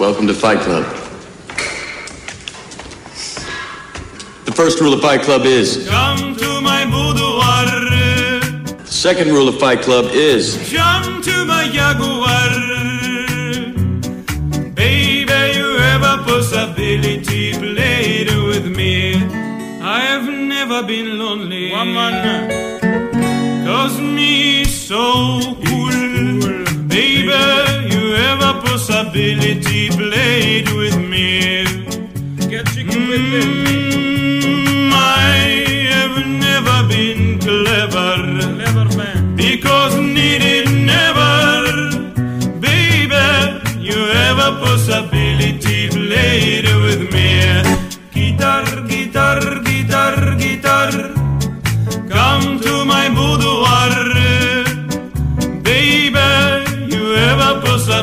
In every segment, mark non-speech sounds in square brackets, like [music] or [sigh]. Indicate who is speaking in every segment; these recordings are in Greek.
Speaker 1: Welcome to Fight Club. The first rule of Fight Club is.
Speaker 2: Come to my boudoir.
Speaker 1: The second rule of Fight Club is.
Speaker 2: Jump to my jaguar. Baby, you have a possibility. Play it with me. I have never been lonely. Woman. Cause me so cool. Baby, a possibility. Play it with me. Get chicken with Mm, I have never been clever. Clever man. Because needed never. Baby, you have a possibility. Play it with me. Guitar, guitar, guitar, guitar.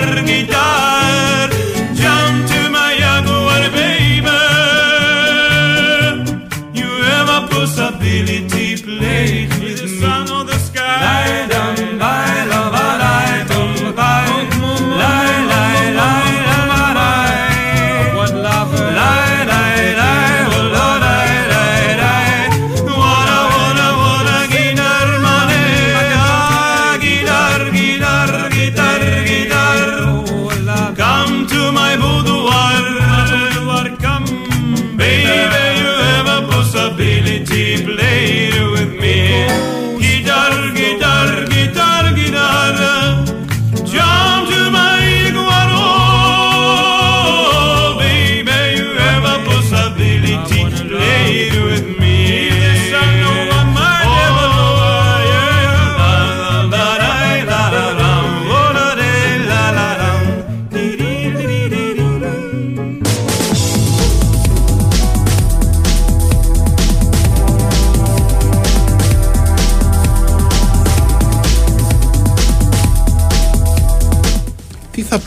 Speaker 3: larguita.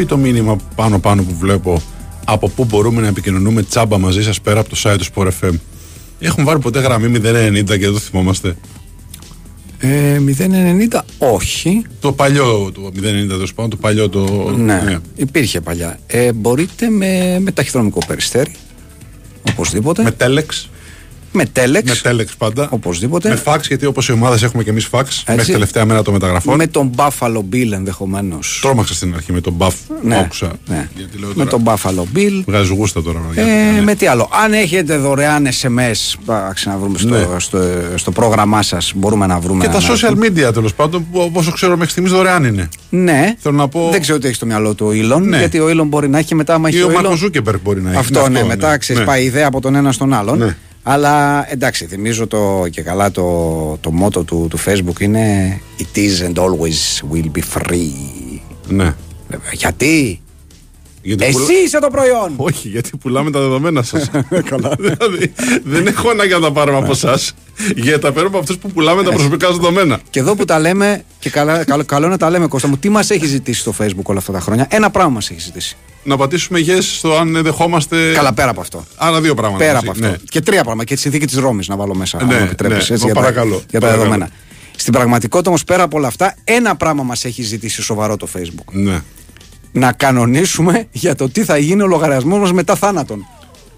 Speaker 3: Πει το μήνυμα πάνω-πάνω που βλέπω από πού μπορούμε να επικοινωνούμε τσάμπα μαζί σας πέρα από το site του Sport FM. Έχουν βάλει ποτέ γραμμή 090 και δεν το θυμόμαστε;
Speaker 4: Ε, 090 όχι.
Speaker 3: Το παλιό, το 090 τέλος πάντων, το παλιό το.
Speaker 4: Ναι, υπήρχε παλιά. Ε, μπορείτε με, με ταχυδρομικό περιστέρι. Οπωσδήποτε.
Speaker 3: Με τέλεξ.
Speaker 4: Με τέλεξ.
Speaker 3: Με τέλεξ πάντα.
Speaker 4: Οπωσδήποτε.
Speaker 3: Με φαξ, γιατί όπως οι ομάδες έχουμε και εμείς φαξ. Μέχρι τελευταία μέρα των μεταγραφών.
Speaker 4: Με τον Buffalo Bill ενδεχομένως.
Speaker 3: Τρόμαξα στην αρχή με τον Buff.
Speaker 4: Ναι,
Speaker 3: Άκουσα.
Speaker 4: ναι.
Speaker 3: Γιατί λέω
Speaker 4: Με
Speaker 3: τώρα,
Speaker 4: τον Buffalo Bill.
Speaker 3: Βγάζει γούστα τώρα.
Speaker 4: Ε,
Speaker 3: ναι.
Speaker 4: Με τι άλλο. Αν έχετε δωρεάν SMS, θα ξαναβρούμε στο,
Speaker 3: Ναι.
Speaker 4: στο, στο πρόγραμμά σας. Μπορούμε να βρούμε.
Speaker 3: Και τα
Speaker 4: ένα-
Speaker 3: social media τέλος πάντων, που όσο ξέρω μέχρι στιγμής δωρεάν είναι.
Speaker 4: Ναι.
Speaker 3: Θέλω να πω.
Speaker 4: Δεν ξέρω τι έχει στο μυαλό του ο Ήλον.
Speaker 3: Ναι.
Speaker 4: Γιατί ο Ήλον μπορεί να έχει μετά. άμα έχει
Speaker 3: Ή ο
Speaker 4: Elon-
Speaker 3: Μαρκ Ζούκερμπεργκ μπορεί να έχει.
Speaker 4: Αυτό,
Speaker 3: Είναι
Speaker 4: ναι, μετά
Speaker 3: ναι.
Speaker 4: ξέρεις,
Speaker 3: Ναι.
Speaker 4: πάει η ιδέα από τον ένα στον άλλον.
Speaker 3: Ναι.
Speaker 4: Αλλά εντάξει, θυμίζω το και καλά το, το μότο του, του Facebook είναι It is and always will be free.
Speaker 3: Ναι.
Speaker 4: Βέβαια, Γιατί;
Speaker 3: Γιατί
Speaker 4: Εσύ
Speaker 3: πουλά-
Speaker 4: είσαι το προϊόν!
Speaker 3: Όχι, γιατί πουλάμε τα δεδομένα σας. [laughs] δηλαδή, δεν έχω ανάγκη να τα πάρουμε από εσάς. Γιατί τα παίρνουμε από αυτούς που πουλάμε τα προσωπικά σας δεδομένα.
Speaker 4: Και εδώ που τα λέμε, και καλά, καλό, καλό να τα λέμε Κώστα μου, τι μας έχει ζητήσει στο Facebook όλα αυτά τα χρόνια; Ένα πράγμα μας έχει ζητήσει.
Speaker 3: Να πατήσουμε yes στο αν δεχόμαστε.
Speaker 4: Καλά, πέρα από αυτό.
Speaker 3: Άλλα δύο πράγματα.
Speaker 4: Πέρα
Speaker 3: μαζί.
Speaker 4: από αυτό.
Speaker 3: Ναι.
Speaker 4: Και τρία πράγματα. Και τη συνθήκη της Ρώμης να βάλω μέσα.
Speaker 3: Ναι,
Speaker 4: αν μου επιτρέπεις,
Speaker 3: ναι,
Speaker 4: έτσι,
Speaker 3: εγώ
Speaker 4: για, τα,
Speaker 3: παρακαλώ,
Speaker 4: για τα
Speaker 3: παρακαλώ.
Speaker 4: δεδομένα. Στην πραγματικότητα όμως, πέρα από όλα αυτά, ένα πράγμα μας έχει ζητήσει σοβαρό το Facebook.
Speaker 3: Ναι.
Speaker 4: Να κανονίσουμε για το τι θα γίνει ο λογαριασμός μας μετά θάνατον.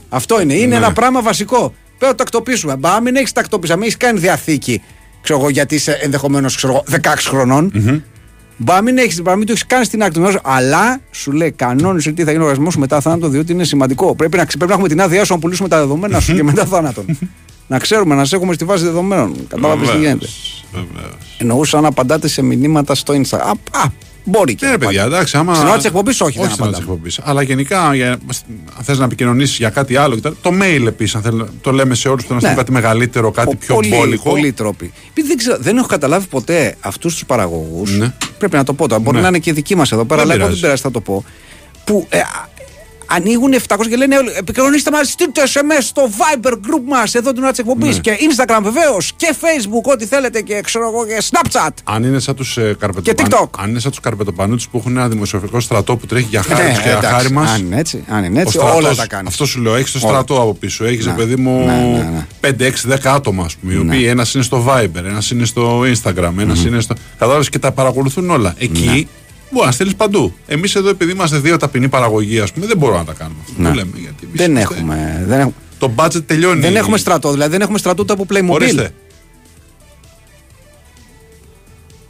Speaker 4: Αυτό είναι. Είναι
Speaker 3: Ναι.
Speaker 4: ένα πράγμα βασικό. Πρέπει να το τακτοποιήσουμε. Μπα, μην έχεις τακτοποιήσει, μην έχεις κάνει διαθήκη. Ξέρω εγώ, γιατί είσαι ενδεχομένως 16 χρονων Μπα, μην, έχεις, μπα, μην το έχεις κάνει στην άκρη του μιας, αλλά σου λέει κανόνισε τι θα γίνει ο λογαριασμό σου μετά θάνατο, διότι είναι σημαντικό. Πρέπει να, ξε- πρέπει να έχουμε την άδειά σου να πουλήσουμε τα δεδομένα σου και μετά θάνατον. [laughs] να ξέρουμε, να σε έχουμε στη βάση δεδομένων. Κατάλαβες τι
Speaker 3: Βεβαίως,
Speaker 4: γίνεται.
Speaker 3: βεβαίως.
Speaker 4: Εννοούσα να απαντάτε σε μηνύματα στο Instagram. Α, α, Μπορεί και.
Speaker 3: Ναι,
Speaker 4: να
Speaker 3: ρε παιδιά,
Speaker 4: απαντήσει.
Speaker 3: εντάξει. Άμα...
Speaker 4: Στην ώρα τη εκπομπής, όχι,
Speaker 3: όχι
Speaker 4: δεν
Speaker 3: στην ώρα τη
Speaker 4: απαντάμε.
Speaker 3: εκπομπής. Αλλά γενικά, για, αν θες να επικοινωνήσεις για κάτι άλλο, κτλ, το mail επίσης, αν θέλει, το λέμε σε όλους που θέλουν να
Speaker 4: Ναι.
Speaker 3: στείλουν κάτι μεγαλύτερο, κάτι
Speaker 4: Πο-
Speaker 3: πιο
Speaker 4: πολύ,
Speaker 3: μπόλικο.
Speaker 4: Πολλοί τρόποι. Επειδή δεν, ξέρω, δεν έχω καταλάβει ποτέ αυτούς τους παραγωγούς.
Speaker 3: Ναι.
Speaker 4: Πρέπει να το πω τώρα. Μπορεί
Speaker 3: Ναι.
Speaker 4: να είναι και δικοί μας εδώ πέρα,
Speaker 3: Δεν
Speaker 4: αλλά εγώ
Speaker 3: πειράζει.
Speaker 4: δεν πειράζει, θα το πω. Που ε, α- ανοίγουν 700 και λένε όλοι, επικοινωνήστε μας, στείλτε SMS στο Viber group μας εδώ την ώρα τη εκπομπής
Speaker 3: Ναι.
Speaker 4: και Instagram βεβαίως και Facebook, ό,τι θέλετε και ξέρω εγώ και Snapchat.
Speaker 3: Αν είναι σαν τους ε, καρπετοπαν...
Speaker 4: TikTok.
Speaker 3: Αν είναι σαν τους καρπετοπανούτες που έχουν ένα δημοσιογραφικό στρατό που τρέχει για χάρη
Speaker 4: Ναι,
Speaker 3: τους και για
Speaker 4: εντάξει,
Speaker 3: χάρη μας.
Speaker 4: Αν είναι έτσι, αν είναι έτσι όλα τα κάνει.
Speaker 3: Αυτό σου λέω, έχεις το
Speaker 4: Όλα.
Speaker 3: στρατό από πίσω. Έχεις,
Speaker 4: Ναι.
Speaker 3: παιδί μου,
Speaker 4: Ναι, ναι, ναι.
Speaker 3: 5-6-10 άτομα, ας πούμε. Οι οποίοι ένας είναι στο Viber, ένας είναι στο Instagram, ένας είναι στο. Κατάλαβες και τα παρακολουθούν όλα. Εκεί
Speaker 4: Ναι.
Speaker 3: Μπορεί να στείλει παντού. Εμείς εδώ, επειδή είμαστε δύο ταπεινή παραγωγή, ας πούμε, δεν μπορούμε να τα κάνουμε αυτό.
Speaker 4: Ναι.
Speaker 3: Το λέμε. Γιατί εμείς
Speaker 4: Δεν
Speaker 3: είμαστε-
Speaker 4: έχουμε, δεν έχουμε,
Speaker 3: Το budget τελειώνει.
Speaker 4: δεν έχουμε στρατό, δηλαδή δεν έχουμε στρατό από Playmobil.
Speaker 3: Ορίστε.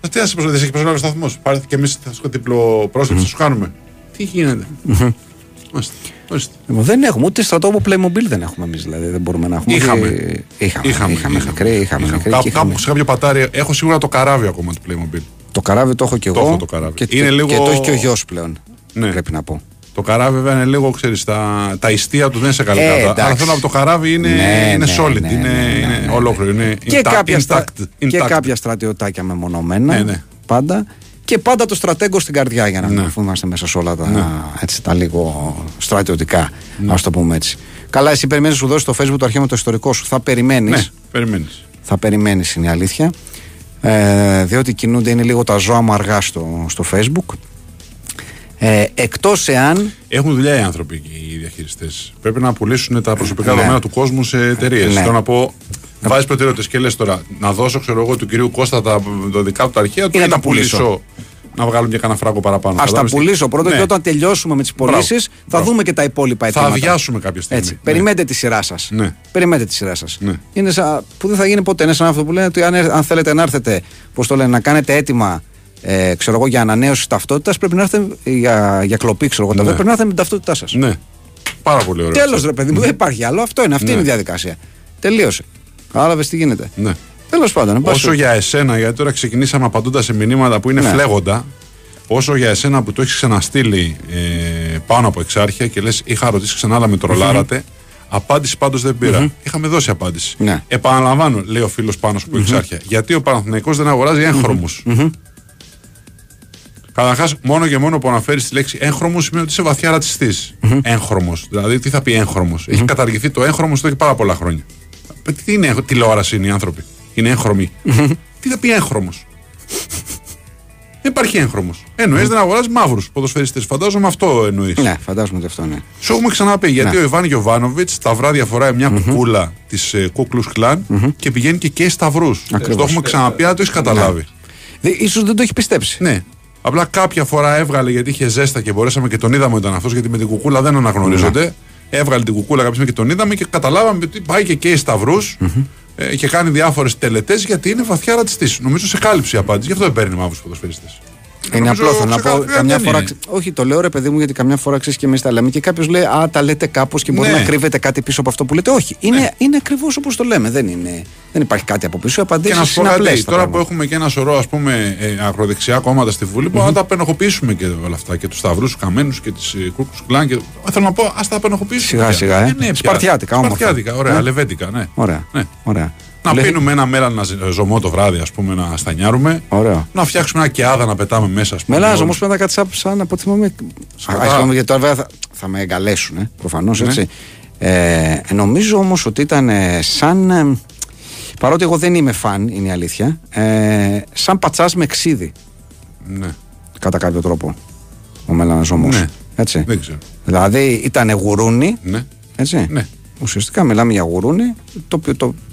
Speaker 3: Ε, Τι άσε δεν έχεις προσλάβει ο σταθμός. Πάρετε και εμείς θα σου διπλό πρόσληψη, σου κάνουμε. Τι γίνεται; Ορίστε. Ορίστε.
Speaker 4: Λοιπόν, δεν έχουμε ούτε στρατό από Playmobil δεν έχουμε εμείς. Δηλαδή δεν μπορούμε να έχουμε.
Speaker 3: Είχαμε.
Speaker 4: Και- Είχαμε. Είχαμε, μικρή, είχαμε, μικρή.
Speaker 3: Κάπου,
Speaker 4: και είχαμε-
Speaker 3: κάπου σε κάποιο πατάρι έχω σίγουρα το καράβι ακόμα του Playmobil.
Speaker 4: Το καράβι το έχω και
Speaker 3: Το
Speaker 4: εγώ.
Speaker 3: έχω το καράβι.
Speaker 4: Και,
Speaker 3: Είναι
Speaker 4: και-
Speaker 3: λίγο-
Speaker 4: και το έχει και ο γιος πλέον.
Speaker 3: Ναι.
Speaker 4: Πρέπει να πω.
Speaker 3: Το καράβι βέβαια είναι λίγο, ξέρεις, τα, τα ιστία τους δεν είναι σε καλή
Speaker 4: Ε,
Speaker 3: κατάσταση. Αλλά
Speaker 4: εντάξει.
Speaker 3: θέλω να πω, το καράβι είναι,
Speaker 4: Ναι,
Speaker 3: είναι
Speaker 4: ναι,
Speaker 3: solid,
Speaker 4: ναι,
Speaker 3: είναι,
Speaker 4: ναι, ναι,
Speaker 3: είναι
Speaker 4: ναι, ναι.
Speaker 3: ολόκληρο. Είναι
Speaker 4: Και,
Speaker 3: intact,
Speaker 4: κάποια, στρα-
Speaker 3: intact,
Speaker 4: και
Speaker 3: intact.
Speaker 4: κάποια στρατιωτάκια μεμονωμένα.
Speaker 3: Ναι, ναι.
Speaker 4: Πάντα. Και πάντα το στρατέγκο στην καρδιά για να
Speaker 3: Ναι.
Speaker 4: μην αφού είμαστε μέσα σε όλα τα, έτσι, τα λίγο στρατιωτικά. Α το πούμε έτσι. Καλά, εσύ περιμένεις σου δώσει στο facebook το αρχείο με το ιστορικό σου. Θα περιμένεις.
Speaker 3: Ναι, περιμένεις.
Speaker 4: θα περιμένεις είναι η αλήθεια. Ε, διότι κινούνται είναι λίγο τα ζώα μου αργά στο, στο facebook. Ε, εκτός εάν
Speaker 3: Έχουν δουλειά οι άνθρωποι εκεί, οι διαχειριστές. Πρέπει να πουλήσουν τα προσωπικά
Speaker 4: Ναι.
Speaker 3: δεδομένα του κόσμου σε εταιρείες.
Speaker 4: Ναι.
Speaker 3: Θέλω να πω, βάζεις προτεραιότητες και λες τώρα να δώσω, ξέρω εγώ, του κυρίου Κώστα τα, τα δικά του τα αρχεία του
Speaker 4: Ή να
Speaker 3: ή
Speaker 4: τα
Speaker 3: να πουλήσω.
Speaker 4: πουλήσω.
Speaker 3: Να βγάλουν και κανένα φράγκο παραπάνω.
Speaker 4: Α τα
Speaker 3: Κατάλαβες; τι-
Speaker 4: πουλήσω πρώτα
Speaker 3: Ναι.
Speaker 4: και όταν τελειώσουμε με τις
Speaker 3: Μπράβο.
Speaker 4: πωλήσεις θα
Speaker 3: Μπράβο.
Speaker 4: δούμε και τα υπόλοιπα
Speaker 3: Θα
Speaker 4: αιτήματα.
Speaker 3: αδειάσουμε κάποια στιγμή.
Speaker 4: Έτσι.
Speaker 3: Ναι.
Speaker 4: Περιμένετε τη σειρά σας.
Speaker 3: Ναι.
Speaker 4: Περιμένετε τη σειρά σας.
Speaker 3: Ναι.
Speaker 4: Είναι σαν, που δεν θα γίνει ποτέ. Είναι σαν αυτό που λένε ότι αν, αν θέλετε να έρθετε, πώς το λένε, να κάνετε έτοιμα ε, ξέρω εγώ, για ανανέωση ταυτότητας, πρέπει να έρθετε για, για κλοπή, ξέρω εγώ,
Speaker 3: Ναι.
Speaker 4: πρέπει να έρθετε με την ταυτότητά σας.
Speaker 3: Ναι. Πάρα πολύ ωραίο.
Speaker 4: Τέλος,
Speaker 3: αυτό.
Speaker 4: ρε παιδί μου, δεν υπάρχει άλλο. Αυτό είναι. Αυτή
Speaker 3: Ναι.
Speaker 4: είναι η διαδικασία. Τελείωσε. Κατάλαβες τι γίνεται.
Speaker 3: Ναι.
Speaker 4: Τέλος πάντων, εν πάση
Speaker 3: Όσο για εσένα, γιατί τώρα ξεκινήσαμε απαντώντα σε μηνύματα που είναι
Speaker 4: Ναι.
Speaker 3: φλέγοντα, όσο για εσένα που το έχεις ξαναστείλει ε, πάνω από εξάρχεια και λες: Είχα ρωτήσει ξανά, αλλά με τρολάρατε. Απάντηση πάντως δεν πήρα. Είχαμε δώσει απάντηση.
Speaker 4: Ναι.
Speaker 3: Επαναλαμβάνω, λέει ο φίλος πάνω από εξάρχεια, γιατί ο Παναθηναϊκός δεν αγοράζει έγχρωμους; Καταρχάς, μόνο και μόνο που αναφέρεις τη λέξη έγχρωμο σημαίνει ότι είσαι βαθιά ρατσιστής. Έγχρωμος. Δηλαδή, τι θα πει έγχρωμος; Έχει καταργηθεί το έγχρωμος εδώ και πάρα πολλά χρόνια. Ε, Τι είναι, τηλεόραση είναι οι άνθρωποι. Είναι έγχρωμοι. [laughs] τι θα πει έγχρωμος; Δεν υπάρχει έγχρωμος. Εννοείς δεν αγοράζεις μαύρους ποδοσφαιριστές. Φαντάζομαι αυτό εννοείς.
Speaker 4: Ναι, φαντάζομαι ότι αυτό είναι.
Speaker 3: Σου έχουμε ξαναπεί γιατί
Speaker 4: Ναι.
Speaker 3: ο Ιβάν Γιοβάνοβιτ τα βράδια φοράει μια κουκούλα της ε, Κούκλου Κλάν και πηγαίνει και καίει σταυρούς.
Speaker 4: Ακριβώς.
Speaker 3: Το έχουμε ξαναπεί, αλλά το έχεις καταλάβει.
Speaker 4: Δε, ίσως δεν το έχει πιστέψει.
Speaker 3: Ναι. Απλά κάποια φορά έβγαλε γιατί είχε ζέστα και μπορέσαμε και τον είδαμε ήταν αυτός, γιατί με την κουκούλα δεν αναγνωρίζονται. Έβγαλε την κουκούλα κάποια στιγμή και τον είδαμε και καταλάβαμε ότι πάει και καίει σταυρούς, ε, και κάνει διάφορες τελετές γιατί είναι βαθιά ρατσιστή. Νομίζω σε κάλυψε η απάντηση. Γι' αυτό δεν παίρνει μαύρους ποδοσφαιριστές.
Speaker 4: Είναι απλό. Θέλω να πω καμιά φορά.
Speaker 3: Είναι.
Speaker 4: ξε- Όχι, το λέω ρε παιδί μου, γιατί καμιά φορά ξέρεις και εμείς τα λέμε και κάποιος λέει Α, τα λέτε κάπως και μπορεί
Speaker 3: Ναι.
Speaker 4: να κρύβεται κάτι πίσω από αυτό που λέτε. Όχι. Είναι, είναι ακριβώς όπως το λέμε. Δεν, είναι, δεν υπάρχει κάτι από πίσω. Οι
Speaker 3: Και να
Speaker 4: απαντήσεις
Speaker 3: σου πω
Speaker 4: είναι
Speaker 3: κάτι,
Speaker 4: απλές.
Speaker 3: τώρα που έχουμε και ένα σωρό ας πούμε, ε, ακροδεξιά κόμματα στη Βουλή, μπορούμε να τα απενοχοποιήσουμε και όλα αυτά. Και τους Σταυρούς, τους Καμένους και τις ε, Κούρκους Κλάν. Και... Α, θέλω να πω, ας τα απενοχοποιήσουμε.
Speaker 4: Σιγά,
Speaker 3: πια.
Speaker 4: σιγά, ε.
Speaker 3: ναι, πια.
Speaker 4: Σπαρτιάτικα, όμορφα.
Speaker 3: Σπαρτιάτικα, ωραία,
Speaker 4: Ε.
Speaker 3: λεβέντικα, ναι.
Speaker 4: Ωραία.
Speaker 3: Ναι.
Speaker 4: Ωραία.
Speaker 3: Να
Speaker 4: Λέει-
Speaker 3: πίνουμε ένα μέλα να ζ- ζωμό το βράδυ, ας πούμε, να στανιάρουμε.
Speaker 4: Ωραίο.
Speaker 3: Να φτιάξουμε ένα κεάδα να πετάμε μέσα, ας πούμε.
Speaker 4: Μελάζ
Speaker 3: όλους.
Speaker 4: όμως πρέπει να κάτσεις σαν- σαν από ό,τι θυμάμαι.
Speaker 3: Σωστά.
Speaker 4: Α, θυμάμαι, γιατί τώρα βέβαια θα, θα με εγκαλέσουν, ε, προφανώς
Speaker 3: Ναι.
Speaker 4: έτσι. Ε, νομίζω όμως ότι ήταν ε, σαν. ε, παρότι εγώ δεν είμαι φαν, είναι η αλήθεια. Ε, σαν πατσάς με ξύδι,
Speaker 3: Ναι.
Speaker 4: κατά κάποιο τρόπο. Ο μελαναζόμος.
Speaker 3: Ναι.
Speaker 4: Έτσι.
Speaker 3: Δεν ξέρω.
Speaker 4: Δηλαδή ήταν γουρούνι.
Speaker 3: Ναι.
Speaker 4: Έτσι.
Speaker 3: Ναι.
Speaker 4: Ουσιαστικά μιλάμε για γουρούνι. Το οποίο το, το,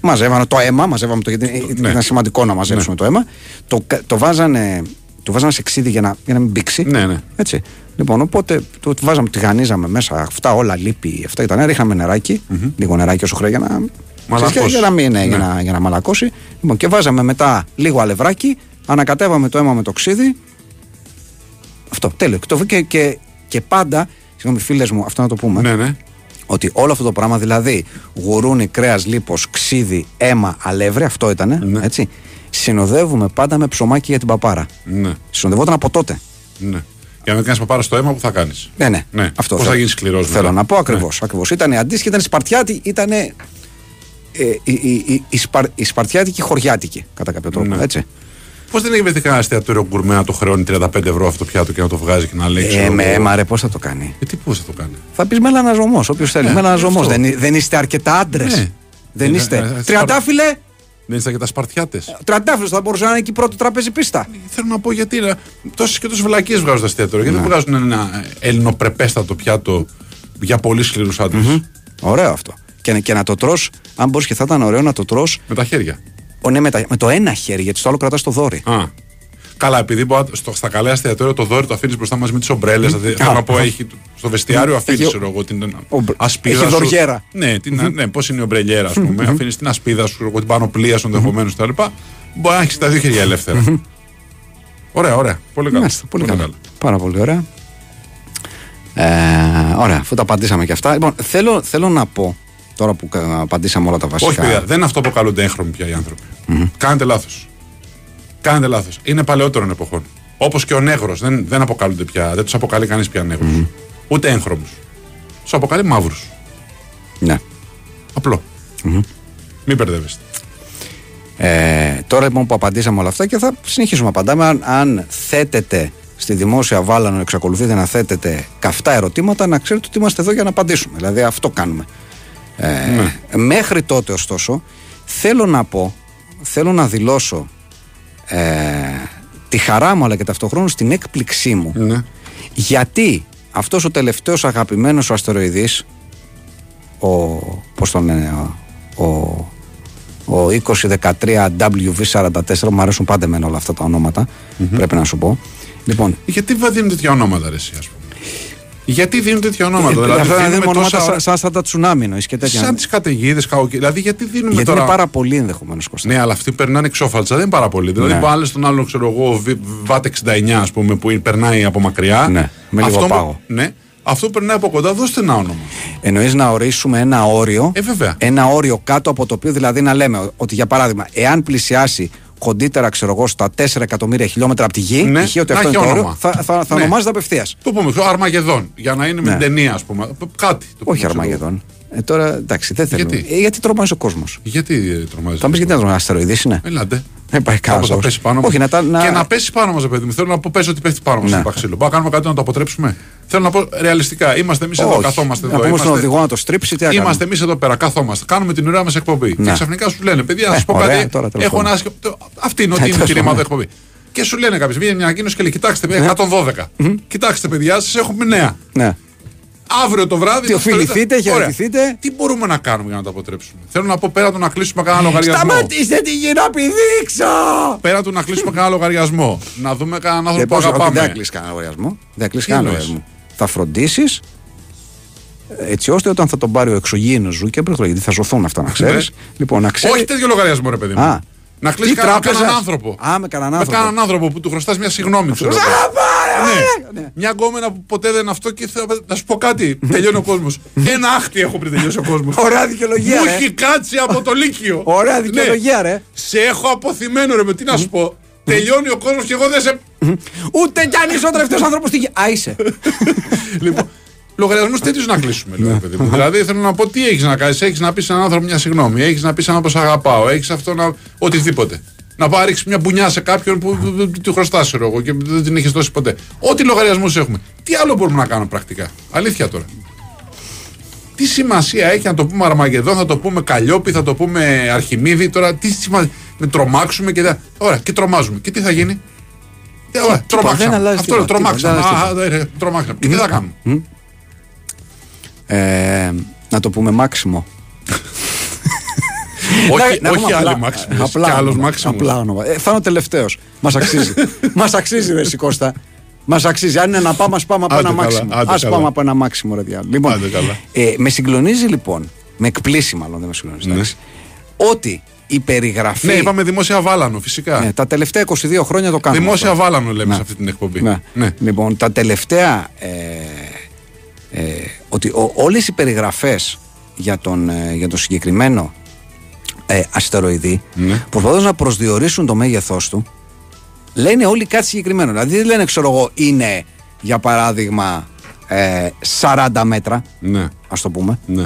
Speaker 4: μαζεύανε το αίμα, μαζεύαμε το, γιατί
Speaker 3: Ναι.
Speaker 4: ήταν σημαντικό να μαζέψουμε το αίμα. Το, κα- το, βάζανε, το βάζανε σε ξύδι για να, για να μην μπήξει.
Speaker 3: Ναι, ναι.
Speaker 4: Έτσι. Λοιπόν, οπότε το, το βάζαμε, τηγανίζαμε μέσα αυτά όλα, λίπη, αυτά ήταν. Ρίχναμε νεράκι, λίγο νεράκι όσο χρειάζεται για να.
Speaker 3: Μαλακώσει.
Speaker 4: Για να, μην, ναι,
Speaker 3: Ναι.
Speaker 4: για, να, για να μαλακώσει. Λοιπόν, και βάζαμε μετά λίγο αλευράκι, ανακατεύαμε το αίμα με το ξύδι. Αυτό, τέλειο. Και, το, και, και, και πάντα, συγγνώμη φίλες μου, αυτό να το πούμε.
Speaker 3: Ναι, ναι.
Speaker 4: Ότι όλο αυτό το πράγμα, δηλαδή γουρούνι, κρέας, λίπος, ξύδι, αίμα, αλεύρι, αυτό ήταν.
Speaker 3: Ναι.
Speaker 4: Έτσι, συνοδεύουμε πάντα με ψωμάκι για την παπάρα.
Speaker 3: Ναι,
Speaker 4: Συνοδευόταν από τότε.
Speaker 3: ναι. Για να μην κάνεις παπάρα στο αίμα που θα κάνεις;
Speaker 4: Ναι, ναι.
Speaker 3: Ναι.
Speaker 4: Αυτό
Speaker 3: Πώς
Speaker 4: θέλω-
Speaker 3: θα γίνεις σκληρός
Speaker 4: Θέλω
Speaker 3: μετά.
Speaker 4: να πω ακριβώ.
Speaker 3: Ναι.
Speaker 4: Ακριβώς. Ήταν αντίστοιχη, ήταν Σπαρτιάτη, ήταν. Ε, η, η, η, η, Σπαρ, η Σπαρτιάτικη χωριάτικη, κατά κάποιο τρόπο.
Speaker 3: Ναι.
Speaker 4: Έτσι.
Speaker 3: Πώς δεν έχει βρεθεί κανένα εστιατόριο γκουρμέ να το χρεώνει 35 ευρώ αυτό το πιάτο και να το βγάζει και να λέει.
Speaker 4: Ε,
Speaker 3: ξέρω
Speaker 4: με
Speaker 3: εγώ,
Speaker 4: αίμα, ρε, πώς θα το κάνει;
Speaker 3: Ε, τι πώς θα το κάνει;
Speaker 4: Θα πεις μελαναζωμό, όποιος θέλει.
Speaker 3: Ναι,
Speaker 4: μελαναζωμό.
Speaker 3: αυτό.
Speaker 4: Δεν, δεν είστε αρκετά άντρες;
Speaker 3: Ναι.
Speaker 4: Δεν
Speaker 3: Ε,
Speaker 4: είστε;
Speaker 3: ε, ε,
Speaker 4: Τριαντάφυλλε,
Speaker 3: Δεν είστε και τα Σπαρτιάτε.
Speaker 4: τριαντάφυλλες θα μπορούσε να είναι εκεί πρώτο τραπέζι πίστα.
Speaker 3: Θέλω να πω γιατί τόσες και τόσες βλακίε βγάζουν τα εστιατόρια. Γιατί δεν βγάζουν ένα ελληνοπρεπέστατο πιάτο για πολύ σκληρούς άντρες;
Speaker 4: Ωραίο αυτό. Και, και να το τρως, αν μπορείς και θα ήταν ωραίο να το τρως
Speaker 3: Με τα χέρια.
Speaker 4: Ο, ναι, με, τα- με το ένα χέρι, γιατί στο άλλο κρατάς το δόρι.
Speaker 3: Α. Καλά, επειδή μπορεί να- στο, στα καλά εστιατόρια το δόρυ το αφήνεις μπροστά μαζί με τις ομπρέλες. Δηλαδή, θέλω να πω, έχει, στο βεστιάριο αφήνεις
Speaker 4: Έχει-
Speaker 3: εγώ την
Speaker 4: ομπρε-
Speaker 3: ασπίδα.
Speaker 4: έχει
Speaker 3: σου.
Speaker 4: δοριέρα.
Speaker 3: Ναι, την, ναι πώς είναι η ομπρελιέρα, ας πούμε. αφήνεις την ασπίδα σου, εγώ, την πανοπλία σου ενδεχομένως κτλ. Μπορεί να έχεις τα δύο χέρια ελεύθερα. Ωραία, ωραία. Πολύ καλά.
Speaker 4: Μάλιστα, πολύ, καλά. Πάρα πολύ ωραία. Ε, ωραία, αφού τα απαντήσαμε και αυτά. Λοιπόν, θέλω, θέλω να πω, τώρα που κα- απαντήσαμε όλα τα βασικά.
Speaker 3: Όχι, παιδιά, δεν είναι αυτό που αποκαλούνται έγχρωμοι πια οι άνθρωποι. Κάνετε λάθος. Κάνετε λάθος. Είναι παλαιότερων εποχών. Όπως και ο νέγρος. Δεν, δεν αποκαλούνται πια. Δεν τους αποκαλεί κανείς πια νέγρου. Ούτε έγχρωμους. Τους αποκαλεί μαύρους.
Speaker 4: Ναι.
Speaker 3: Απλό. Μην μπερδεύεστε.
Speaker 4: Ε, τώρα λοιπόν που απαντήσαμε όλα αυτά και θα συνεχίσουμε να απαντάμε, αν, αν θέτετε στη δημόσια βάλανο, εξακολουθείτε να θέτετε καυτά ερωτήματα, να ξέρετε ότι είμαστε εδώ για να απαντήσουμε. Δηλαδή αυτό κάνουμε. Ε, Μέχρι τότε ωστόσο, θέλω να πω, θέλω να δηλώσω ε, τη χαρά μου αλλά και ταυτόχρονα την έκπληξή μου
Speaker 3: Ναι.
Speaker 4: γιατί αυτός ο τελευταίος αγαπημένος ο αστεροειδής ο, πώς τον λένε, ο, ο, ο 2013 WV44 μου αρέσουν πάντα εμένα όλα αυτά τα ονοματα πρέπει να σου πω λοιπόν
Speaker 3: Γιατί βα- δίνουν τέτοια ονόματα, ρε, εσύ, ας πούμε; Γιατί δίνουν τέτοια ονόματα.
Speaker 4: ε,
Speaker 3: δηλαδή,
Speaker 4: αυτά να
Speaker 3: δίνουμε
Speaker 4: δίνουμε ονόματα
Speaker 3: τόσα-
Speaker 4: σαν, σαν, σαν τα τσουνάμι εννοείς και τέτοια
Speaker 3: Σαν τις καταιγίδες, Δηλαδή, γιατί δίνουμε
Speaker 4: γιατί
Speaker 3: τώρα.
Speaker 4: είναι πάρα πολύ ενδεχομένως Κώστα
Speaker 3: Ναι, αλλά αυτοί περνάνε εξώφαλτσα, δεν είναι πάρα πολύ. Δηλαδή,
Speaker 4: Ναι.
Speaker 3: ναι. άλλε τον άλλον, ξέρω εγώ, Β- ΒΑΤ 69, ας πούμε, που είναι- περνάει από μακριά.
Speaker 4: Ναι, με λίγο
Speaker 3: αυτό, μου-
Speaker 4: πάγο.
Speaker 3: Ναι, αυτό που περνάει από κοντά, δώστε ένα όνομα.
Speaker 4: Εννοείς να ορίσουμε ένα όριο
Speaker 3: Ε, βέβαια.
Speaker 4: ένα όριο κάτω από το οποίο δηλαδή να λέμε ότι για παράδειγμα εάν πλησιάσει κοντύτερα ξέρω εγώ στα 4 εκατομμύρια χιλιόμετρα από τη γη
Speaker 3: Ναι,
Speaker 4: π.χ. ότι
Speaker 3: να
Speaker 4: αυτό
Speaker 3: έχει
Speaker 4: είναι το όριο
Speaker 3: όνομα.
Speaker 4: θα, θα, θα
Speaker 3: Ναι.
Speaker 4: ονομάζεται απευθείας.
Speaker 3: Το πούμε, ξέρω, Αρμαγεδόν. Για να είναι με
Speaker 4: Ναι.
Speaker 3: την ταινία, ας πούμε. Κάτι. το πούμε,
Speaker 4: Όχι
Speaker 3: ξέρω εγώ.
Speaker 4: Αρμαγεδόν. Ε, τώρα εντάξει δεν θέλω.
Speaker 3: Γιατί;
Speaker 4: Ε, γιατί τρομάζει ο κόσμος.
Speaker 3: Γιατί ε, τρομάζει.
Speaker 4: Θα μου πει γιατί να τρομάζει αστεροειδή είναι.
Speaker 3: Ελάτε.
Speaker 4: Δεν πάει
Speaker 3: Κάπως
Speaker 4: κανένα.
Speaker 3: θα πέσει πάνω
Speaker 4: Όχι,
Speaker 3: μας.
Speaker 4: να τα. Να...
Speaker 3: Και να πέσει πάνω μας, παιδί μου. Θέλω να πω, πες ότι πέφτει πάνω μας
Speaker 4: Ναι.
Speaker 3: το ξύλο. Μπορούμε να κάνουμε κάτι να το αποτρέψουμε. Θέλω να πω ρεαλιστικά. Είμαστε εμείς εδώ,
Speaker 4: Όχι.
Speaker 3: καθόμαστε
Speaker 4: Να
Speaker 3: εδώ.
Speaker 4: πούμε στον
Speaker 3: Είμαστε,
Speaker 4: οδηγό να το στρίψει, τι να
Speaker 3: είμαστε
Speaker 4: κάνουμε.
Speaker 3: εμείς εδώ πέρα, καθόμαστε. Κάνουμε την ωραία μας εκπομπή.
Speaker 4: Ναι.
Speaker 3: Και ξαφνικά σου λένε, παιδιά, να
Speaker 4: Ε,
Speaker 3: σα πω
Speaker 4: ωραία,
Speaker 3: κάτι.
Speaker 4: τώρα, τέλος
Speaker 3: Έχω
Speaker 4: πάντων.
Speaker 3: ένα άσχημο. το- Αυτή είναι
Speaker 4: Ε,
Speaker 3: ότι είναι η
Speaker 4: τέλος
Speaker 3: κηρύμματα
Speaker 4: πάντων.
Speaker 3: εκπομπή. Και σου λένε κάποιο, βγαίνει μια ανακοίνωση και λέει: Κοιτάξτε, παιδιά, 112. Κοιτάξτε, παιδιά, σας έχουμε νέα.
Speaker 4: Ναι.
Speaker 3: Αύριο το βράδυ.
Speaker 4: Τι
Speaker 3: το
Speaker 4: οφειληθείτε,
Speaker 3: Ωραία.
Speaker 4: χαιρετηθείτε.
Speaker 3: Τι μπορούμε να κάνουμε για να το αποτρέψουμε. Θέλω να πω πέρα του να κλείσουμε κανένα λογαριασμό.
Speaker 4: Σταματήστε τη γη να πηδήξω!
Speaker 3: Πέρα του να κλείσουμε κανένα λογαριασμό. Να δούμε κανέναν
Speaker 4: Και
Speaker 3: άνθρωπο που
Speaker 4: πώς, όχι, δεν θα
Speaker 3: αγαπάμε.
Speaker 4: κλείσει κανένα λογαριασμό. Δεν θα κλείσει
Speaker 3: Τι
Speaker 4: κανένα
Speaker 3: εννοείς;
Speaker 4: λογαριασμό. Θα φροντίσεις έτσι ώστε όταν θα τον πάρει ο εξωγήινος Ζούκερμπεργκ, γιατί θα ζωθούν αυτά να ξέρεις.
Speaker 3: Ναι.
Speaker 4: Λοιπόν, να ξέρει.
Speaker 3: Όχι τέτοιο λογαριασμό, ρε παιδί μου.
Speaker 4: Α.
Speaker 3: Να κλείσει
Speaker 4: Τι
Speaker 3: κανέναν
Speaker 4: τράπεζας;
Speaker 3: κανέναν άνθρωπο.
Speaker 4: Α, με κανέναν άνθρωπο.
Speaker 3: κανέναν άνθρωπο που του χρωστάς μια συγγνώμη. ξέρω εγώ.
Speaker 4: Α, πάρε,
Speaker 3: Ναι.
Speaker 4: ναι.
Speaker 3: Μια γκόμενα που ποτέ δεν είναι αυτό και θα, να σου πω κάτι. Τελειώνει ο κόσμος. Ένα άχτη έχω πριν τελειώσει ο κόσμος.
Speaker 4: Ωραία δικαιολογία,
Speaker 3: Μου
Speaker 4: ρε.
Speaker 3: έχει κάτσει από το Λύκειο.
Speaker 4: Ωραία
Speaker 3: Ναι.
Speaker 4: δικαιολογία, ρε.
Speaker 3: Σε έχω απωθημένο, ρε, με τι να σου πω. Τελειώνει ο κόσμος και εγώ δεν σε.
Speaker 4: Ούτε κι αν είσαι ο τελευταίος άνθρωπος στη γη. Α, είσαι. [laughs]
Speaker 3: λοιπόν, λογαριασμούς τέτοιους να κλείσουμε, λέω, παιδί μου. δηλαδή θέλω να πω τι έχεις να κάνεις. Έχεις να πεις σε έναν άνθρωπο μια συγγνώμη. Έχεις να πεις σε έναν άνθρωπο σε αγαπάω. Έχεις αυτό να. Οτιδήποτε. Να πάει να ρίξεις μια μπουνιά σε κάποιον που που- που του χρωστάς ξέρω εγώ και δεν την έχεις δώσει ποτέ. Ό,τι λογαριασμούς έχουμε. Τι άλλο μπορούμε να κάνουμε πρακτικά; Αλήθεια τώρα. Τι σημασία έχει να το πούμε Αρμαγεδόν, θα το πούμε Καλλιόπη, θα το πούμε Αρχιμίδη. Τώρα τι σημασία. Με τρομάξουμε και. δεν- Ωραία, και τρομάζουμε. Και τι θα γίνει; Ε, ωραία,
Speaker 4: δεν
Speaker 3: τρομάξαμε.
Speaker 4: αλλάζει
Speaker 3: Αυτό λέω,
Speaker 4: τίποτα,
Speaker 3: τρομάξαμε.
Speaker 4: τίποτα, δεν
Speaker 3: Α,
Speaker 4: αλλάζει
Speaker 3: α, ε, Τρομάξαμε. Και τι θα κάνουμε;
Speaker 4: Ε, να το πούμε μάξιμο.
Speaker 3: Όχι,
Speaker 4: Να- να
Speaker 3: όχι
Speaker 4: πούμε
Speaker 3: άλλοι
Speaker 4: απλά-
Speaker 3: Μάξιμος,
Speaker 4: απλά
Speaker 3: και άλλος
Speaker 4: όνομα,
Speaker 3: Μάξιμος.
Speaker 4: Απλά όνομα. Ε, θα είναι ο τελευταίος. Μας αξίζει. [laughs] Μας αξίζει, ρε Σικώστα. Μας αξίζει. Αν είναι να πάμε, ας πάμε από
Speaker 3: Άντε
Speaker 4: ένα
Speaker 3: καλά,
Speaker 4: μάξιμο.
Speaker 3: άντε
Speaker 4: Α
Speaker 3: καλά.
Speaker 4: πάμε από ένα μάξιμο, ρε διάλογο. Λοιπόν,
Speaker 3: Άντε καλά.
Speaker 4: ε, με συγκλονίζει λοιπόν, με εκπλήσει μάλλον, δεν με συγκλονίζει.
Speaker 3: Ναι.
Speaker 4: εντάξει, Ότι η περιγραφή.
Speaker 3: Ναι, είπαμε δημόσια βάλανο, φυσικά.
Speaker 4: Ναι, τα τελευταία 22 χρόνια το κάνουμε.
Speaker 3: Δημόσια
Speaker 4: αυτό.
Speaker 3: βάλανο λέμε
Speaker 4: Ναι.
Speaker 3: σε αυτή την εκπομπή.
Speaker 4: Ναι.
Speaker 3: ναι.
Speaker 4: Λοιπόν, τα τελευταία. Ε, ε, ότι ο, όλες οι περιγραφές για τον, ε, για τον συγκεκριμένο ε, αστεροειδή,
Speaker 3: Ναι.
Speaker 4: προσπαθώντας να προσδιορίσουν το μέγεθός του, λένε όλοι κάτι συγκεκριμένο. Δηλαδή δεν λένε, ξέρω εγώ, είναι για παράδειγμα ε, 40 μέτρα,
Speaker 3: Ναι,
Speaker 4: ας το πούμε.
Speaker 3: ναι.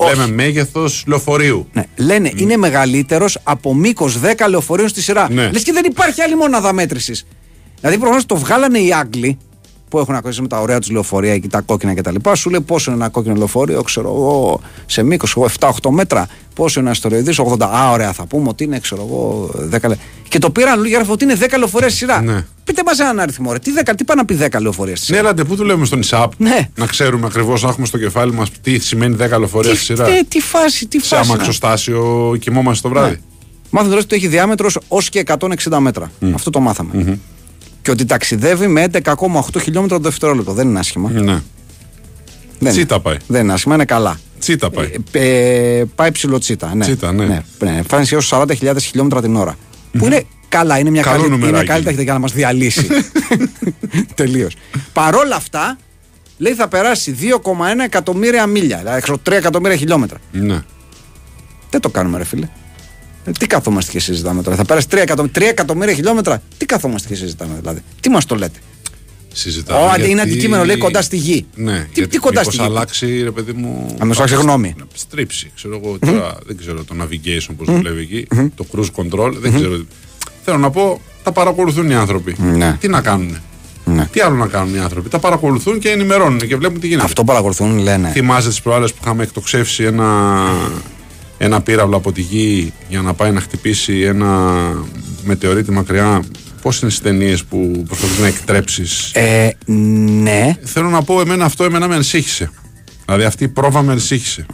Speaker 4: Όχι.
Speaker 3: Λέμε μέγεθος λεωφορείου.
Speaker 4: Ναι. Λένε είναι μεγαλύτερος από μήκος 10 λεωφορείων στη σειρά.
Speaker 3: Ναι.
Speaker 4: Λες και δεν υπάρχει άλλη μόναδα μέτρησης. Δηλαδή προφανώς το βγάλανε οι Άγγλοι που έχουν ακούσει με τα ωραία τους λεωφορεία εκεί, τα κόκκινα κτλ. Σου λέει πόσο είναι ένα κόκκινο λεωφορείο, ξέρω εγώ, σε μήκος 7-8 μέτρα. Πόσο είναι ένα αστεροειδής, 80. Α, ωραία, θα πούμε ότι είναι, ξέρω εγώ, 10 λε- Και το πήραν για ότι είναι 10 λεωφορεία στη σειρά.
Speaker 3: Ναι.
Speaker 4: Πείτε μας έναν αριθμό, ρε. Τι, 10, τι πάνε να πει 10 λεωφορεία στη
Speaker 3: Ναι,
Speaker 4: σειρά;
Speaker 3: έλατε, πού δουλεύουμε στον ΙΣΑΠ.
Speaker 4: Ναι.
Speaker 3: Να ξέρουμε ακριβώς, να έχουμε στο κεφάλι μας τι σημαίνει 10 λεωφορεία στη σειρά.
Speaker 4: τι, τι φάση, τι
Speaker 3: Σε
Speaker 4: φάση. να-
Speaker 3: αμαξοστάσιο κοιμόμαστε το βράδυ.
Speaker 4: Μάθαμε τώρα ότι έχει διάμετρος ως και 160 μέτρα. Αυτό το μαθαμε Και ότι ταξιδεύει με 11,8 χιλιόμετρα το δευτερόλεπτο. Δεν είναι άσχημα.
Speaker 3: Ναι.
Speaker 4: Δεν είναι.
Speaker 3: Τσίτα πάει.
Speaker 4: Δεν είναι άσχημα, είναι καλά.
Speaker 3: Τσίτα πάει.
Speaker 4: Ε, ε, πάει ψηλό τσίτα. Ναι.
Speaker 3: Τσίτα, ναι.
Speaker 4: ναι, ναι. Φτάνει έως 40.000 χιλιόμετρα την ώρα. Που είναι καλά, είναι μια
Speaker 3: Καλό
Speaker 4: καλή, είναι
Speaker 3: νουμεράκι.
Speaker 4: καλή ταχύτητα για να μας διαλύσει. [laughs] Τελείως. Παρόλα αυτά, λέει θα περάσει 2,1 εκατομμύρια μίλια. Δηλαδή 3 εκατομμύρια χιλιόμετρα.
Speaker 3: Ναι.
Speaker 4: Δεν το κάνουμε, ρε φίλε. Ε, τι καθόμαστε και συζητάμε τώρα. Θα πέρασε 3 εκατομμύρια, 3 εκατομμύρια χιλιόμετρα; Τι καθόμαστε και συζητάμε, δηλαδή. Τι μας το λέτε;
Speaker 3: Συζητάμε.
Speaker 4: Ω, αντί είναι
Speaker 3: γιατί-
Speaker 4: αντικείμενο, λέει κοντά στη γη.
Speaker 3: Ναι,
Speaker 4: Τι,
Speaker 3: γιατί
Speaker 4: τι κοντά στη
Speaker 3: μήπως
Speaker 4: γη;
Speaker 3: αλλάξει, ρε παιδί μου.
Speaker 4: Να μας αλλάξει γνώμη.
Speaker 3: Να στρίψει. Ξέρω εγώ τώρα, δεν ξέρω το navigation πώς δουλεύει εκεί. Το cruise control, δεν ξέρω. Θέλω να πω, τα παρακολουθούν οι άνθρωποι.
Speaker 4: Ναι.
Speaker 3: Τι να κάνουν.
Speaker 4: Ναι.
Speaker 3: Τι άλλο να κάνουν οι άνθρωποι; Τα παρακολουθούν και ενημερώνουν και βλέπουν τι γίνεται.
Speaker 4: Αυτό παρακολουθούν, λένε.
Speaker 3: Θυμάσαι τις προάλλες που είχαμε εκτοξεύσει ένα, ένα πύραυλο από τη γη για να πάει να χτυπήσει ένα μετεωρίτη μακριά. Πώς είναι στις ταινίες που προσπαθείς να εκτρέψεις;
Speaker 4: Ε, ναι,
Speaker 3: Θέλω να πω, εμένα αυτό εμένα με ανησύχησε. Δηλαδή αυτή η πρόβα με ανησύχησε.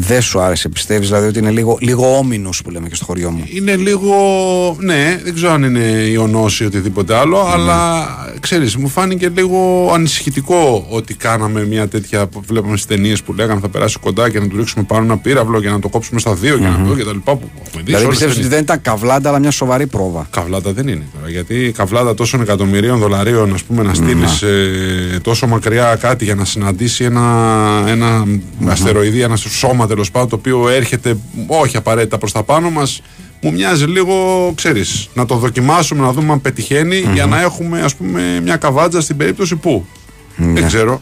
Speaker 4: Δεν σου άρεσε. Πιστεύεις δηλαδή ότι είναι λίγο, λίγο όμινος που λέμε και στο χωριό μου;
Speaker 3: Είναι λίγο. Ναι, δεν ξέρω αν είναι ιονός ή οτιδήποτε άλλο, αλλά ξέρεις, μου φάνηκε λίγο ανησυχητικό ότι κάναμε μια τέτοια που βλέπαμε στις ταινίες που λέγανε θα περάσει κοντά και να του ρίξουμε πάνω ένα πύραυλο και να το κόψουμε στα δύο και να το και τα λοιπά. Που έχουμε δει σε
Speaker 4: Δηλαδή
Speaker 3: όλες τις
Speaker 4: πιστεύεις ότι
Speaker 3: ταινίες.
Speaker 4: δεν ήταν καβλάντα, αλλά μια σοβαρή πρόβα;
Speaker 3: Καβλάτα δεν είναι τώρα. Γιατί καβλάτα τόσων εκατομμυρίων δολαρίων, ας πούμε, να στείλεις τόσο μακριά κάτι για να συναντήσει ένα, ένα αστεροειδή, ένα σώμα τέλος πάντων, το οποίο έρχεται όχι απαραίτητα προς τα πάνω μας, μου μοιάζει λίγο, ξέρεις, να το δοκιμάσουμε, να δούμε αν πετυχαίνει, για να έχουμε, ας πούμε, μια καβάτζα στην περίπτωση που. Δεν ξέρω.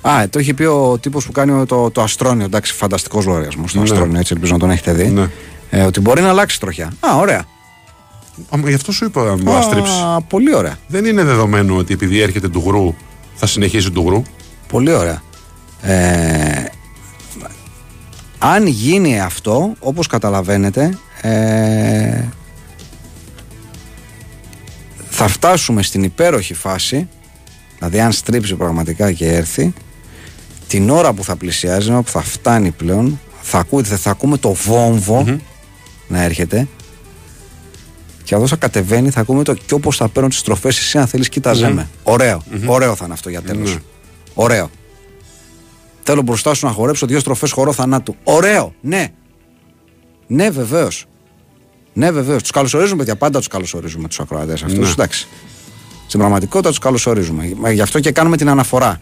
Speaker 4: Α, ε, το είχε πει ο τύπος που κάνει το, το Αστρόνιο. Εντάξει, φανταστικός λογαριασμός. Το
Speaker 3: Ναι.
Speaker 4: Αστρόνιο, έτσι ελπίζω να τον έχετε δει.
Speaker 3: Ναι.
Speaker 4: Ε, ότι μπορεί να αλλάξει τροχιά. Α, ωραία.
Speaker 3: Α, μα Γι' αυτό σου είπα να μου αστρίψει.
Speaker 4: Α, πολύ ωραία.
Speaker 3: Δεν είναι δεδομένο ότι επειδή έρχεται του γρου θα συνεχίσει του γρου;
Speaker 4: Πολύ ωραία. Ε, αν γίνει αυτό, όπως καταλαβαίνετε, ε, θα φτάσουμε στην υπέροχη φάση, δηλαδή αν στρίψει πραγματικά και έρθει, την ώρα που θα πλησιάζει, που θα φτάνει πλέον, θα, ακούτε, θα ακούμε το βομβο να έρχεται και εδώ θα κατεβαίνει, θα ακούμε το και όπως θα παίρνω τις στροφές εσύ αν θέλεις κοίταζέ με. Ωραίο. Ωραίο θα είναι αυτό για τέλος.
Speaker 3: Ναι.
Speaker 4: Ωραίο. Θέλω μπροστά σου να χορέψω δύο στροφές χορό θανάτου. Ωραίο. Ναι. Ναι, βεβαίως. Ναι, βεβαίως. Τους καλωσορίζουμε, παιδιά. Πάντα τους καλωσορίζουμε τους ακροατές αυτούς.
Speaker 3: Ναι.
Speaker 4: Εντάξει. Στην πραγματικότητα τους καλωσορίζουμε. Μα Γι' αυτό και κάνουμε την αναφορά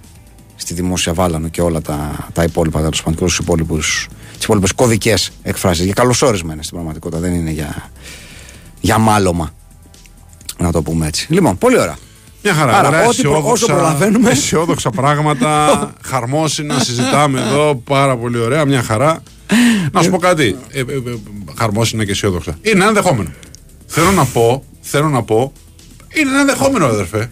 Speaker 4: στη δημόσια βάλανο και όλα τα, τα υπόλοιπα, τέλος πάντων, τους υπόλοιπους. Τις υπόλοιπες κωδικές εκφράσεις. Για καλωσόρισμα είναι στην πραγματικότητα. Δεν είναι για, για μάλωμα. Να το πούμε έτσι. Λοιπόν, πολύ ωραία.
Speaker 3: Μια χαρά.
Speaker 4: Άρα,
Speaker 3: ωραία,
Speaker 4: ό,τι προ-
Speaker 3: αισιόδοξα-
Speaker 4: όσο προλαβαίνουμε.
Speaker 3: Αισιόδοξα πράγματα. [laughs] χαρμόσυνα συζητάμε εδώ. Πάρα πολύ ωραία. Μια χαρά. Να σου πω κάτι. Ε, ε, ε, χαρμόσυνα και αισιόδοξα. Είναι ένα ενδεχόμενο. Θέλω να πω. Θέλω να πω. Είναι ένα ενδεχόμενο, αδερφέ.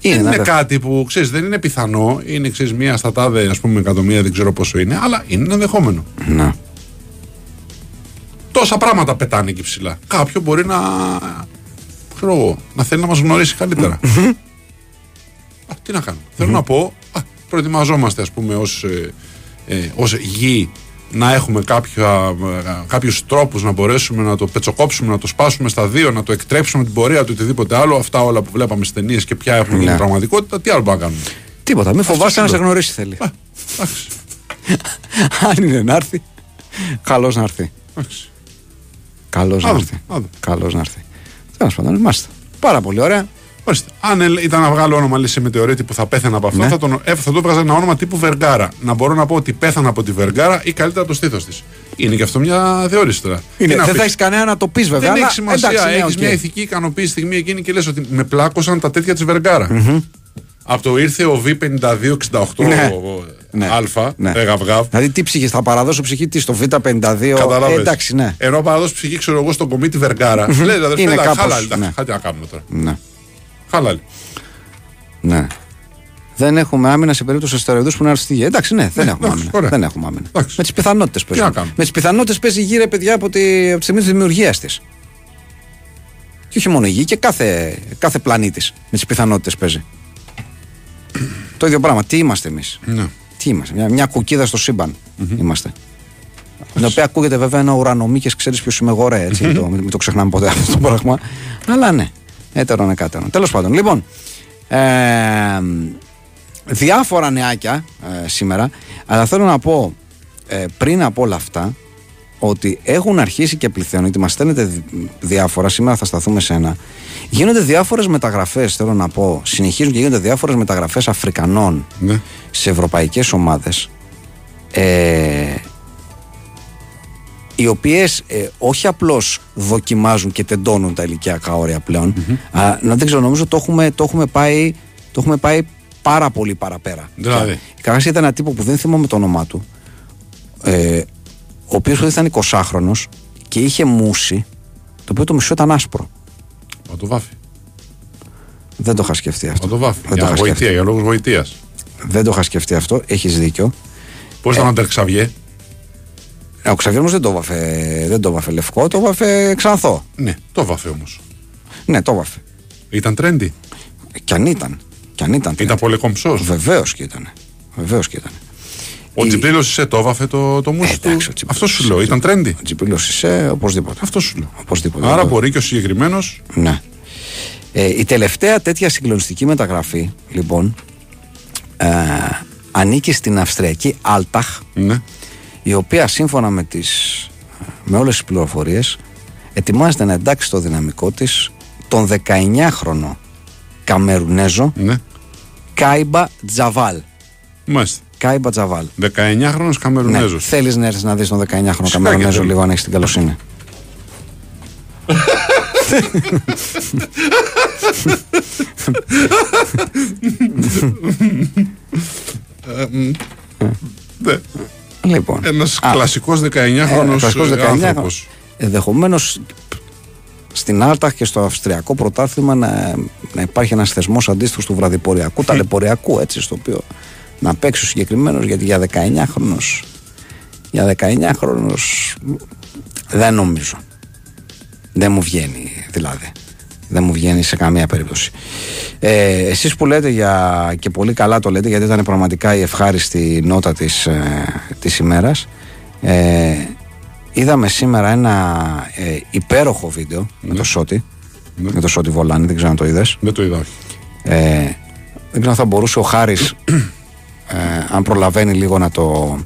Speaker 4: Είναι,
Speaker 3: δεν
Speaker 4: ένα
Speaker 3: είναι
Speaker 4: δε-
Speaker 3: κάτι που ξέρεις, δεν είναι πιθανό. Είναι ξέρεις, μία στα τάδε, ας πούμε, εκατομμύρια, δεν ξέρω πόσο είναι. Αλλά είναι ένα ενδεχόμενο.
Speaker 4: Να.
Speaker 3: Τόσα πράγματα πετάνε εκεί ψηλά. Κάποιο μπορεί να. Ξέρω εγώ, να θέλει να μας γνωρίσει καλύτερα. α, τι να κάνουμε. Θέλω να πω, α, προετοιμαζόμαστε, ας πούμε, ως ε, ε, ως γη να έχουμε κάποια, ε, κάποιους τρόπους να μπορέσουμε να το πετσοκόψουμε, να το σπάσουμε στα δύο, να το εκτρέψουμε την πορεία του οτιδήποτε άλλο. Αυτά όλα που βλέπαμε στις ταινίες και πια έχουν γίνει
Speaker 4: Ναι.
Speaker 3: πραγματικότητα. Τι άλλο μπορούμε να κάνουμε.
Speaker 4: Τίποτα. Μην φοβάσαι να
Speaker 3: λέω.
Speaker 4: σε γνωρίσει θέλει.
Speaker 3: Α, εντάξει, [laughs]
Speaker 4: Αν είναι να έρθει, καλώ να έρθει.
Speaker 3: εντάξει.
Speaker 4: Καλώ να
Speaker 3: Άδω,
Speaker 4: έρθει.
Speaker 3: άδω.
Speaker 4: Καλώς να έρθει. Τέλος πάντων, είμαστε. Πάρα πολύ ωραία.
Speaker 3: Ορίστε. Αν ε, ήταν να βγάλω όνομα λέει, σε μετεωρίτη που θα πέθανα από αυτό,
Speaker 4: Ναι.
Speaker 3: θα, τον, ε, θα το έβγαζα ένα όνομα τύπου Βεργάρα. Να μπορώ να πω ότι πέθανα από τη Βεργάρα ή καλύτερα το στήθος της. Είναι και αυτό μια θεώρηση τώρα. Τι
Speaker 4: Είναι,
Speaker 3: να
Speaker 4: δεν
Speaker 3: πεις;
Speaker 4: θα έχεις κανένα να το πεις βέβαια.
Speaker 3: Δεν
Speaker 4: αλλά
Speaker 3: έχει σημασία.
Speaker 4: εντάξει, ναι,
Speaker 3: έχεις
Speaker 4: οκ.
Speaker 3: μια ηθική ικανοποίηση στιγμή εκείνη και λες ότι με πλάκωσαν τα τέτοια της Βεργάρα. Από το ήρθε ο V5268
Speaker 4: Ναι. Ναι.
Speaker 3: Α,
Speaker 4: Ναι.
Speaker 3: ε, γαυγάβ.
Speaker 4: Δηλαδή τι ψυχή, θα παραδώσω ψυχή τι στο Β52.
Speaker 3: Καταλάβες.
Speaker 4: Ε, εντάξει, ναι.
Speaker 3: Ενώ παραδώσει ψυχή, ξέρω εγώ, στον κομίτη Βεργάρα. Λέει αδερφέ,
Speaker 4: Είναι
Speaker 3: εντάξει,
Speaker 4: κάπως,
Speaker 3: χαλάλι. εντάξει,
Speaker 4: ναι.
Speaker 3: Κάτι να κάνουμε τώρα.
Speaker 4: ναι.
Speaker 3: Χαλάλι.
Speaker 4: ναι. Δεν έχουμε άμυνα σε περίπτωση αστεροειδούς που είναι άρρωστη γη. Εντάξει, ναι, δεν έχουμε
Speaker 3: εντάξει,
Speaker 4: άμυνα.
Speaker 3: ωραία.
Speaker 4: Δεν έχουμε άμυνα.
Speaker 3: Εντάξει.
Speaker 4: Με τις πιθανότητες παίζει.
Speaker 3: να κάνουμε.
Speaker 4: Με τις πιθανότητες παίζει η γη, ρε παιδιά, από τη, από τη στιγμή της δημιουργίας της. Και όχι μόνο η γη, και κάθε, κάθε πλανήτης με τις πιθανότητες παίζει. το ίδιο πράγμα. Τι είμαστε εμείς;
Speaker 3: Ναι.
Speaker 4: Τι είμαστε. Μια, μια κουκίδα στο σύμπαν είμαστε. Την οποία ακούγεται βέβαια ένα ουρανομίκε, ξέρεις ποιος είμαι εγώ, ρε, έτσι. το, μην το ξεχνάμε ποτέ αυτό το πράγμα. Αλλά ναι, έτερον εκάτερον. Τέλος πάντων, λοιπόν. Ε, διάφορα νεάκια ε, σήμερα, αλλά θέλω να πω ε, πριν από όλα αυτά ότι έχουν αρχίσει και πληθαίνουν, γιατί μας στέλνετε δι- διάφορα, σήμερα θα σταθούμε σε ένα. Γίνονται διάφορες μεταγραφές, θέλω να πω, συνεχίζουν και γίνονται διάφορες μεταγραφές Αφρικανών
Speaker 3: Ναι.
Speaker 4: σε ευρωπαϊκές ομάδες ε, οι οποίες ε, όχι απλώς δοκιμάζουν και τεντώνουν τα ηλικιακά όρια πλέον αλλά να δεν ξέρω νομίζω το έχουμε, το έχουμε, πάει, το έχουμε πάει πάρα πολύ παραπέρα.
Speaker 3: Δηλαδή;
Speaker 4: Καταρχάς ήταν ένα τύπο που δεν θυμάμαι το όνομά του ε, ο οποίος ήταν 20χρονος και είχε μουσι το οποίο το μισό ήταν άσπρο
Speaker 3: Μα το βάφει.
Speaker 4: δεν το είχα σκεφτεί αυτό
Speaker 3: Μα το βάφει.
Speaker 4: δεν, το
Speaker 3: Για
Speaker 4: είχα σκεφτεί.
Speaker 3: βοηθεία, για λόγους βοηθεία.
Speaker 4: δεν το είχα σκεφτεί αυτό έχεις δίκιο
Speaker 3: Πώς ήταν ο Ντερξαβιέ.
Speaker 4: Ε, Ο Ξαβιέρ όμως δεν το βάφε, δεν το βάφε λευκό, το βάφε ξανθό.
Speaker 3: Ναι, το βάφει όμως.
Speaker 4: Ναι, το βάφε.
Speaker 3: Ήταν trendy.
Speaker 4: Κι αν ήταν. Κι αν ήταν.
Speaker 3: Ήταν πολύ κομψός.
Speaker 4: Βεβαίως και ήταν. Βεβαίως και ήταν.
Speaker 3: Ο
Speaker 4: Η-
Speaker 3: Τζιμπρίλος Ισέ το βάφε το, το μουσι
Speaker 4: Ε,
Speaker 3: του.
Speaker 4: εντάξει, ο Τζιμπρίλος
Speaker 3: Αυτό σου λέω, ήταν trendy;
Speaker 4: Ο Τζιπίλο είσαι οπωσδήποτε.
Speaker 3: Αυτό σου λέω.
Speaker 4: Οπωσδήποτε.
Speaker 3: Άρα
Speaker 4: Το-
Speaker 3: μπορεί και ο συγκεκριμένος.
Speaker 4: Ναι. Ε, η τελευταία τέτοια συγκλονιστική μεταγραφή, λοιπόν, ε, ανήκει στην Αυστριακή Altach,
Speaker 3: Ναι.
Speaker 4: η οποία σύμφωνα με, τις, με όλες τις πληροφορίες ετοιμάζεται να εντάξει στο δυναμικό της τον 19χρονο Καμερουνέζο
Speaker 3: ναι.
Speaker 4: Κάιμπα Τζαβάλ.
Speaker 3: Μάλιστα.
Speaker 4: Κάιμπα Τζαβάλ.
Speaker 3: 19χρονο
Speaker 4: Ναι.
Speaker 3: Καμερουνέζο.
Speaker 4: Θέλεις να έρθεις να δεις τον 19χρονο
Speaker 3: Φυσικά
Speaker 4: Καμερουνέζο
Speaker 3: και θέλω.
Speaker 4: λίγο αν έχεις την καλοσύνη.
Speaker 3: Ναι.
Speaker 4: Λοιπόν.
Speaker 3: Ένας
Speaker 4: Α,
Speaker 3: κλασικός
Speaker 4: ε,
Speaker 3: 19χρονο
Speaker 4: κλασικός 19χρονος.
Speaker 3: άνθρωπος.
Speaker 4: Ενδεχομένως στην Άλταχ και στο Αυστριακό πρωτάθλημα να, να υπάρχει ένας θεσμός αντίστοιχος του βραδιποριακού, ταλαιπωριακού έτσι, στο οποίο να παίξει ο συγκεκριμένος γιατί για 19χρονο. Για 19χρονο δεν νομίζω. Δεν μου βγαίνει δηλαδή. Δεν μου βγαίνει σε καμία περίπτωση. Ε, εσείς που λέτε για, και πολύ καλά το λέτε γιατί ήταν πραγματικά η ευχάριστη νότα της, ε, της ημέρας ε, είδαμε σήμερα ένα ε, υπέροχο βίντεο με το Σότι
Speaker 3: Ναι.
Speaker 4: με το Σότι Βολάνη, δεν ξέρω αν το είδες
Speaker 3: Δεν το είδα, όχι.
Speaker 4: ε, δεν ξέρω αν θα μπορούσε ο Χάρης ε, αν προλαβαίνει λίγο να το,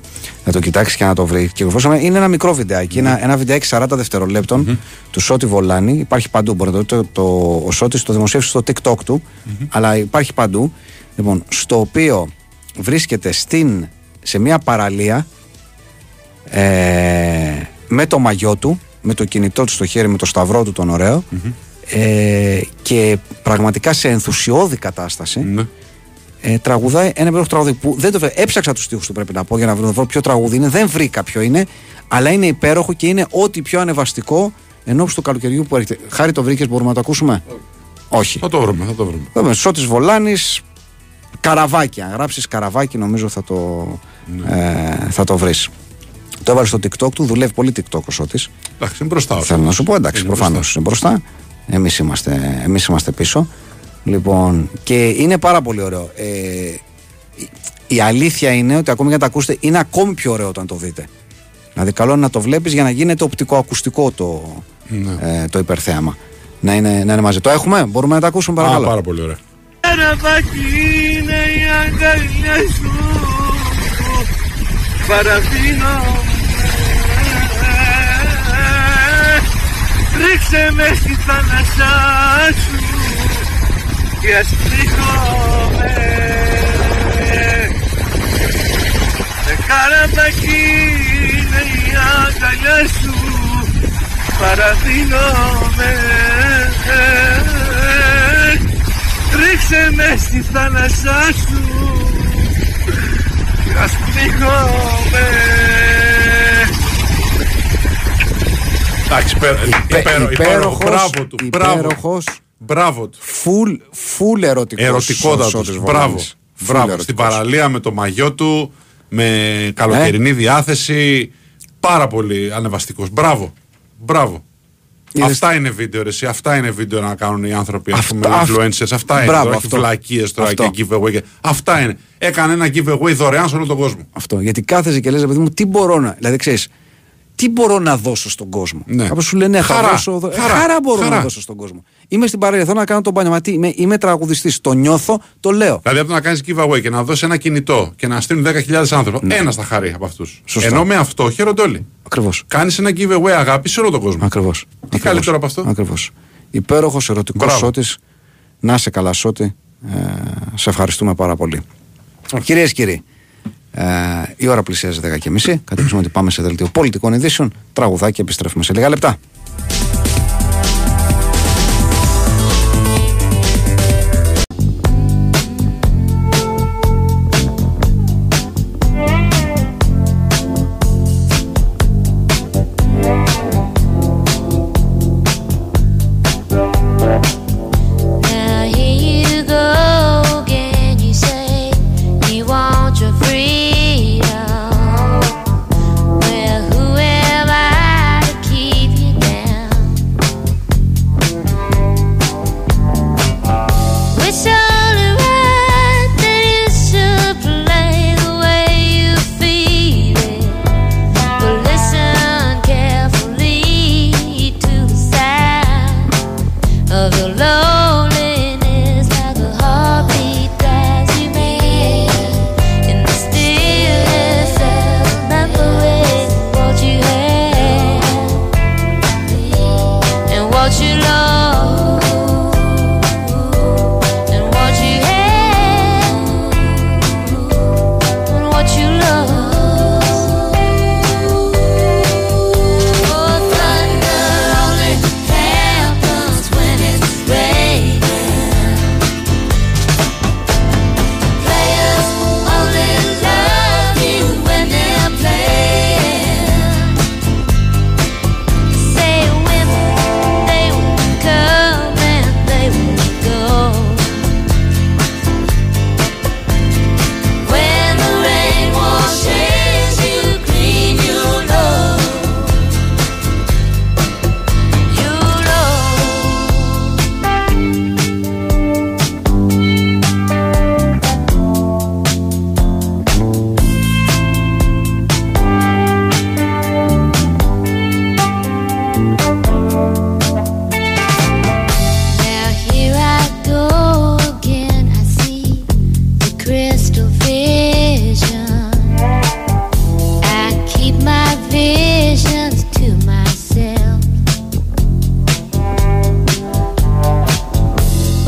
Speaker 4: να το κοιτάξει και να το βρει. Κυκλοφορήσαμε. Είναι ένα μικρό βιντεάκι, ένα, ένα βιντεάκι 40 δευτερολεπτων του Σώτη Βολάνη. Υπάρχει παντού. Μπορείτε να το δείτε. Το, ο Σώτης το δημοσίευσε στο TikTok του, αλλά υπάρχει παντού. Λοιπόν, στο οποίο βρίσκεται στην, σε μια παραλία ε, με το μαγιό του, με το κινητό του στο χέρι, με το σταυρό του τον ωραίο ε, και πραγματικά σε ενθουσιώδη κατάσταση
Speaker 3: Ναι.
Speaker 4: Ε, τραγουδάει ένα υπέροχο τραγούδι που δεν το βρε- έψαξα τους στίχους του πρέπει να πω για να βρω, βρω ποιο τραγούδι είναι. Δεν βρήκα ποιο είναι, αλλά είναι υπέροχο και είναι ό,τι πιο ανεβαστικό εν του καλοκαιριού που έρχεται. Χάρη το βρήκες, μπορούμε να το ακούσουμε; Όχι.
Speaker 3: Θα το βρούμε, θα το βρούμε.
Speaker 4: Δούμε, Σώτης Βολάνης, καραβάκι. Αν γράψεις καραβάκι, νομίζω θα το, ε, θα το βρεις. Το έβαλες στο TikTok του, δουλεύει πολύ TikTok ο Σώτης.
Speaker 3: Εντάξει, είναι μπροστά.
Speaker 4: Θέλω να σου πω, εντάξει,
Speaker 3: Είναι
Speaker 4: προφανώς
Speaker 3: μπροστά.
Speaker 4: είναι μπροστά. Εμείς είμαστε, εμείς είμαστε πίσω. Λοιπόν, και είναι πάρα πολύ ωραίο. Ε, η- η αλήθεια είναι ότι ακόμη για να τα ακούσετε, είναι ακόμη πιο ωραίο όταν το δείτε. Δηλαδή, καλό είναι να το βλέπεις για να γίνεται οπτικοακουστικό το,
Speaker 3: Ναι.
Speaker 4: ε, το υπερθέαμα. Να είναι, να είναι μαζί. Το έχουμε, μπορούμε να τα ακούσουμε
Speaker 3: Α,
Speaker 4: παρακαλώ;
Speaker 3: πάρα πολύ ωραία.
Speaker 2: Καραβάκι είναι η αγκαλιά σου Παραφίνω Ρίξε με στη θάλασσά σου
Speaker 5: και ας πνίγομαι Με καραμπακί είναι η αγκαλιά σου παραδίνομαι Ρίξε με στη θάλασσά σου και ας πνίγομαι
Speaker 3: Εντάξει, υπέρ- υπέρο- υπέροχος. Μπράβο του. Μπράβο.
Speaker 4: υπέροχος,
Speaker 3: Μπράβο τους.
Speaker 4: φουλ, φουλ ερωτικός.
Speaker 3: Ερωτικότατος.
Speaker 4: Σώτης
Speaker 3: Μπράβο.
Speaker 4: Βολάνης. Φουλ
Speaker 3: Μπράβο.
Speaker 4: ερωτικός.
Speaker 3: Στην παραλία με το μαγιό του, με καλοκαιρινή
Speaker 4: Ε.
Speaker 3: διάθεση. Πάρα πολύ ανεβαστικός. Μπράβο. Μπράβο.
Speaker 4: Είδες-
Speaker 3: Αυτά είναι βίντεο, ρε, εσύ. Αυτά είναι βίντεο να κάνουν οι άνθρωποι. Ας
Speaker 4: Αυτά-
Speaker 3: πούμε,
Speaker 4: αυ-
Speaker 3: influencers. Αυτά είναι.
Speaker 4: Μπράβο,
Speaker 3: Τώρα έχει
Speaker 4: αυτό.
Speaker 3: βλακίες τώρα
Speaker 4: Αυτό.
Speaker 3: και giveaway. και- Αυτά είναι. Έκανε ένα giveaway δωρεάν σε όλο τον κόσμο.
Speaker 4: Αυτό. Γιατί κάθεσαι και λες, ρε παιδί μου, τι μπορώ να. Δηλαδή, ξέρεις, τι μπορώ να δώσω στον κόσμο;
Speaker 3: Ναι.
Speaker 4: Κάπως σου λένε, θα
Speaker 3: Χαρά.
Speaker 4: δώσω. δω- Ε,
Speaker 3: Χαρά.
Speaker 4: Χαρά. μπορώ
Speaker 3: Χαρά.
Speaker 4: να δώσω στον κόσμο. Είμαι στην παραλία, θέλω να κάνω τον μπάνιο. Μα τι, είμαι, είμαι τραγουδιστής. Το νιώθω, το λέω.
Speaker 3: Δηλαδή από το να κάνεις giveaway και να δώσεις ένα κινητό και να στείλουν 10.000 άνθρωποι, ένας θα χαρεί από αυτούς.
Speaker 4: Ναι. Σωστό.
Speaker 3: Ενώ με αυτό χαίρονται όλοι.
Speaker 4: Ακριβώς.
Speaker 3: Κάνεις ένα giveaway αγάπης σε όλο τον κόσμο.
Speaker 4: Ακριβώς.
Speaker 3: Τι καλύτερο από αυτό;
Speaker 4: Ακριβώς. Υπέροχος ερωτικός
Speaker 3: Μπράβο.
Speaker 4: σώτης. Να σε καλά, σώτη. Ε, σε ευχαριστούμε πάρα πολύ. Κυρίες και κύριοι, ε, η ώρα πλησιάζει 10.30. Κατευθύνουμε ότι πάμε σε δελτίο πολιτικών ειδήσεων. Τραγουδάκι, επιστρέφουμε σε λίγα λεπτά.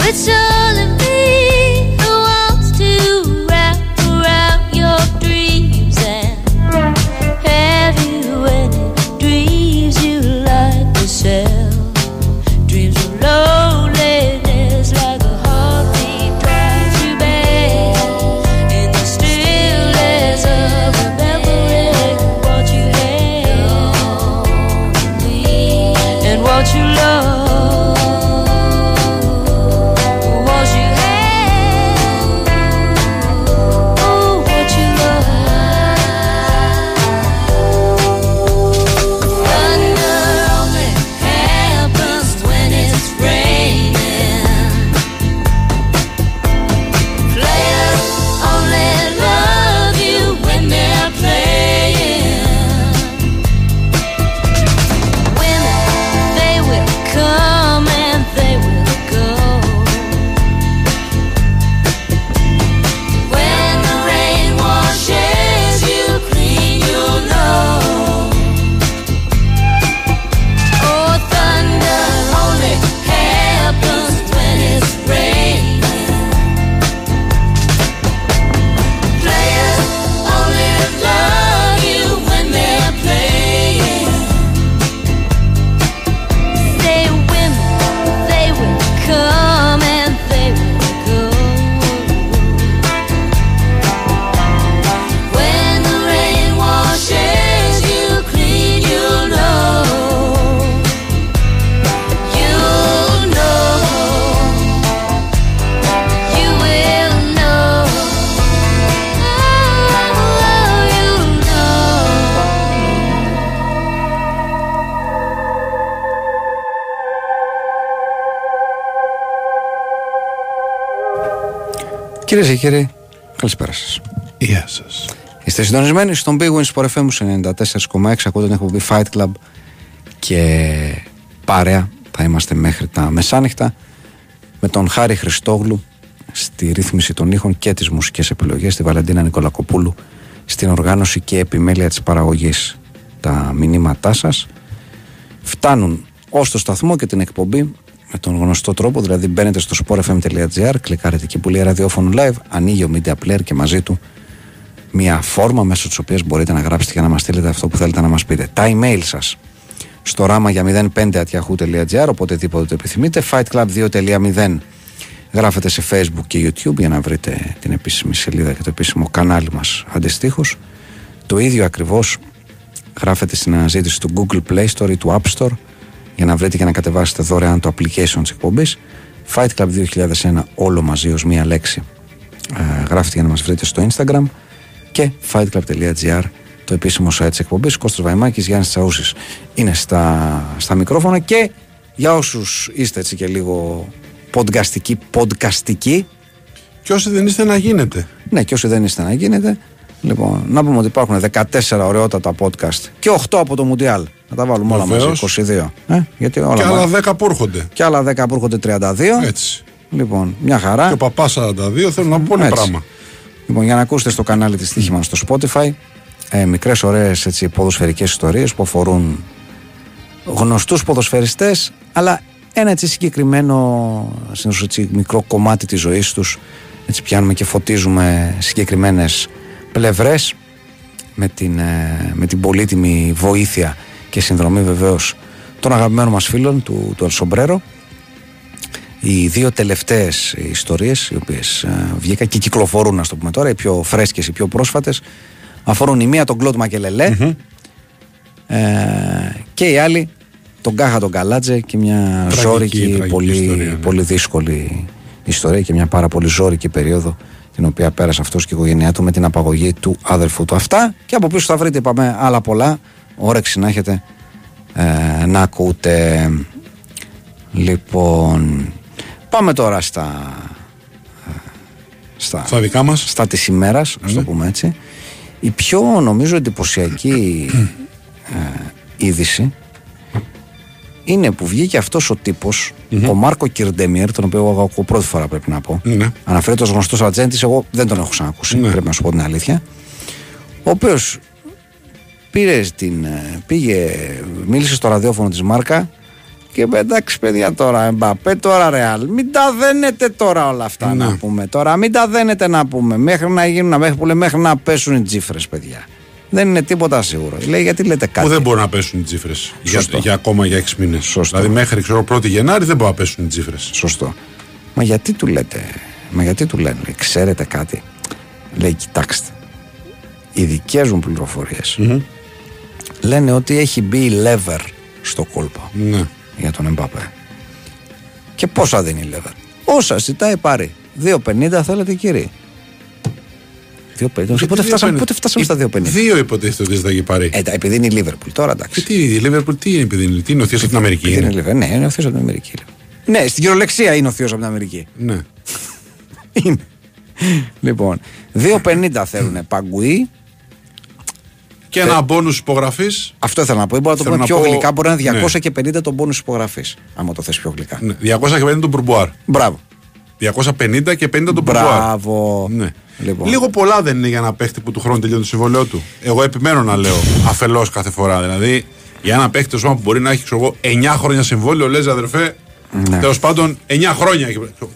Speaker 4: It's a κύριοι, καλησπέρα σας.
Speaker 3: Γεια σας.
Speaker 4: Είστε συντονισμένοι στον Big Wins Sport FM 94,6. Ακούτε την εκπομπή Fight Club και παρέα θα είμαστε μέχρι τα μεσάνυχτα με τον Χάρη Χριστόγλου στη ρύθμιση των ήχων και τις μουσικές επιλογές, τη Βαλεντίνα Νικολακοπούλου στην οργάνωση και επιμέλεια της παραγωγής. Τα μηνύματά σας φτάνουν ως το σταθμό και την εκπομπή με τον γνωστό τρόπο, δηλαδή μπαίνετε στο sportfm.gr, κλικάρετε εκεί που λέει ραδιόφωνο live, ανοίγει ο media player και μαζί του μια φόρμα μέσω της οποίας μπορείτε να γράψετε και να μας στείλετε αυτό που θέλετε να μας πείτε. Τα email σας στο ράμα για 05.yahoo.gr, οποτεδήποτε το επιθυμείτε. Fightclub2.0 γράφετε σε Facebook και YouTube για να βρείτε την επίσημη σελίδα και το επίσημο κανάλι μας αντιστοίχως. Το ίδιο ακριβώς γράφετε στην αναζήτηση του Google Play Store ή του App Store για να βρείτε και να κατεβάσετε δωρεάν το application της εκπομπής. Fight Club 2001 όλο μαζί ως μία λέξη ε, γράφετε για να μας βρείτε στο Instagram και fightclub.gr το επίσημο site της εκπομπής Κώστας Βαϊμάκης, Γιάννης Τσαούσης είναι στα, στα μικρόφωνα και για όσους είστε έτσι και λίγο podcastικοί, podcastικοί
Speaker 3: Και όσοι δεν είστε να γίνετε.
Speaker 4: ναι και όσοι δεν είστε να γίνετε λοιπόν να πούμε ότι υπάρχουν 14 ωραιότατα podcast και 8 από το Μουντιάλ να τα βάλουμε όλα
Speaker 3: Βεβαίως.
Speaker 4: μαζί 22 ε, γιατί όλα
Speaker 3: Και
Speaker 4: μαζί.
Speaker 3: άλλα 10 που έρχονται.
Speaker 4: και άλλα 10 που έρχονται 32
Speaker 3: Έτσι.
Speaker 4: λοιπόν μια χαρά
Speaker 3: Και ο παπάς 42 θέλουν να πούνε
Speaker 4: Έτσι.
Speaker 3: πράγμα.
Speaker 4: Λοιπόν, για να ακούσετε στο κανάλι της Στοίχημα στο Spotify ε, μικρές ωραίες έτσι, ποδοσφαιρικές ιστορίες που αφορούν γνωστούς ποδοσφαιριστές αλλά ένα έτσι συγκεκριμένο συνήθως, έτσι, μικρό κομμάτι της ζωής τους έτσι πιάνουμε και φωτίζουμε συγκεκριμένες πλευρές με την, ε, με την πολύτιμη βοήθεια και συνδρομή βεβαίως των αγαπημένων μας φίλων του, του Ελσομπρέρο οι δύο τελευταίες ιστορίες οι οποίες ε, βγήκαν και κυκλοφορούν, ας το πούμε τώρα, οι πιο φρέσκες, οι πιο πρόσφατες, αφορούν η μία τον Κλοντ Μακελελέ ε, και η άλλη τον Κάχα τον Καλάτζε και μια
Speaker 3: Τραγική,
Speaker 4: ζώρικη,
Speaker 3: τραγική
Speaker 4: πολύ,
Speaker 3: ιστορία, ναι.
Speaker 4: πολύ δύσκολη ιστορία και μια πάρα πολύ ζώρικη περίοδο την οποία πέρασε αυτός και η οικογένειά του με την απαγωγή του άδελφου του. Αυτά και από πίσω θα βρείτε, είπαμε, άλλα πολλά. Όρεξη να έχετε ε, να ακούτε. Λοιπόν, πάμε τώρα στα, ε, στα,
Speaker 3: Στα δικά μας.
Speaker 4: στα της ημέρας, ας το πούμε έτσι. Η πιο νομίζω εντυπωσιακή ε, είδηση είναι που βγήκε αυτός ο τυπος ο Μάρκο Κιρντεμίρ, τον οποίο εγώ ακούω πρώτη φορά πρέπει να πω.
Speaker 3: Ναι.
Speaker 4: Αναφέρεται ως γνωστός ατζέντης, εγώ δεν τον έχω ξανακούσει,
Speaker 3: Ναι.
Speaker 4: πρέπει να σου πω την αλήθεια. Ο οποίος πήρες την, ε, πήγε, μίλησε στο ραδιόφωνο της Μάρκα και είπε εντάξει παιδιά τώρα Εμπαπέ τώρα Ρεάλ μην τα δένετε τώρα όλα αυτά
Speaker 3: Ναι.
Speaker 4: να πούμε τώρα μην τα δένετε να πούμε μέχρι να γίνουν μέχρι, που λέει, μέχρι να πέσουν οι τζίφρες παιδιά δεν είναι τίποτα σίγουρος λέει γιατί λέτε κάτι;
Speaker 3: Που δεν μπορούν να πέσουν οι τσίφρε για,
Speaker 4: Σωστό.
Speaker 3: για ακόμα για 6 μήνες.
Speaker 4: Σωστό.
Speaker 3: Δηλαδή μέχρι ξέρω 1η Γενάρη δεν μπορούν να πέσουν οι τσίφρε.
Speaker 4: Σωστό. Μα γιατί του λέτε, μα γιατί του λένε, λέει, ξέρετε κάτι; Λέει, κοιτάξτε, οι δικές μου πληροφορίες λένε ότι έχει μπει η lever στο κόλπο
Speaker 3: Ναι.
Speaker 4: για τον Εμπαπέ. Και πόσα δίνει η lever; Όσα ζητάει πάρει. 2,50 θέλετε κύριε. 2,50. Πότε φτάσαμε, πότε φτάσαμε στα 2,50.
Speaker 3: Δύο υποτίθεται ότι θα έχει πάρει.
Speaker 4: Ε, τα- επειδή είναι η Λίβερπουλ τώρα εντάξει.
Speaker 3: Και τι, η Liverpool τι είναι επειδή είναι, τι είναι ο Θεός από την Αμερική.
Speaker 4: Επειδή είναι;
Speaker 3: Είναι.
Speaker 4: η Liverpool. Ναι, είναι ο Θεό από την Αμερική. Ναι, στην κυριολεξία είναι ο Θεό από την Αμερική.
Speaker 3: Ναι. [laughs]
Speaker 4: Είναι. λοιπόν, 2,50 θέλουν παγκουί.
Speaker 3: Και ένα μπόνους υπογραφής.
Speaker 4: Αυτό ήθελα να πω. Μπορεί να το
Speaker 3: Θέλω
Speaker 4: πούμε
Speaker 3: να
Speaker 4: πιο
Speaker 3: πω-
Speaker 4: γλυκά. Μπορεί να είναι
Speaker 3: ναι.
Speaker 4: 250 το πόνου υπογραφής. Άμα το θες πιο γλυκά.
Speaker 3: Ναι, 250 τον Μπουρμπουάρ.
Speaker 4: Μπράβο.
Speaker 3: 250 και 50 τον Μπουρμπουάρ.
Speaker 4: Μπράβο.
Speaker 3: Ναι.
Speaker 4: Λοιπόν.
Speaker 3: Λίγο πολλά δεν είναι για ένα παίχτη που του χρόνου τελειώνει το συμβόλαιό του. Εγώ επιμένω να λέω αφελώς κάθε φορά. Δηλαδή για ένα παίχτη το σώμα που μπορεί να έχει ξέρω εγώ, 9 χρόνια συμβόλαιο, λες αδερφέ.
Speaker 4: Ναι.
Speaker 3: Τέλος πάντων 9 χρόνια.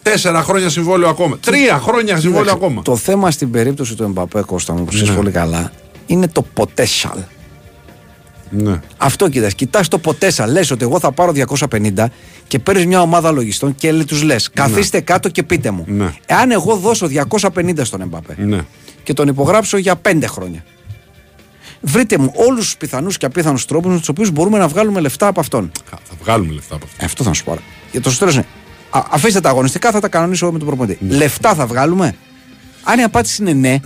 Speaker 3: 4 χρόνια συμβόλαιο ακόμα. 3 χρόνια συμβόλαιο
Speaker 4: Εντάξει,
Speaker 3: ακόμα.
Speaker 4: Το θέμα στην περίπτωση του Εμπαπέ Κώστα μου, που ξέρεις
Speaker 3: Ναι.
Speaker 4: πολύ καλά, είναι το potential.
Speaker 3: Ναι.
Speaker 4: Αυτό κοιτά. Κοιτάς το potential. Λες ότι εγώ θα πάρω 250 και παίρνεις μια ομάδα λογιστών και τους λες: Καθίστε κάτω και πείτε μου.
Speaker 3: Ναι.
Speaker 4: Εάν εγώ δώσω 250 στον Εμπαπέ
Speaker 3: Ναι.
Speaker 4: και τον υπογράψω για 5 χρόνια. Βρείτε μου όλους τους πιθανούς και απίθανους τρόπους με τους οποίους μπορούμε να βγάλουμε λεφτά από αυτόν.
Speaker 3: Θα βγάλουμε λεφτά από αυτό.
Speaker 4: Ε, Αυτό θα σου πω. ρε. Για το σωστό είναι. Α, αφήστε τα αγωνιστικά, θα τα κανονίσω εγώ με τον προπονητή. Λεφτά θα βγάλουμε. Αν η απάντηση είναι ναι,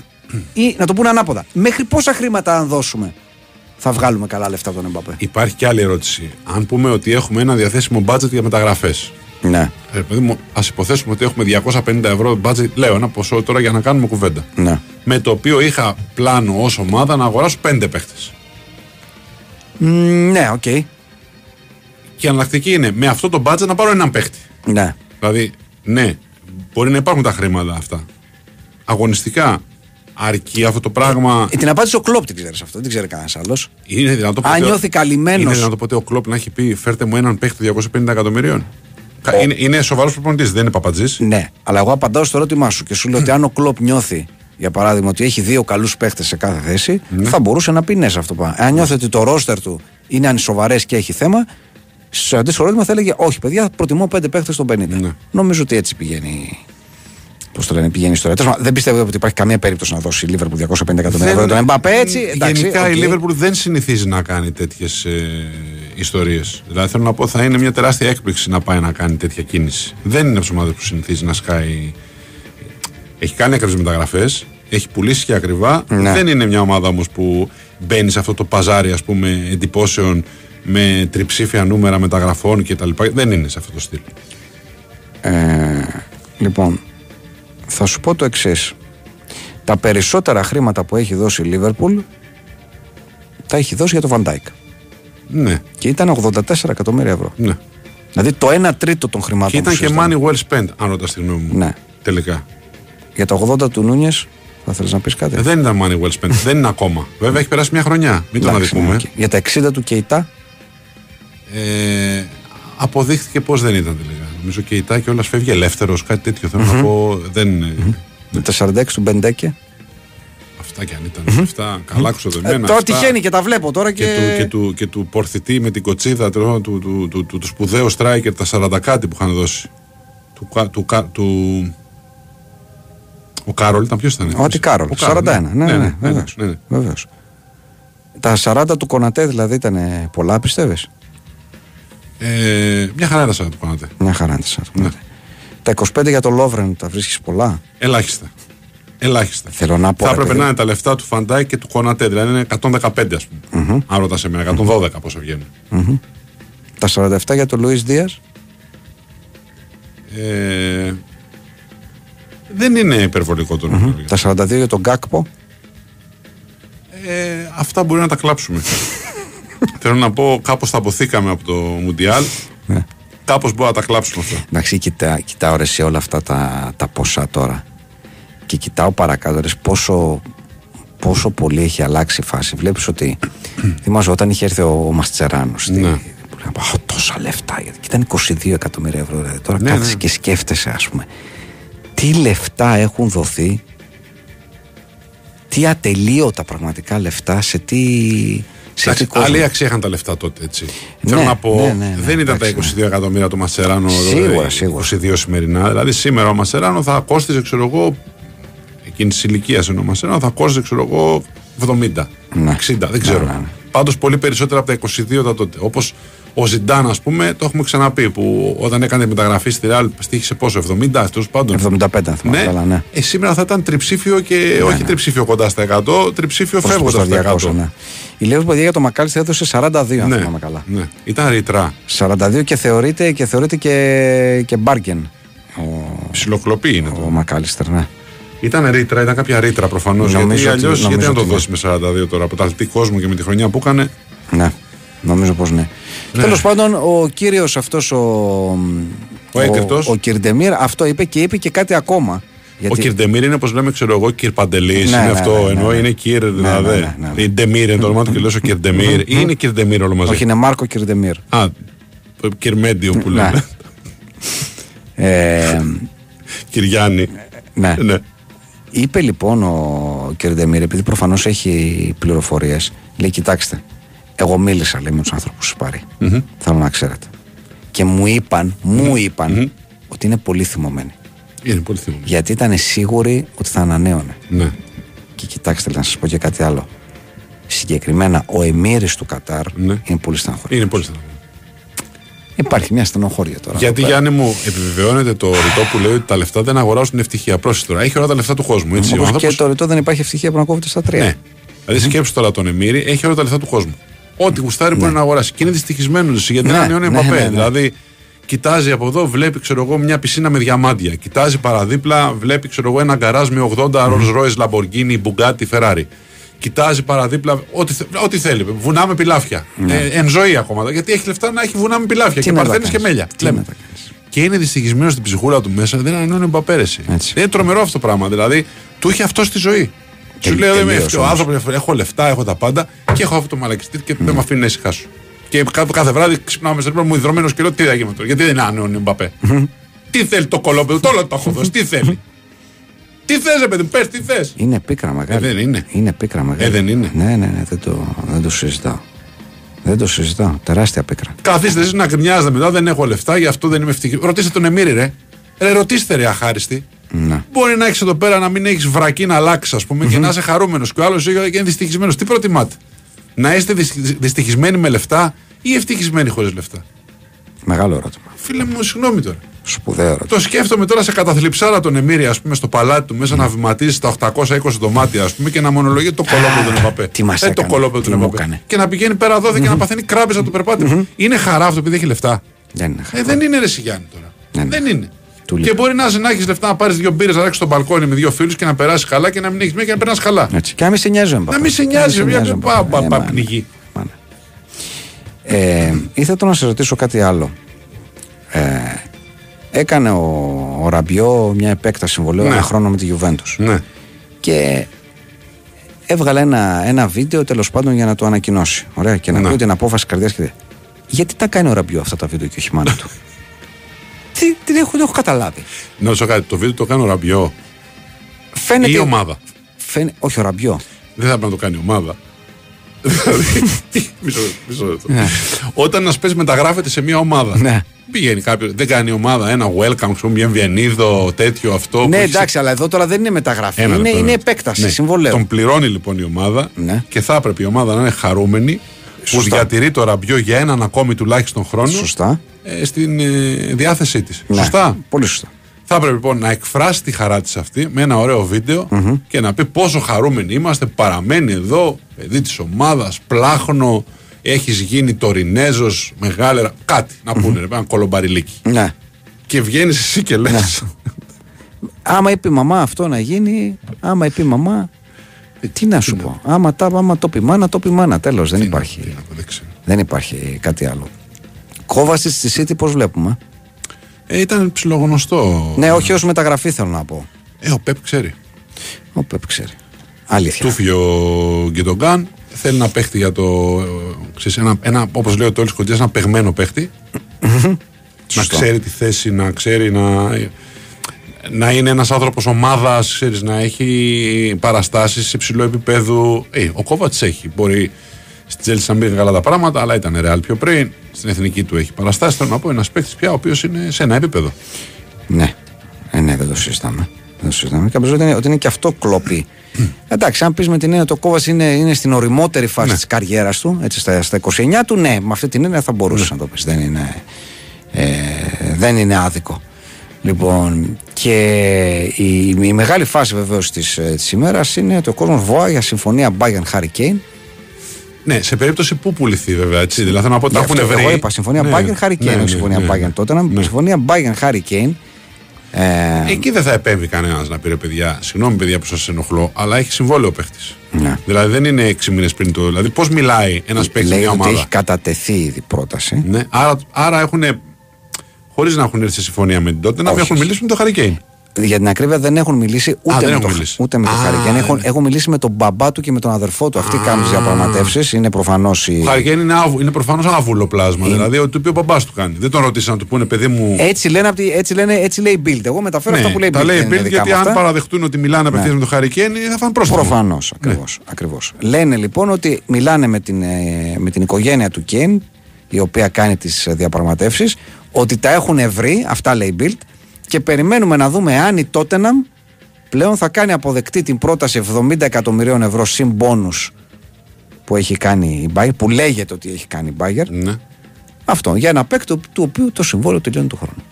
Speaker 4: ή να το πούνε ανάποδα. Μέχρι πόσα χρήματα, αν δώσουμε, θα βγάλουμε καλά λεφτά από τον Εμπαπέ.
Speaker 3: Υπάρχει και άλλη ερώτηση. Αν πούμε ότι έχουμε ένα διαθέσιμο budget για μεταγραφές.
Speaker 4: Ναι,
Speaker 3: Ε, παιδί μου, ας υποθέσουμε ότι έχουμε 250 ευρώ budget, λέω ένα ποσό τώρα για να κάνουμε κουβέντα.
Speaker 4: ναι.
Speaker 3: Με το οποίο είχα πλάνο ως ομάδα να αγοράσω 5 παίχτε.
Speaker 4: Μ, Ναι, οκ.
Speaker 3: Και η εναλλακτική είναι με αυτό το budget να πάρω έναν παίχτη.
Speaker 4: Ναι.
Speaker 3: Δηλαδή, ναι, μπορεί να υπάρχουν τα χρήματα αυτά. Αγωνιστικά, αρκεί αυτό το πράγμα.
Speaker 4: Ε, την απάντηση ο Κλόπ την ξέρεις αυτό, δεν την ξέρει κανένας άλλος.
Speaker 3: Είναι δυνατό
Speaker 4: Αν
Speaker 3: ποτέ-
Speaker 4: νιώθει καλυμμένος.
Speaker 3: Είναι δυνατό ποτέ ο Κλόπ να έχει πει: Φέρτε μου έναν παίχτη 250 εκατομμυρίων. Κα- Είναι, είναι σοβαρός προπονητής, δεν είναι παπατζής.
Speaker 4: Ναι, αλλά εγώ απαντάω στο ερώτημά σου και σου λέω ότι αν ο Κλόπ νιώθει, για παράδειγμα, ότι έχει δύο καλούς παίχτες σε κάθε θέση, θα μπορούσε να πει ναι σε αυτό. που είπα. Αν νιώθει ότι το ρόστερ του είναι ανισοβαρές και έχει θέμα, σε αντίστοιχο ερώτημα θα έλεγε Όχι, παιδιά, προτιμώ πέντε παίχτες των 50.
Speaker 3: Ναι.
Speaker 4: Νομίζω ότι έτσι πηγαίνει. Πώς το λένε, πηγαίνει η ιστορία. Τέλος πάντων, Δεν πιστεύω ότι υπάρχει καμία περίπτωση να δώσει η Λίβερπουλ 250 εκατομμύρια ευρώ. Τον Εμπαπέ έτσι. Εντάξει,
Speaker 3: Γενικά η
Speaker 4: οκ.
Speaker 3: Λίβερπουλ δεν συνηθίζει να κάνει τέτοιες ε, ιστορίες. Δηλαδή θέλω να πω θα είναι μια τεράστια έκπληξη να πάει να κάνει τέτοια κίνηση. Δεν είναι από τις ομάδες που συνηθίζει να σκάει. Έχει κάνει ακριβές μεταγραφές, έχει πουλήσει και ακριβά.
Speaker 4: Ναι.
Speaker 3: Δεν είναι μια ομάδα όμως που μπαίνει σε αυτό το παζάρι ας πούμε, εντυπώσεων με τριψήφια νούμερα μεταγραφών κτλ. Δεν είναι σε αυτό το στυλ.
Speaker 4: Ε, λοιπόν, θα σου πω το εξής. Τα περισσότερα χρήματα που έχει δώσει η Λίβερπουλ τα έχει δώσει για το Van Dijk.
Speaker 3: Ναι,
Speaker 4: Και ήταν 84 εκατομμύρια ευρώ.
Speaker 3: ναι.
Speaker 4: Δηλαδή το 1 τρίτο των χρημάτων
Speaker 3: Και ήταν
Speaker 4: που
Speaker 3: και
Speaker 4: συζητάμε.
Speaker 3: money well spent, αν ρωτάς τη γνώμη μου.
Speaker 4: Ναι.
Speaker 3: Τελικά.
Speaker 4: Για το 80 του Νούνιεθ, θα θέλεις να πεις κάτι;
Speaker 3: Ε, Δεν ήταν money well spent. δεν είναι ακόμα. [laughs] Βέβαια έχει περάσει μια χρονιά. Μην το
Speaker 4: Εντάξει,
Speaker 3: αδικούμε.
Speaker 4: ναι, οκ. Για τα 60 του Κεϊτά,
Speaker 3: Ε, αποδείχθηκε πως δεν ήταν τελικά. Νομίζω Κεϊτά κιόλας φεύγει ελεύθερος, κάτι τέτοιο. Θέλω να πω. Δεν είναι.
Speaker 4: για τα 46 του Μπεντέκε.
Speaker 3: Αυτά κι αν ήταν. Αυτά καλά ξοδεμένα.
Speaker 4: Ε, τώρα
Speaker 3: αυτά.
Speaker 4: τυχαίνει και τα βλέπω τώρα και.
Speaker 3: Και, του, και, του, και του πορθητή με την κοτσίδα τέλος πάντων, του, του, του, του, του σπουδαίου στράικερ τα 40 κάτι που είχαν δώσει. Του, Κα- του, Κα- του, ο Κάρολ ήταν ποιος ήταν;
Speaker 4: Ο Κάρολ,
Speaker 3: Ο
Speaker 4: 41. Ναι, ναι, ναι,
Speaker 3: ναι,
Speaker 4: βεβαίως.
Speaker 3: ναι, ναι.
Speaker 4: Βεβαίως. Τα 40 του Κονατέ δηλαδή ήταν πολλά, πιστεύεις;
Speaker 3: Ε, μια χαρά ήταν σαν να το κάνατε.
Speaker 4: Μια χαρά είναι τα 40.
Speaker 3: Ναι.
Speaker 4: Τα 25 για το Λόβρεν τα βρίσκεις πολλά;
Speaker 3: Ελάχιστα. Ελάχιστα.
Speaker 4: Θέλω να πω.
Speaker 3: Θα
Speaker 4: ρε
Speaker 3: έπρεπε
Speaker 4: παιδί.
Speaker 3: να είναι τα λεφτά του Φαντάι και του Κονατέ. Δηλαδή είναι 115 ας πούμε. Αν ρωτά εμένα, 112 πόσα βγαίνουν.
Speaker 4: Τα 47 για το Λουίς Δίας;
Speaker 3: Ε, δεν είναι υπερβολικό το νούμερο.
Speaker 4: Τα 42 για τον Γκάκπο;
Speaker 3: Ε, αυτά μπορεί να τα κλάψουμε. Θέλω να πω, κάπως τα αποθήκαμε από το Μουντιάλ.
Speaker 4: Ναι.
Speaker 3: Κάπως μπορεί να τα κλάψουμε αυτά.
Speaker 4: Εντάξει, κοιτά, κοιτάω ρε σε όλα αυτά τα, τα ποσά τώρα. Και κοιτάω παρακάτω ρε, πόσο, πόσο πολύ έχει αλλάξει η φάση. Βλέπεις ότι [clears throat] θυμάσαι όταν είχε έρθει ο, ο Μαστσεράνο.
Speaker 3: Ναι.
Speaker 4: Που λέμε, «Αχ, τόσα λεφτά. γιατί- Και ήταν 22 εκατομμύρια ευρώ. Δηλαδή. Τώρα
Speaker 3: Ναι,
Speaker 4: κάθεσαι
Speaker 3: ναι.
Speaker 4: και σκέφτεσαι, ας πούμε. Τι λεφτά έχουν δοθεί. Τι ατελείωτα πραγματικά λεφτά σε τι. Σε τι
Speaker 3: Εντάξει,
Speaker 4: κόσμος.
Speaker 3: Άλλη αξία είχαν τα λεφτά τότε, έτσι.
Speaker 4: Ναι,
Speaker 3: Θέλω να πω,
Speaker 4: ναι, ναι, ναι,
Speaker 3: δεν ήταν
Speaker 4: εντάξει,
Speaker 3: τα 22 εκατομμύρια του Μασεράνο
Speaker 4: Σίγουρα,
Speaker 3: ε,
Speaker 4: σίγουρα.
Speaker 3: 22 σημερινά. Δηλαδή σήμερα ο Μασεράνο θα κόστιζε, ξέρω εγώ, εκείνης της ηλικίας ενώ ο Μασεράνο θα κόστιζε, ξέρω εγώ, 70,
Speaker 4: Ναι.
Speaker 3: 60, δεν ξέρω.
Speaker 4: Ναι, ναι, ναι.
Speaker 3: Πάντως πολύ περισσότερα από τα 22 τα τότε. Όπως ο Ζιντάν, ας πούμε, το έχουμε ξαναπεί, που όταν έκανε μεταγραφή στη Ρεάλ στήχησε πόσο, 70, τέλος πάντων.
Speaker 4: 75 αν θυμάμαι
Speaker 3: Ναι,
Speaker 4: καλά, ναι.
Speaker 3: Ε, σήμερα θα ήταν τριψήφιο και όχι τριψήφιο κοντά στα 100, τριψήφιο
Speaker 4: Προς- προς
Speaker 3: φεύγοντας
Speaker 4: τα
Speaker 3: στα 100.
Speaker 4: 200, ναι. Η Λέος παιδιά για το Μακάλιστερ έδωσε 42 αν
Speaker 3: Ναι,
Speaker 4: θυμάμαι καλά.
Speaker 3: ναι. Ήταν ρητρά.
Speaker 4: 42 και θεωρείται και, θεωρείται και, και μπάργκεν ο,
Speaker 3: Ψιλοκλοπή είναι
Speaker 4: ο
Speaker 3: το.
Speaker 4: Μακάλιστερ. Ναι.
Speaker 3: Ήταν ρήτρα, ήταν κάποια ρήτρα προφανώς.
Speaker 4: Νομίζω
Speaker 3: Γιατί
Speaker 4: ότι-
Speaker 3: αλλιώς γιατί
Speaker 4: νομίζω
Speaker 3: να το
Speaker 4: ότι
Speaker 3: δώσει με 42 τώρα. Από τα αθλητή κόσμο και με τη χρονιά που έκανε.
Speaker 4: ναι. Νομίζω πως ναι.
Speaker 3: Ναι.
Speaker 4: Τέλος πάντων, ο κύριος αυτός ο,
Speaker 3: Ο έγκριτος.
Speaker 4: ο, ο Κυρντεμίρ αυτό είπε και είπε και κάτι ακόμα.
Speaker 3: Ο Κυρντεμίρ είναι όπως λέμε, ξέρω εγώ, Κυρ Παντελής.
Speaker 4: Ναι,
Speaker 3: είναι
Speaker 4: ναι,
Speaker 3: αυτό.
Speaker 4: ναι, ναι,
Speaker 3: ενώ
Speaker 4: ναι.
Speaker 3: είναι Κυρ,
Speaker 4: ναι,
Speaker 3: δηλαδή.
Speaker 4: ναι, ναι, ναι.
Speaker 3: Η Ντεμίρ είναι το όνομα του και λέω ο Κυρντεμίρ. Ή είναι Κυρντεμίρ όλο μαζί.
Speaker 4: Όχι, είναι Μάρκο Κυρντεμίρ.
Speaker 3: Α, το Κυρμέντιο που
Speaker 4: Ναι.
Speaker 3: λέμε.
Speaker 4: Ε,
Speaker 3: Κυριάννη.
Speaker 4: ναι.
Speaker 3: Ναι.
Speaker 4: Είπε λοιπόν ο κ. Ντεμίρ, επειδή προφανώς έχει πληροφορίες, λέει: Κοιτάξτε, εγώ μίλησα λέει, με τους άνθρωπους του Σπάρη. Θέλω να ξέρετε. Και μου είπαν, μου είπαν ότι είναι πολύ θυμωμένοι.
Speaker 3: Είναι πολύ θυμό.
Speaker 4: Γιατί ήταν σίγουροι ότι θα ανανέωνε.
Speaker 3: Ναι.
Speaker 4: Και κοιτάξτε, να σας πω και κάτι άλλο. Συγκεκριμένα, ο Εμμύρης του Κατάρ
Speaker 3: Ναι.
Speaker 4: είναι πολύ στεναχωρή.
Speaker 3: Είναι πολύ θυμό.
Speaker 4: Υπάρχει μια στενοχώρια τώρα.
Speaker 3: Γιατί
Speaker 4: εδώ πέρα.
Speaker 3: Γιάννη μου επιβεβαιώνεται το ρητό που λέει ότι τα λεφτά δεν αγοράζουν την ευτυχία. Πρόσεχε τώρα. Έχει όλα τα λεφτά του κόσμου. Έτσι. Ο
Speaker 4: Όπως
Speaker 3: άνθρωπος-
Speaker 4: και το ρητό δεν υπάρχει ευτυχία που να κόβεται στα τρία.
Speaker 3: Ναι. Δηλαδή σκέψου τώρα τον Εμμύρη, έχει όλα τα λεφτά του κόσμου. Ό,τι γουστάρει μπορεί να αγοράσει. Και είναι δυστυχισμένος γιατί
Speaker 4: Ναι,
Speaker 3: δεν ανανεώνει
Speaker 4: ναι,
Speaker 3: Εμπαπέ.
Speaker 4: ναι, ναι.
Speaker 3: Δηλαδή Κοιτάζει από εδώ, βλέπει ξέρω εγώ, μια πισίνα με διαμάντια. Κοιτάζει παραδίπλα, βλέπει ξέρω εγώ, ένα γκαράζ με 80 Rolls Royce, Lamborghini, Bugatti, Ferrari. Κοιτάζει παραδίπλα, ό,τι, θε- ό,τι θέλει. Βουνά με πιλάφια. Ε, εν ζωή ακόμα. Γιατί έχει λεφτά να έχει βουνά με πιλάφια και
Speaker 4: να τα
Speaker 3: παρθένε και
Speaker 4: κάνεις,
Speaker 3: μέλια.
Speaker 4: τι
Speaker 3: Λέμε.
Speaker 4: να τα κάνεις.
Speaker 3: Και είναι δυστυχισμένος στην ψυχούλα του μέσα, δεν ανανεώνει μπαπέρεση.
Speaker 4: Έτσι.
Speaker 3: Είναι τρομερό αυτό το πράγμα. Δηλαδή, του είχε αυτό στη ζωή.
Speaker 4: Τελ-
Speaker 3: Σου λέει, «Δεν με
Speaker 4: τελείως
Speaker 3: έφτιαξε ο
Speaker 4: όμως.
Speaker 3: άνθρωπο, έχω λεφτά, έχω τα πάντα και έχω αυτό το μαλακιστή και δεν με αφήνει να ησυχάσω. Και κάθε, κάθε βράδυ ξυπνάω μέσα μου ιδρωμένο και λέω τι θα γίνει με αυτό. Γιατί δεν είναι ανανεώνει Μπαπέ. τι θέλει το κολόπεδο, το όλο το έχω δώσει, τι θέλει. τι θες, ρε παιδί μου, πες, τι θες.
Speaker 4: Είναι πίκρα μεγάλη.
Speaker 3: Ε, δεν είναι.
Speaker 4: Είναι πίκρα μεγάλη.
Speaker 3: Ε, δεν είναι.
Speaker 4: Ναι, ναι, ναι, δεν το, δεν το συζητάω. Δεν το συζητάω. Τεράστια πίκρα.
Speaker 3: Καθίστε εσείς να γκρινιάζετε μετά, δεν έχω λεφτά, γι' αυτό δεν είμαι ευτυχισμένο. Ρωτήστε τον Εμμύρη, ρε. Ρε, ρωτήστε, ρε, αχάριστη.
Speaker 4: Ναι.
Speaker 3: Μπορεί να έχεις εδώ πέρα να μην έχεις βρακή να αλλάξεις, ας πούμε, και να είσαι χαρούμενος. Και ο άλλος είναι δυστυχισμένο. Τι προτιμάτε, Να είστε δυσ- δυστυχισμένοι με λεφτά ή ευτυχισμένοι χωρίς λεφτά;
Speaker 4: Μεγάλο ερώτημα.
Speaker 3: Φίλε μου, συγγνώμη τώρα.
Speaker 4: Σπουδαίο ερώτημα.
Speaker 3: Το σκέφτομαι τώρα σε καταθλιψάρα τον Εμμύρη, ας πούμε, στο παλάτι του μέσα να βηματίζει τα 820 δωμάτια, ας πούμε, και να μονολογεί το κολόπεδο του Εμπαπέ.
Speaker 4: τι μας
Speaker 3: Ε, το
Speaker 4: έκανε,
Speaker 3: κολόπεδο
Speaker 4: τι
Speaker 3: του
Speaker 4: μου
Speaker 3: Εμπαπέ.
Speaker 4: έκανε.
Speaker 3: Και να πηγαίνει πέρα εδώ και να παθαίνει κράμπε από το περπάτημα. Είναι χαρά αυτό επειδή έχει λεφτά.
Speaker 4: Δεν είναι
Speaker 3: Ε,
Speaker 4: χαρά.
Speaker 3: δεν είναι ρε Σιγιάννη τώρα.
Speaker 4: Ναι, ναι.
Speaker 3: Δεν είναι.
Speaker 4: Του
Speaker 3: και
Speaker 4: λείπει.
Speaker 3: μπορεί να, να έχεις λεφτά να πάρεις δύο μπύρες, να ρίξει στο μπαλκόνι με δύο φίλους και να περάσει καλά και να μην έχεις μία και να περνάς καλά.
Speaker 4: Έτσι. Και να μην σε νοιάζει ο Εμπαπέ.
Speaker 3: Να μην σε νοιάζει,
Speaker 4: Να μην
Speaker 3: μια
Speaker 4: νοιάζει ο
Speaker 3: πα-
Speaker 4: Εμπαπέ.
Speaker 3: πα-
Speaker 4: Ε,
Speaker 3: πα-
Speaker 4: μάνα.
Speaker 3: πνιγεί.
Speaker 4: Μάνα. Ε, ήθελα να σε ρωτήσω κάτι άλλο. Ε, έκανε ο, ο Ραμπιό μια επέκταση συμβολαίου
Speaker 3: Ναι.
Speaker 4: ένα χρόνο με τη Juventus.
Speaker 3: Ναι.
Speaker 4: Και έβγαλε ένα, ένα βίντεο τέλος πάντων για να το ανακοινώσει. Ωραία. Και να
Speaker 3: Ναι.
Speaker 4: πει την απόφαση καρδιάς και. τέτοια. Γιατί τα κάνει ο Ραμπιό αυτά τα βίντεο και όχι η μάνα του; [laughs] Τι, δεν έχω, δεν έχω καταλάβει.
Speaker 3: Να ρωτήσω κάτι, το βίντεο το κάνει ο Ραμπιό
Speaker 4: Φαίνεται.
Speaker 3: ή η ομάδα.
Speaker 4: Φαίνε- όχι, ο Ραμπιό.
Speaker 3: Δεν θα πρέπει να το κάνει η ομάδα. [laughs] Δηλαδή, μισό λεπτό, μισό λεπτό. Όταν ένας παίζει μεταγράφεται σε μια ομάδα.
Speaker 4: Ναι.
Speaker 3: Πηγαίνει κάποιος, δεν κάνει η ομάδα ένα welcome, ξέρω, μια βιενίδο, τέτοιο αυτό. που
Speaker 4: ναι,
Speaker 3: έχει-
Speaker 4: εντάξει, αλλά εδώ τώρα δεν είναι μεταγραφή.
Speaker 3: Ένα
Speaker 4: είναι,
Speaker 3: λεπτό,
Speaker 4: είναι
Speaker 3: ναι.
Speaker 4: επέκταση
Speaker 3: Ναι.
Speaker 4: συμβολέου.
Speaker 3: Τον πληρώνει λοιπόν η ομάδα
Speaker 4: Ναι.
Speaker 3: και θα έπρεπε η ομάδα να είναι χαρούμενη που
Speaker 4: Σωστά.
Speaker 3: διατηρεί το ραμπιό για έναν ακόμη τουλάχιστον χρόνο
Speaker 4: Σωστά.
Speaker 3: ε, στην ε, διάθεσή της.
Speaker 4: Ναι,
Speaker 3: Σωστά.
Speaker 4: Πολύ σωστά.
Speaker 3: Θα έπρεπε λοιπόν να εκφράσει τη χαρά της αυτή με ένα ωραίο βίντεο και να πει πόσο χαρούμενοι είμαστε. Παραμένει εδώ, παιδί της ομάδας, πλάχνο, έχεις γίνει τωρινέζος, μεγάλερα. Κάτι να πούνε, ρε, ένα κολομπαριλίκι.
Speaker 4: Ναι.
Speaker 3: Και βγαίνεις εσύ και λες.
Speaker 4: Άμα είπε η μαμά αυτό να γίνει, άμα είπε η μαμά. Τι να σου πω. Άμα, τα, άμα το πει μάνα, το πει μάνα. Τέλος. Δεν υπάρχει.
Speaker 3: Δεν ξέρω.
Speaker 4: Δεν υπάρχει κάτι άλλο. Κόβαση στη City, πώς βλέπουμε;
Speaker 3: Ε, ήταν ψιλογνωστό.
Speaker 4: Ναι, όχι ως μεταγραφή θέλω να πω.
Speaker 3: Ε, ο Πεπ ξέρει.
Speaker 4: Ο Πεπ ξέρει. Αλήθεια.
Speaker 3: Του φύγει ο Γκουντογκάν. Θέλει ένα παίχτη για το. ε, Ξέρεις, ένα, ένα, όπως λέει ο Τόλι Κοντζιά, ένα παιγμένο παίχτη. να
Speaker 4: Σωστό.
Speaker 3: ξέρει τη θέση, να ξέρει να. Να είναι ένας άνθρωπος ομάδας, να έχει παραστάσεις σε υψηλό επίπεδο. Ε, ο Κόβατσιτς. Μπορεί στην Τσέλσι να μην είναι καλά τα πράγματα, αλλά ήταν Ρεάλ πιο πριν. Στην εθνική του έχει παραστάσεις. Θέλω να πω ένας παίχτη πια ο οποίος είναι σε ένα επίπεδο.
Speaker 4: Ναι. Ε, ναι, δεν το συζητάμε. Δεν το συζητάμε. Και νομίζω ότι είναι, ότι είναι και αυτό κλοπή. [clears throat] Εντάξει, αν πεις με την έννοια το Κόβα είναι, είναι στην οριμότερη φάση
Speaker 3: Ναι.
Speaker 4: της τη καριέρας του, έτσι, στα, στα 29 του, ναι, με αυτή την έννοια θα μπορούσες να το πεις. Δεν είναι, ε, δεν είναι άδικο. Λοιπόν, και η, η μεγάλη φάση βεβαίως της της ημέρας είναι ότι ο κόσμος βοά για συμφωνία Bayern Harry Kane.
Speaker 3: Ναι, σε περίπτωση που πουληθεί βέβαια. Έτσι, δηλαδή θέλω να πω ότι
Speaker 4: Γι'
Speaker 3: τα
Speaker 4: αυτό
Speaker 3: έχουν βρει.
Speaker 4: Εγώ είπα συμφωνία
Speaker 3: Ναι,
Speaker 4: Bayern Harry Kane,
Speaker 3: ναι,
Speaker 4: όχι
Speaker 3: ναι,
Speaker 4: συμφωνία
Speaker 3: ναι,
Speaker 4: Bayern
Speaker 3: ναι.
Speaker 4: τότε.
Speaker 3: Ναι.
Speaker 4: Συμφωνία Bayern Harry Kane. Ε,
Speaker 3: Εκεί δεν θα επέμβει κανένας να πει ρε παιδιά, συγγνώμη παιδιά που σας ενοχλώ, αλλά έχει συμβόλαιο ο παίχτης.
Speaker 4: Ναι.
Speaker 3: Δηλαδή δεν είναι έξι μήνες πριν το. Δηλαδή πώς μιλάει ένας παίχτη
Speaker 4: λέει
Speaker 3: μια
Speaker 4: ότι
Speaker 3: ομάδα;
Speaker 4: έχει κατατεθεί ήδη πρόταση.
Speaker 3: Ναι, άρα, άρα έχουν. Χωρίς να έχουν έρθει σε συμφωνία με την τότε, να
Speaker 4: Όχι.
Speaker 3: έχουν μιλήσει με τον Χαρικέιν.
Speaker 4: Για την ακρίβεια δεν έχουν μιλήσει ούτε
Speaker 3: δεν
Speaker 4: με,
Speaker 3: έχουν
Speaker 4: το,
Speaker 3: μιλήσει.
Speaker 4: ούτε με το
Speaker 3: Α,
Speaker 4: Χαρικέν. Έχουν,
Speaker 3: ναι.
Speaker 4: έχουν μιλήσει με τον μπαμπά του και με τον αδερφό του. Αυτοί κάνουν τις διαπραγματεύσεις. Είναι προφανώς οι.
Speaker 3: Ο Χαρικέιν είναι, άβου, είναι προφανώς άβουλο πλάσμα. Δηλαδή ότι του πει ο μπαμπάς του κάνει. Δεν τον ρωτήσαν να του πούνε παιδί μου.
Speaker 4: Έτσι, λένε, απ' τη- έτσι, λένε, έτσι λέει η Build. Εγώ μεταφέρω αυτά που λέει η
Speaker 3: Ναι, τα
Speaker 4: Build.
Speaker 3: λέει
Speaker 4: δεν είναι
Speaker 3: Bill,
Speaker 4: δικά
Speaker 3: γιατί
Speaker 4: μου
Speaker 3: αν
Speaker 4: αυτά.
Speaker 3: παραδεχτούν ότι μιλάνε απευθείας
Speaker 4: Ναι.
Speaker 3: με τον Χαρικέιν, θα φάνε πρόστιμο.
Speaker 4: Προφανώς, ακριβώς. Ακριβώς. Λένε λοιπόν ότι μιλάνε με την, ε, με την οικογένεια του Κέιν, η οποία κάνει τις διαπραγματεύσεις, ότι τα έχουν βρει, αυτά λέει η Bild, και περιμένουμε να δούμε αν η Τότεναμ πλέον θα κάνει αποδεκτή την πρόταση 70 εκατομμυρίων ευρώ συν μπόνους που έχει κάνει η Bayer, που λέγεται ότι έχει κάνει η Bayer.
Speaker 3: Ναι.
Speaker 4: Αυτό, για ένα παίκτο του οποίου το συμβόλαιο τελειώνει του χρόνου.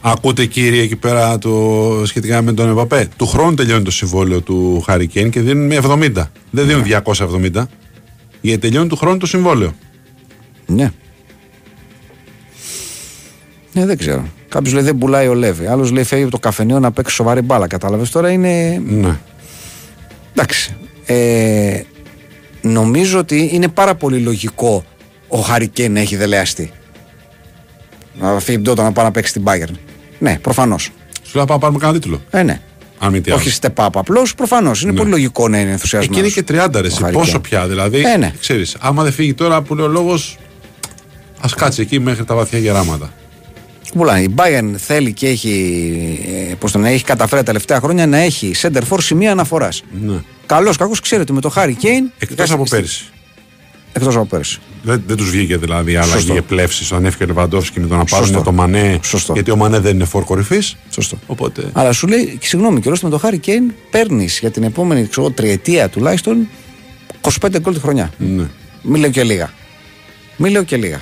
Speaker 3: Ακούτε κύριε εκεί πέρα το σχετικά με τον Εμπαπέ. Του χρόνου τελειώνει το συμβόλαιο του Χαρικέιν και δίνουν με 70. Δεν δίνουν 270. Γιατί τελειώνει του χρόνου το συμβόλαιο.
Speaker 4: Ναι. Ναι, δεν ξέρω. Κάποιος λέει δεν πουλάει ο Λέβη. Άλλος λέει φεύγει από το καφενείο να παίξει σοβαρή μπάλα. Κατάλαβες τώρα είναι.
Speaker 3: Ναι.
Speaker 4: Εντάξει. Ε, νομίζω ότι είναι πάρα πολύ λογικό ο Χαρικέν να έχει δελεαστεί. Να φύγει τότε να πάει να παίξει στην Bayern. Ναι, προφανώς.
Speaker 3: Σου λέω πάμε να πάρουμε κανένα τίτλο.
Speaker 4: Ε, ναι.
Speaker 3: Αν μη τι άλλο.
Speaker 4: Όχι step up απλώς, προφανώς. Είναι πολύ λογικό να είναι
Speaker 3: Εκεί
Speaker 4: ενθουσιασμένο.
Speaker 3: είναι και 30 ρε, εσύ. Πόσο πια. Δηλαδή,
Speaker 4: Ε, ναι.
Speaker 3: ξέρεις, άμα δεν φύγει τώρα που λέει ο λόγος, ας κάτσει εκεί μέχρι τα βαθιά γεράματα.
Speaker 4: Πουλάνε. Η Bayern θέλει και έχει, ε, πώς τον έχει καταφέρει τα τελευταία χρόνια να έχει center for σημεία αναφοράς.
Speaker 3: Ναι.
Speaker 4: Καλός, κακός, ξέρει ότι με το Harry Kane.
Speaker 3: Εκτός από πέρυσι.
Speaker 4: Εκτός από πέρυσι.
Speaker 3: Δεν, δεν τους βγήκε δηλαδή άλλαγη
Speaker 4: Σωστό.
Speaker 3: επλεύση όταν έφυγε ο Λεβαντόφσκι με το να πάρουν
Speaker 4: Σωστό.
Speaker 3: το Μανέ.
Speaker 4: Σωστό.
Speaker 3: Γιατί ο Μανέ δεν είναι φόρ κορυφής.
Speaker 4: Σωστό.
Speaker 3: Οπότε.
Speaker 4: Αλλά σου λέει, και συγγνώμη, και με το Harry Kane παίρνεις για την επόμενη ξέρω, εγώ, τριετία τουλάχιστον 25 γκολ τη χρονιά.
Speaker 3: Ναι.
Speaker 4: Μην λέω και λίγα. Μην λέω και λίγα.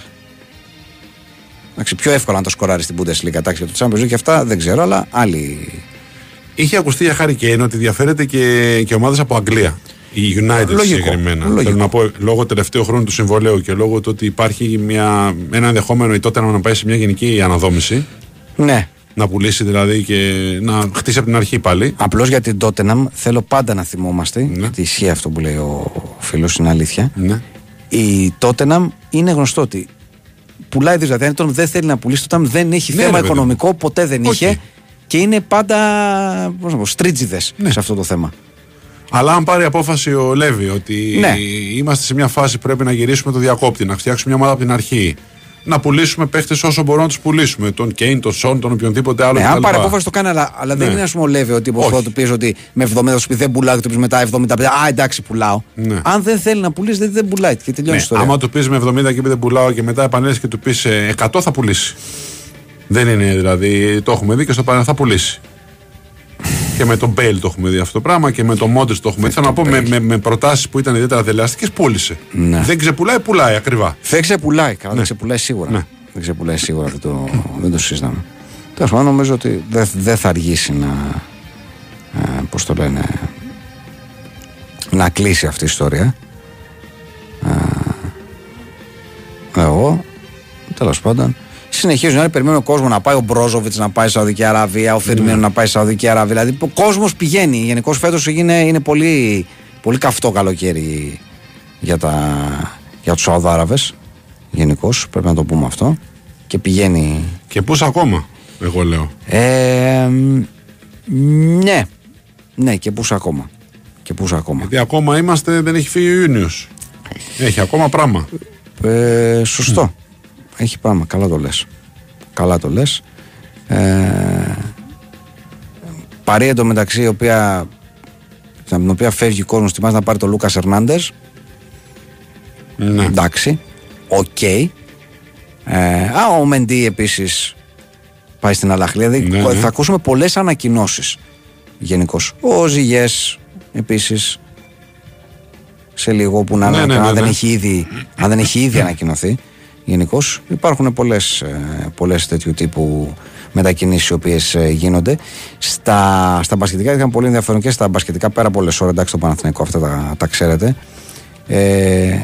Speaker 4: Εντάξει, πιο εύκολα να το σκοράρεις στην Bundesliga. Εντάξει, για το Champions League και αυτά δεν ξέρω, αλλά άλλοι.
Speaker 3: Είχε ακουστεί για Χάρη Κέιν ότι διαφέρεται και, και ομάδες από Αγγλία. Η United
Speaker 4: Λογικό.
Speaker 3: συγκεκριμένα.
Speaker 4: Λογικό.
Speaker 3: Θέλω να πω, λόγω τελευταίου χρόνου του συμβολέου και λόγω του ότι υπάρχει μια, ένα ενδεχόμενο η τότε να πάει σε μια γενική αναδόμηση.
Speaker 4: Ναι.
Speaker 3: Να πουλήσει δηλαδή και να χτίσει από την αρχή πάλι.
Speaker 4: Απλώς για την Tottenham θέλω πάντα να θυμόμαστε,
Speaker 3: Ναι.
Speaker 4: γιατί ισχύει αυτό που λέει ο φίλος, είναι αλήθεια.
Speaker 3: Ναι.
Speaker 4: Η Tottenham είναι γνωστό ότι πουλάει δηλαδή. Αν τον δεν θέλει να πουλήσει, τότε δεν έχει
Speaker 3: Ναι,
Speaker 4: θέμα
Speaker 3: ρε παιδί μου.
Speaker 4: οικονομικό, ποτέ δεν
Speaker 3: Όχι.
Speaker 4: είχε. Και είναι πάντα πώς να πω, στρίτζιδες
Speaker 3: Ναι.
Speaker 4: σε αυτό το θέμα.
Speaker 3: Αλλά αν πάρει απόφαση ο Λέβη ότι
Speaker 4: Ναι.
Speaker 3: είμαστε σε μια φάση που πρέπει να γυρίσουμε το διακόπτη, να φτιάξουμε μια ομάδα από την αρχή, να πουλήσουμε παίχτες όσο μπορούμε να τους πουλήσουμε. Τον Κέιν, τον Σον, τον οποιονδήποτε άλλο.
Speaker 4: Ναι,
Speaker 3: κτλ.
Speaker 4: αν πάρει απόφαση το κάνει, αλλά, αλλά δεν
Speaker 3: Ναι.
Speaker 4: είναι ας πούμε ο Λέβη ότι
Speaker 3: Όχι.
Speaker 4: μπορεί να του πει ότι με 70 σου πει δεν πουλάω και του πεις μετά 75. Α, εντάξει, πουλάω.
Speaker 3: Ναι.
Speaker 4: Αν δεν θέλει να πουλήσει, δεν, δεν πουλάει και τελειώνει η
Speaker 3: Ναι,
Speaker 4: ιστορία.
Speaker 3: άμα του πεις με 70 και πει δεν πουλάω και μετά επανέλθει και του πεις 100 θα πουλήσει. Δεν είναι δηλαδή, το έχουμε δει και στο παρελθόν θα πουλήσει. Και με τον Μπέιλ το έχουμε δει αυτό το πράγμα και με τον Μόντες το έχουμε δει. Θέλω να πω με, με, με προτάσεις που ήταν ιδιαίτερα δελεαστικές, πούλησε.
Speaker 4: Ναι.
Speaker 3: Δεν ξεπουλάει, πουλάει ακριβά.
Speaker 4: Δεν ξεπουλάει, καλά, δεν ξεπουλάει σίγουρα.
Speaker 3: Ναι.
Speaker 4: Δεν ξεπουλάει σίγουρα, δεν το, δεν το συζητάμε. Τέλος πάντων, νομίζω ότι δεν δεν θα αργήσει να. Ε, Πώς το λένε. Να κλείσει αυτή η ιστορία. Ε, εγώ, τέλος πάντων, συνεχίζουν να περιμένουν ο κόσμος να πάει ο Μπρόζοβιτς να πάει στη Σαουδική Αραβία, ο Φιρμίνο να πάει στη Σαουδική Αραβία. Δηλαδή, ο κόσμος πηγαίνει. Γενικώς φέτος είναι, είναι πολύ, πολύ καυτό καλοκαίρι για, τα, για τους Σαουδάραβες. Γενικώς, πρέπει να το πούμε αυτό. Και πηγαίνει.
Speaker 3: Και πώ ακόμα, εγώ λέω.
Speaker 4: Ε, μ, ναι, ναι, και πούς ακόμα. Και πούς ακόμα.
Speaker 3: Γιατί ακόμα είμαστε, δεν έχει φύγει ο Ιούνιος. Έχει ακόμα πράγμα.
Speaker 4: Ε, σωστό. Έχει πράγμα. Καλά το λες. Καλά το λες. Ε, παρή εντωμεταξύ η οποία, από την οποία φεύγει ο κόσμος θυμάσαι να πάρει τον Λούκας Ερνάντες.
Speaker 3: Ναι.
Speaker 4: Εντάξει. Οκ. Ε, α, ο Μεντί επίσης πάει στην Αλαχλή. Δηλαδή
Speaker 3: Ναι, ναι.
Speaker 4: θα ακούσουμε πολλές ανακοινώσεις γενικώς. Ο Ζυγές επίσης σε λίγο που να
Speaker 3: Ναι,
Speaker 4: είναι,
Speaker 3: ναι,
Speaker 4: αν,
Speaker 3: ναι,
Speaker 4: δεν
Speaker 3: ναι.
Speaker 4: έχει ήδη, αν δεν έχει ήδη ανακοινωθεί γενικώς. Υπάρχουν πολλές, ε, πολλές τέτοιου τύπου μετακινήσεις οι οποίες ε, γίνονται. Στα, στα μπασκετικά ήταν πολύ ενδιαφέρον και στα μπασκετικά πέρα από ώρες, εντάξει το Παναθηναϊκό αυτά τα, τα ξέρετε. Ε,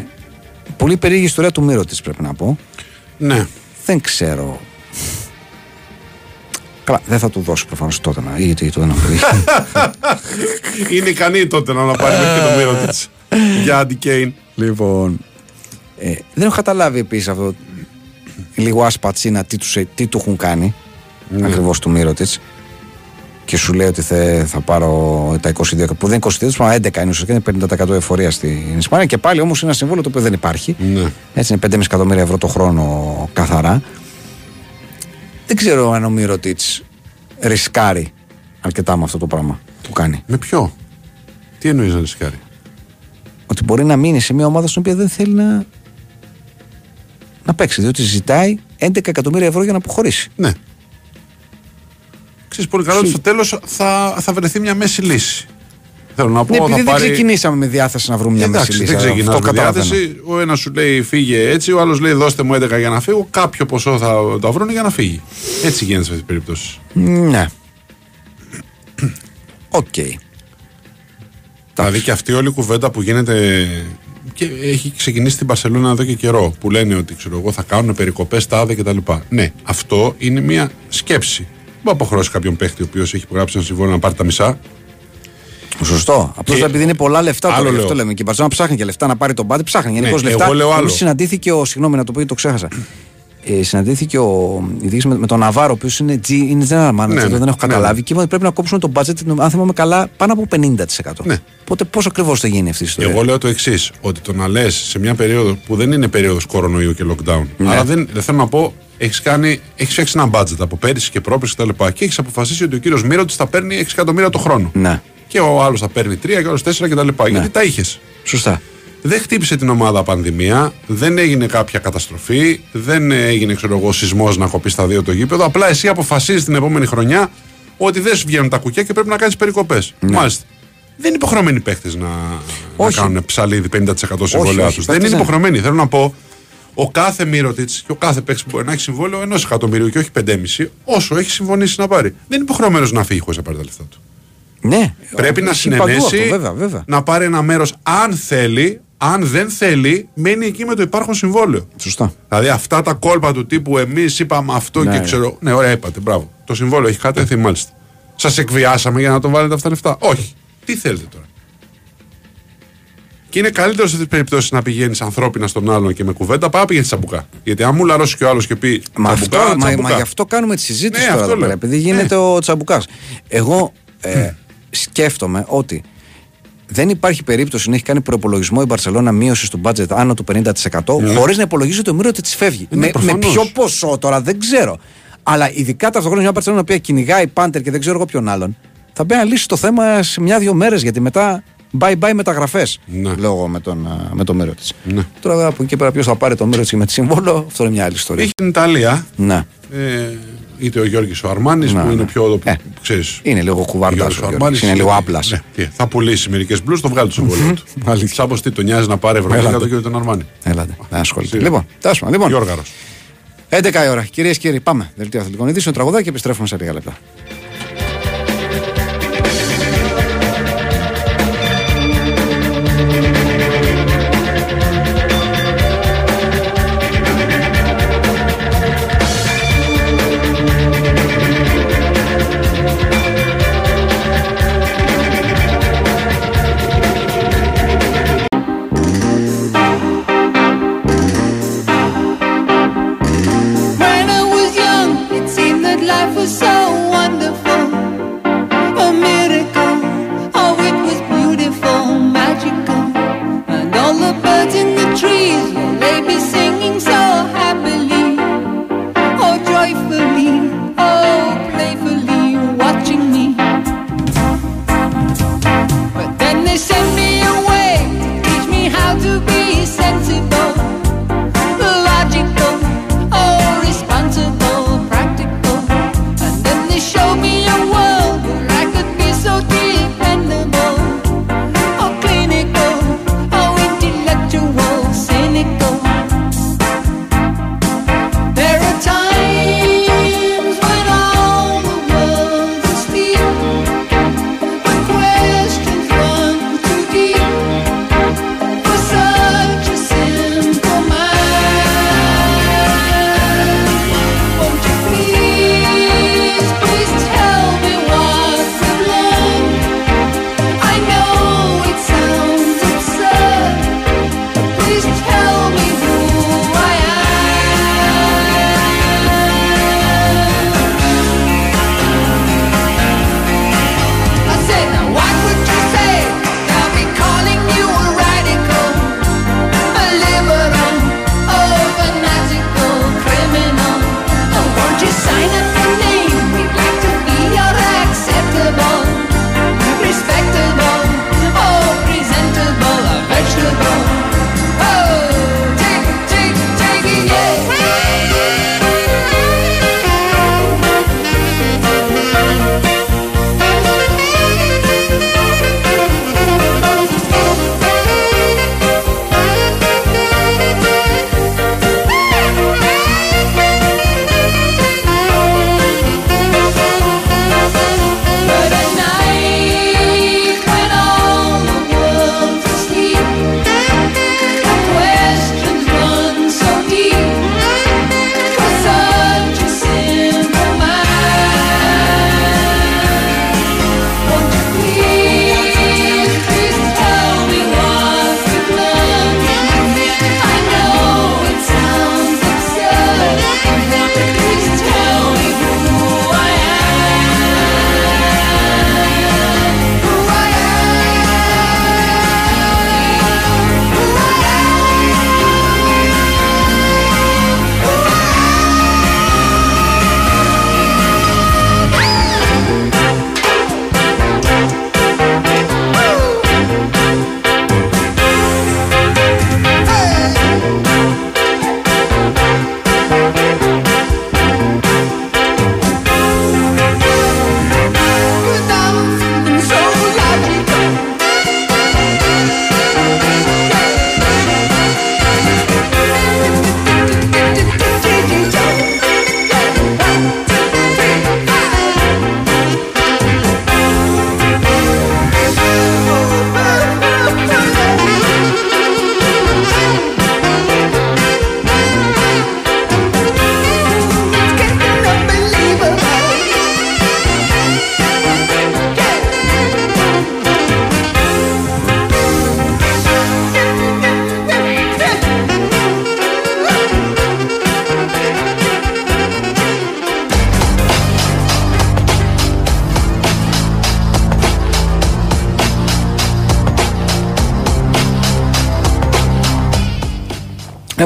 Speaker 4: πολύ περίεργη ιστορία του Μύρο της πρέπει να πω.
Speaker 3: ναι.
Speaker 4: Δεν ξέρω. Καλά, δεν θα του δώσει προφανώς τότε να. ή γιατί τότε να πει.
Speaker 3: Είναι ικανή τότε να πάρει μέχρι και το μύρο τη. Για αντικέιν.
Speaker 4: λοιπόν. Ε, δεν έχω καταλάβει επίσης αυτό. Λίγο άσπατσίνα τι, τους, τι του έχουν κάνει.
Speaker 3: Ναι.
Speaker 4: Ακριβώς του Μύρωτιτ. Και σου λέει ότι θε, θα πάρω τα 22. Που δεν είναι 22, αλλά 11 είναι ουσιαστικά είναι 50% εφορία στην Ισπανία. Και πάλι όμως είναι ένα συμβόλαιο το οποίο δεν υπάρχει.
Speaker 3: Ναι.
Speaker 4: Έτσι είναι 5,5 εκατομμύρια ευρώ το χρόνο καθαρά. Δεν ξέρω αν ο Μύρωτιτ ρισκάρει αρκετά με αυτό το πράγμα που κάνει.
Speaker 3: Με ποιο; Τι εννοείς να ρισκάρει;
Speaker 4: Ότι μπορεί να μείνει σε μια ομάδα στην οποία δεν θέλει να, να παίξει. Διότι ζητάει 11 εκατομμύρια ευρώ για να αποχωρήσει.
Speaker 3: Ναι. Ξέρεις πολύ καλά ότι στο τέλος θα, θα βρεθεί μια μέση λύση. Θέλω να πω,
Speaker 4: Ναι, επειδή
Speaker 3: θα
Speaker 4: δεν
Speaker 3: πάρει...
Speaker 4: ξεκινήσαμε με διάθεση να βρούμε μια μέση
Speaker 3: Εντάξει,
Speaker 4: λύση.
Speaker 3: δεν ξεκινάς
Speaker 4: Αυτό
Speaker 3: με
Speaker 4: καταλαβαίνω.
Speaker 3: διάθεση. Ο ένας σου λέει φύγε έτσι, ο άλλος λέει δώστε μου 11 για να φύγω. Κάποιο ποσό θα τα βρουν για να φύγει. Έτσι γίνεται σε αυτές τις περιπτώσεις.
Speaker 4: Ναι. Οκ.
Speaker 3: Δηλαδή και αυτή όλη η κουβέντα που γίνεται και έχει ξεκινήσει στην Μπαρσελόνα εδώ και καιρό που λένε ότι ξέρω εγώ, θα κάνουν περικοπές τάδε κτλ. Ναι, αυτό είναι μια σκέψη. Δεν μπορεί να υποχρεώσει κάποιον παίχτη ο οποίος έχει υπογράψει ένα συμβόλαιο να πάρει τα μισά.
Speaker 4: Σωστό. Απλώς
Speaker 3: Και-
Speaker 4: επειδή είναι πολλά λεφτά
Speaker 3: Άλλο
Speaker 4: τώρα, γι' αυτό
Speaker 3: λέω.
Speaker 4: λέμε. Και η Μπαρσελόνα ψάχνει και λεφτά να πάρει τον πάτη, ψάχνει γενικώς
Speaker 3: Ναι,
Speaker 4: λεφτά.
Speaker 3: εγώ λέω άλλο.
Speaker 4: Νομίζω συναντήθηκε ο. Συγγνώμη να το πω γιατί το ξέχασα. Ε, συναντήθηκε ο, η διοίκηση με, με τον Ναβάρο, ο οποίος είναι, G, είναι general manager,
Speaker 3: Ναι, ναι,
Speaker 4: δεν έχω
Speaker 3: ναι,
Speaker 4: καταλάβει.
Speaker 3: ναι.
Speaker 4: Και είπαμε ότι πρέπει να κόψουν το budget, αν θυμάμαι καλά, πάνω από 50%.
Speaker 3: Ναι.
Speaker 4: Οπότε πώς ακριβώς θα γίνει αυτή η ιστορία;
Speaker 3: Εγώ λέω το εξής: Ότι το να λες σε μια περίοδο που δεν είναι περίοδος κορονοϊού και lockdown.
Speaker 4: Ναι.
Speaker 3: Άρα δεν, δεν θέλω να πω, έχεις κάνει, έχεις φτιάξει ένα budget από πέρυσι και πρόπερσι κτλ. Και, και έχεις αποφασίσει ότι ο κύριος Μύρο θα παίρνει 6 εκατομμύρια το χρόνο.
Speaker 4: Ναι.
Speaker 3: Και ο άλλος θα παίρνει 3 και ο άλλος 4 κτλ. Γιατί τα είχες.
Speaker 4: Σωστά.
Speaker 3: Δεν χτύπησε την ομάδα πανδημία, δεν έγινε κάποια καταστροφή, δεν έγινε ξέρω εγώ σεισμός να κοπεί στα δύο το γήπεδο. Απλά εσύ αποφασίζεις την επόμενη χρονιά ότι δεν σου βγαίνουν τα κουκιά και πρέπει να κάνεις περικοπές. Μάλιστα. Δεν είναι υποχρεωμένοι οι παίχτε να, να
Speaker 4: Όχι.
Speaker 3: κάνουν ψαλίδι 50% συμβόλαιά
Speaker 4: όχι,
Speaker 3: τους.
Speaker 4: οι
Speaker 3: Δεν
Speaker 4: παίκτες
Speaker 3: είναι
Speaker 4: δεν.
Speaker 3: υποχρεωμένοι. Θέλω να πω, ο κάθε Μύρωτιτς και ο κάθε παίχτη που μπορεί να έχει συμβόλαιο ενός εκατομμυρίου και όχι 5,5, όσο έχει συμφωνήσει να πάρει. Δεν είναι υποχρεωμένος να φύγει χωρίς να πάρει τα λεφτά του.
Speaker 4: Ναι.
Speaker 3: Πρέπει να
Speaker 4: Ισχύει παντού
Speaker 3: συνενέσει,
Speaker 4: αυτό, βέβαια, βέβαια.
Speaker 3: να πάρει ένα μέρος αν θέλει. Αν δεν θέλει, μένει εκεί με το υπάρχον συμβόλαιο.
Speaker 4: Σωστά.
Speaker 3: Δηλαδή αυτά τα κόλπα του τύπου εμείς είπαμε αυτό
Speaker 4: Ναι,
Speaker 3: και
Speaker 4: ναι.
Speaker 3: ξέρω. Ναι, ωραία, είπατε, μπράβο. Το συμβόλαιο έχει κατέθει, μάλιστα. Σας εκβιάσαμε για να το βάλετε αυτά τα λεφτά. Όχι. Τι θέλετε τώρα; Και είναι καλύτερο σε τέτοιε περιπτώσεις να πηγαίνεις ανθρώπινα στον άλλον και με κουβέντα παρά να πηγαίνει τσαμπουκά. Γιατί αν μου λαρώσει και ο άλλος και πει.
Speaker 4: Μα, αυτό,
Speaker 3: τσαμπουκά,
Speaker 4: μα,
Speaker 3: τσαμπουκά.
Speaker 4: μα γι' αυτό κάνουμε τη συζήτηση
Speaker 3: Ναι,
Speaker 4: τώρα
Speaker 3: αυτό
Speaker 4: εδώ πέρα,
Speaker 3: λέω.
Speaker 4: επειδή γίνεται ο τσαμπουκάς. Εγώ ε, σκέφτομαι ότι δεν υπάρχει περίπτωση να έχει κάνει προπολογισμό η Μπαρσελόνα μείωσης του budget άνω του 50% χωρίς να υπολογίζει ότι ο Μύρο της φεύγει.
Speaker 3: Ναι,
Speaker 4: με, με
Speaker 3: προφανώς.
Speaker 4: ποιο ποσό τώρα δεν ξέρω. Αλλά ειδικά ταυτόχρονα μια Μπαρσελόνα που κυνηγάει πάντερ και δεν ξέρω εγώ ποιον άλλον, θα πρέπει να λύσει το θέμα σε μια-δύο μέρες γιατί μετά bye bye μεταγραφές.
Speaker 3: Ναι.
Speaker 4: Λόγω με τον, α, με το Μύρο της.
Speaker 3: Ναι.
Speaker 4: Τώρα βέβαια, από εκεί πέρα ποιος θα πάρει το Μύρο της με τη συμβόλο, αυτό είναι μια άλλη ιστορία.
Speaker 3: Έχει την Ιταλία.
Speaker 4: Ναι.
Speaker 3: Ε, είτε ο Γιώργης ο Αρμάνης
Speaker 4: Να,
Speaker 3: που
Speaker 4: ναι.
Speaker 3: είναι πιο.
Speaker 4: Ε,
Speaker 3: ξέρεις,
Speaker 4: Είναι λίγο κουβάρτας.
Speaker 3: Γιώργος ο Αρμάνης
Speaker 4: Είναι λίγο άπλας.
Speaker 3: Ναι, τι, θα πουλήσει μερικές μπλουζ, το βγάλει το συμβόλαιο του.
Speaker 4: Αλήθεια.
Speaker 3: Σάπω τι, τον νοιάζει να πάρει ευρώ
Speaker 4: Έλατε.
Speaker 3: για τον τον Αρμάνη.
Speaker 4: Έλατε, δεν ασχολείται.
Speaker 3: Σίγουρα.
Speaker 4: Λοιπόν, τέλος πάντων, λοιπόν,
Speaker 3: Γιώργαρος.
Speaker 4: 11 η ώρα. Κυρίες και κύριοι, πάμε. Δελτίο αθλητικών ειδήσεων, τραγουδάκι και επιστρέφουμε σε λίγα λεπτά.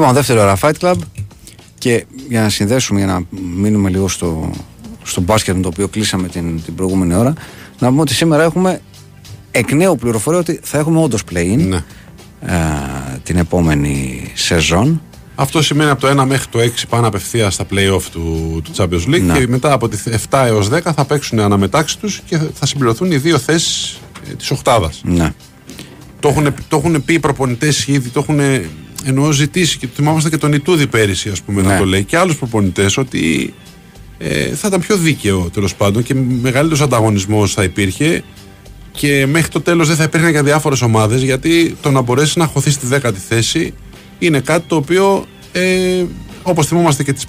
Speaker 4: Λοιπόν, δεύτερη ώρα Fight Club και για να συνδέσουμε, για να μείνουμε λίγο στο, στο μπάσκετ με το οποίο κλείσαμε την, την προηγούμενη ώρα, να πούμε ότι σήμερα έχουμε εκ νέου πληροφορία ότι θα έχουμε όντως play-in
Speaker 3: Ναι.
Speaker 4: ε, την επόμενη σεζόν.
Speaker 3: Αυτό σημαίνει από το 1 μέχρι το 6 πάνε απευθείας στα play-off του, του Champions League
Speaker 4: Ναι.
Speaker 3: και μετά από τι 7 έως 10 θα παίξουν αναμετάξει τους και θα συμπληρωθούν οι δύο θέσεις ε, της οκτάδας.
Speaker 4: Ναι.
Speaker 3: Το έχουν, το έχουν πει οι προπονητές ήδη, το έχουν εννοώ ζητήσει και το θυμάμαστε και τον Ιτούδη πέρυσι, ας πούμε,
Speaker 4: Ναι.
Speaker 3: να το λέει και άλλους προπονητές ότι ε, θα ήταν πιο δίκαιο τέλος πάντων και μεγαλύτερος ανταγωνισμός θα υπήρχε και μέχρι το τέλος δεν θα υπήρχαν για διάφορες ομάδες γιατί το να μπορέσει να χωθεί στη δέκατη θέση είναι κάτι το οποίο. Ε, Όπως θυμόμαστε και τις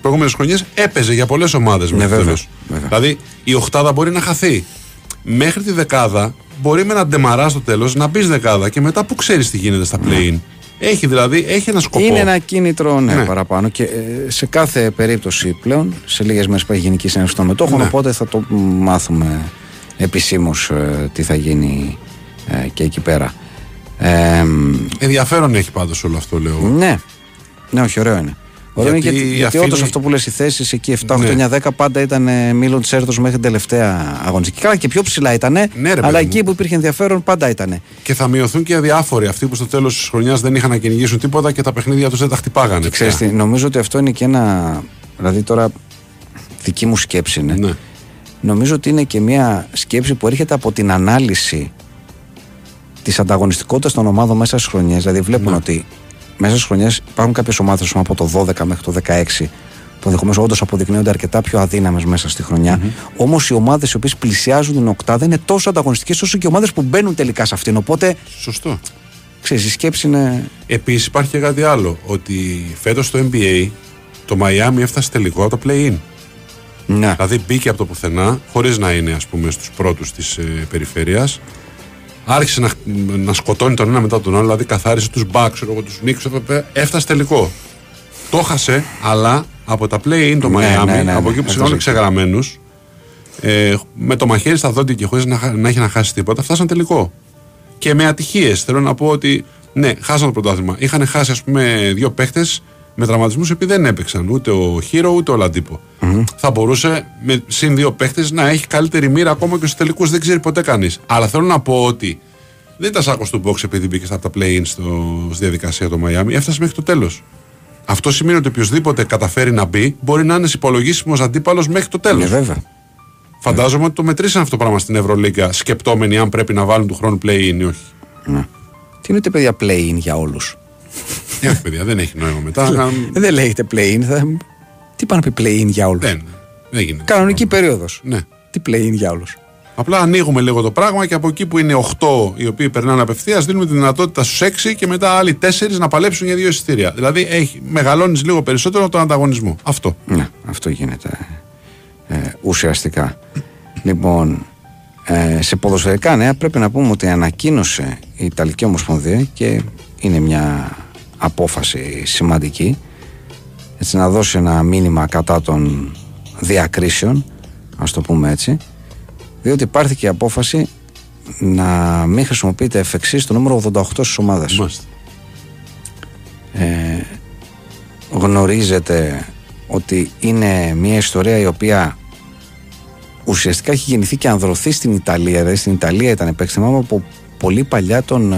Speaker 3: προηγούμενες χρονιές, έπαιζε για πολλές ομάδες
Speaker 4: Ναι,
Speaker 3: μέχρι το
Speaker 4: βέβαια,
Speaker 3: τέλος.
Speaker 4: βέβαια.
Speaker 3: Δηλαδή η οχτάδα μπορεί να χαθεί. Μέχρι τη δεκάδα μπορεί με ένα ντεμαρά στο τέλος να μπεις δεκάδα και μετά που ξέρεις τι γίνεται στα play-in. Έχει δηλαδή, έχει ένα σκοπό.
Speaker 4: Είναι ένα κίνητρο ναι,
Speaker 3: Ναι.
Speaker 4: παραπάνω και ε, σε κάθε περίπτωση πλέον σε λίγες μέρες υπάρχει Γενική Συνέλευση των Μετόχων
Speaker 3: Ναι.
Speaker 4: οπότε θα το μάθουμε επισήμως ε, τι θα γίνει ε, και εκεί πέρα. Ε, μ,
Speaker 3: Ενδιαφέρον έχει πάντως όλο αυτό, λέω. εγώ.
Speaker 4: ναι, ναι, όχι, ωραίο είναι. Ωραίο
Speaker 3: Γιατί
Speaker 4: είναι γιατί, γιατί
Speaker 3: αφήνει-
Speaker 4: όντως αυτό που λες οι θέσεις εκεί 7, 8,
Speaker 3: Ναι.
Speaker 4: 9, 10 πάντα ήταν ε, Μίλον Τσέρτος μέχρι την τελευταία αγωνιστική. Καλά και πιο ψηλά ήταν,
Speaker 3: Ναι, ρε
Speaker 4: αλλά
Speaker 3: παιδί
Speaker 4: εκεί
Speaker 3: μου.
Speaker 4: που υπήρχε ενδιαφέρον πάντα ήταν.
Speaker 3: Και θα μειωθούν και οι αδιάφοροι. Αυτοί που στο τέλος της χρονιάς δεν είχαν να κυνηγήσουν τίποτα και τα παιχνίδια τους δεν τα χτυπάγανε.
Speaker 4: Και ξέρεις
Speaker 3: πια.
Speaker 4: τι, νομίζω ότι αυτό είναι και ένα. Δηλαδή τώρα δική μου σκέψη είναι.
Speaker 3: Ναι.
Speaker 4: Νομίζω ότι είναι και μια σκέψη που έρχεται από την ανάλυση της ανταγωνιστικότητας των ομάδων μέσα στις χρονιές. Δηλαδή, βλέπουν
Speaker 3: Ναι.
Speaker 4: ότι μέσα στις χρονιές υπάρχουν κάποιες ομάδες από το 12 μέχρι το 16 που ενδεχομένως όντως αποδεικνύονται αρκετά πιο αδύναμες μέσα στη χρονιά. Όμως οι ομάδες οι οποίες πλησιάζουν την οκτάδα είναι τόσο ανταγωνιστικές όσο και οι ομάδες που μπαίνουν τελικά σε αυτήν. Οπότε,
Speaker 3: Σωστό.
Speaker 4: ξέρεις, η σκέψη είναι.
Speaker 3: Επίσης υπάρχει και κάτι άλλο. Ότι φέτος στο NBA το Miami έφτασε τελικό από το play-in.
Speaker 4: Ναι.
Speaker 3: Δηλαδή μπήκε από το πουθενά, χωρίς να είναι ας πούμε στους πρώτους της ε, περιφέρειας. Άρχισε να, να σκοτώνει τον ένα μετά τον άλλο, δηλαδή καθάρισε τους Bucks, ξέρω εγώ, τους Knicks, έφτασε τελικό. Το χάσε, αλλά από τα play-in το
Speaker 4: Ναι,
Speaker 3: Miami,
Speaker 4: ναι, ναι, ναι.
Speaker 3: από εκεί που
Speaker 4: Έφτασε
Speaker 3: συγγνώμη
Speaker 4: εκεί.
Speaker 3: ξεγραμμένους, ε, με το μαχαίρι στα δόντια και χωρίς να, χα- να έχει να χάσει τίποτα, φτάσαν τελικό. Και με ατυχίες. Θέλω να πω ότι ναι, χάσαν το πρωτάθλημα. Είχαν χάσει, ας πούμε, δύο παίχτε με τραυματισμούς επειδή δεν έπαιξαν ούτε ο Χίρο ούτε ο λαντιπο Θα μπορούσε με συν δύο παίχτες να έχει καλύτερη μοίρα ακόμα και στους τελικούς. Δεν ξέρει ποτέ κανείς. Αλλά θέλω να πω ότι δεν ήταν σάκος του box επειδή μπήκε από τα play-in στο, στη διαδικασία το Miami. Έφτασε μέχρι το τέλος. Αυτό σημαίνει ότι οποιοδήποτε καταφέρει να μπει μπορεί να είναι υπολογίσιμος αντίπαλος μέχρι το τέλος.
Speaker 4: Ναι, βέβαια.
Speaker 3: Φαντάζομαι ότι το μετρήσαν αυτό το πράγμα στην Ευρωλίγκα, σκεπτόμενοι αν πρέπει να βάλουν του χρόνου play-in ή όχι.
Speaker 4: Τι είναι παιδιά play-in για όλους;
Speaker 3: Ε, παιδιά, δεν έχει νόημα μετά. να-
Speaker 4: Δεν λέγεται play-in. Θα... Τι πάνε να πει play-in για όλους;
Speaker 3: δεν, δεν γίνεται.
Speaker 4: Κανονική περίοδος.
Speaker 3: Ναι.
Speaker 4: Τι play-in για όλους;
Speaker 3: Απλά ανοίγουμε λίγο το πράγμα και από εκεί που είναι 8 οι οποίοι περνάνε απευθείας, δίνουμε τη δυνατότητα στους 6 και μετά άλλοι 4 να παλέψουν για δύο εισιτήρια. Δηλαδή έχει, μεγαλώνεις λίγο περισσότερο τον ανταγωνισμό. Αυτό.
Speaker 4: Ναι, αυτό γίνεται ε, ουσιαστικά. Λοιπόν, ε, σε ποδοσφαιρικά νέα πρέπει να πούμε ότι ανακοίνωσε η Ιταλική Ομοσπονδία και είναι μια απόφαση σημαντική έτσι να δώσει ένα μήνυμα κατά των διακρίσεων ας το πούμε έτσι διότι υπάρχει και η απόφαση να μην χρησιμοποιείται εφ' εξής το νούμερο 88 στις ομάδες
Speaker 3: Μάλιστα.
Speaker 4: γνωρίζετε ότι είναι μια ιστορία η οποία ουσιαστικά έχει γεννηθεί και ανδρωθεί στην Ιταλία. Δηλαδή στην Ιταλία ήταν παίκτη. Θυμάμαι από πολύ παλιά τον.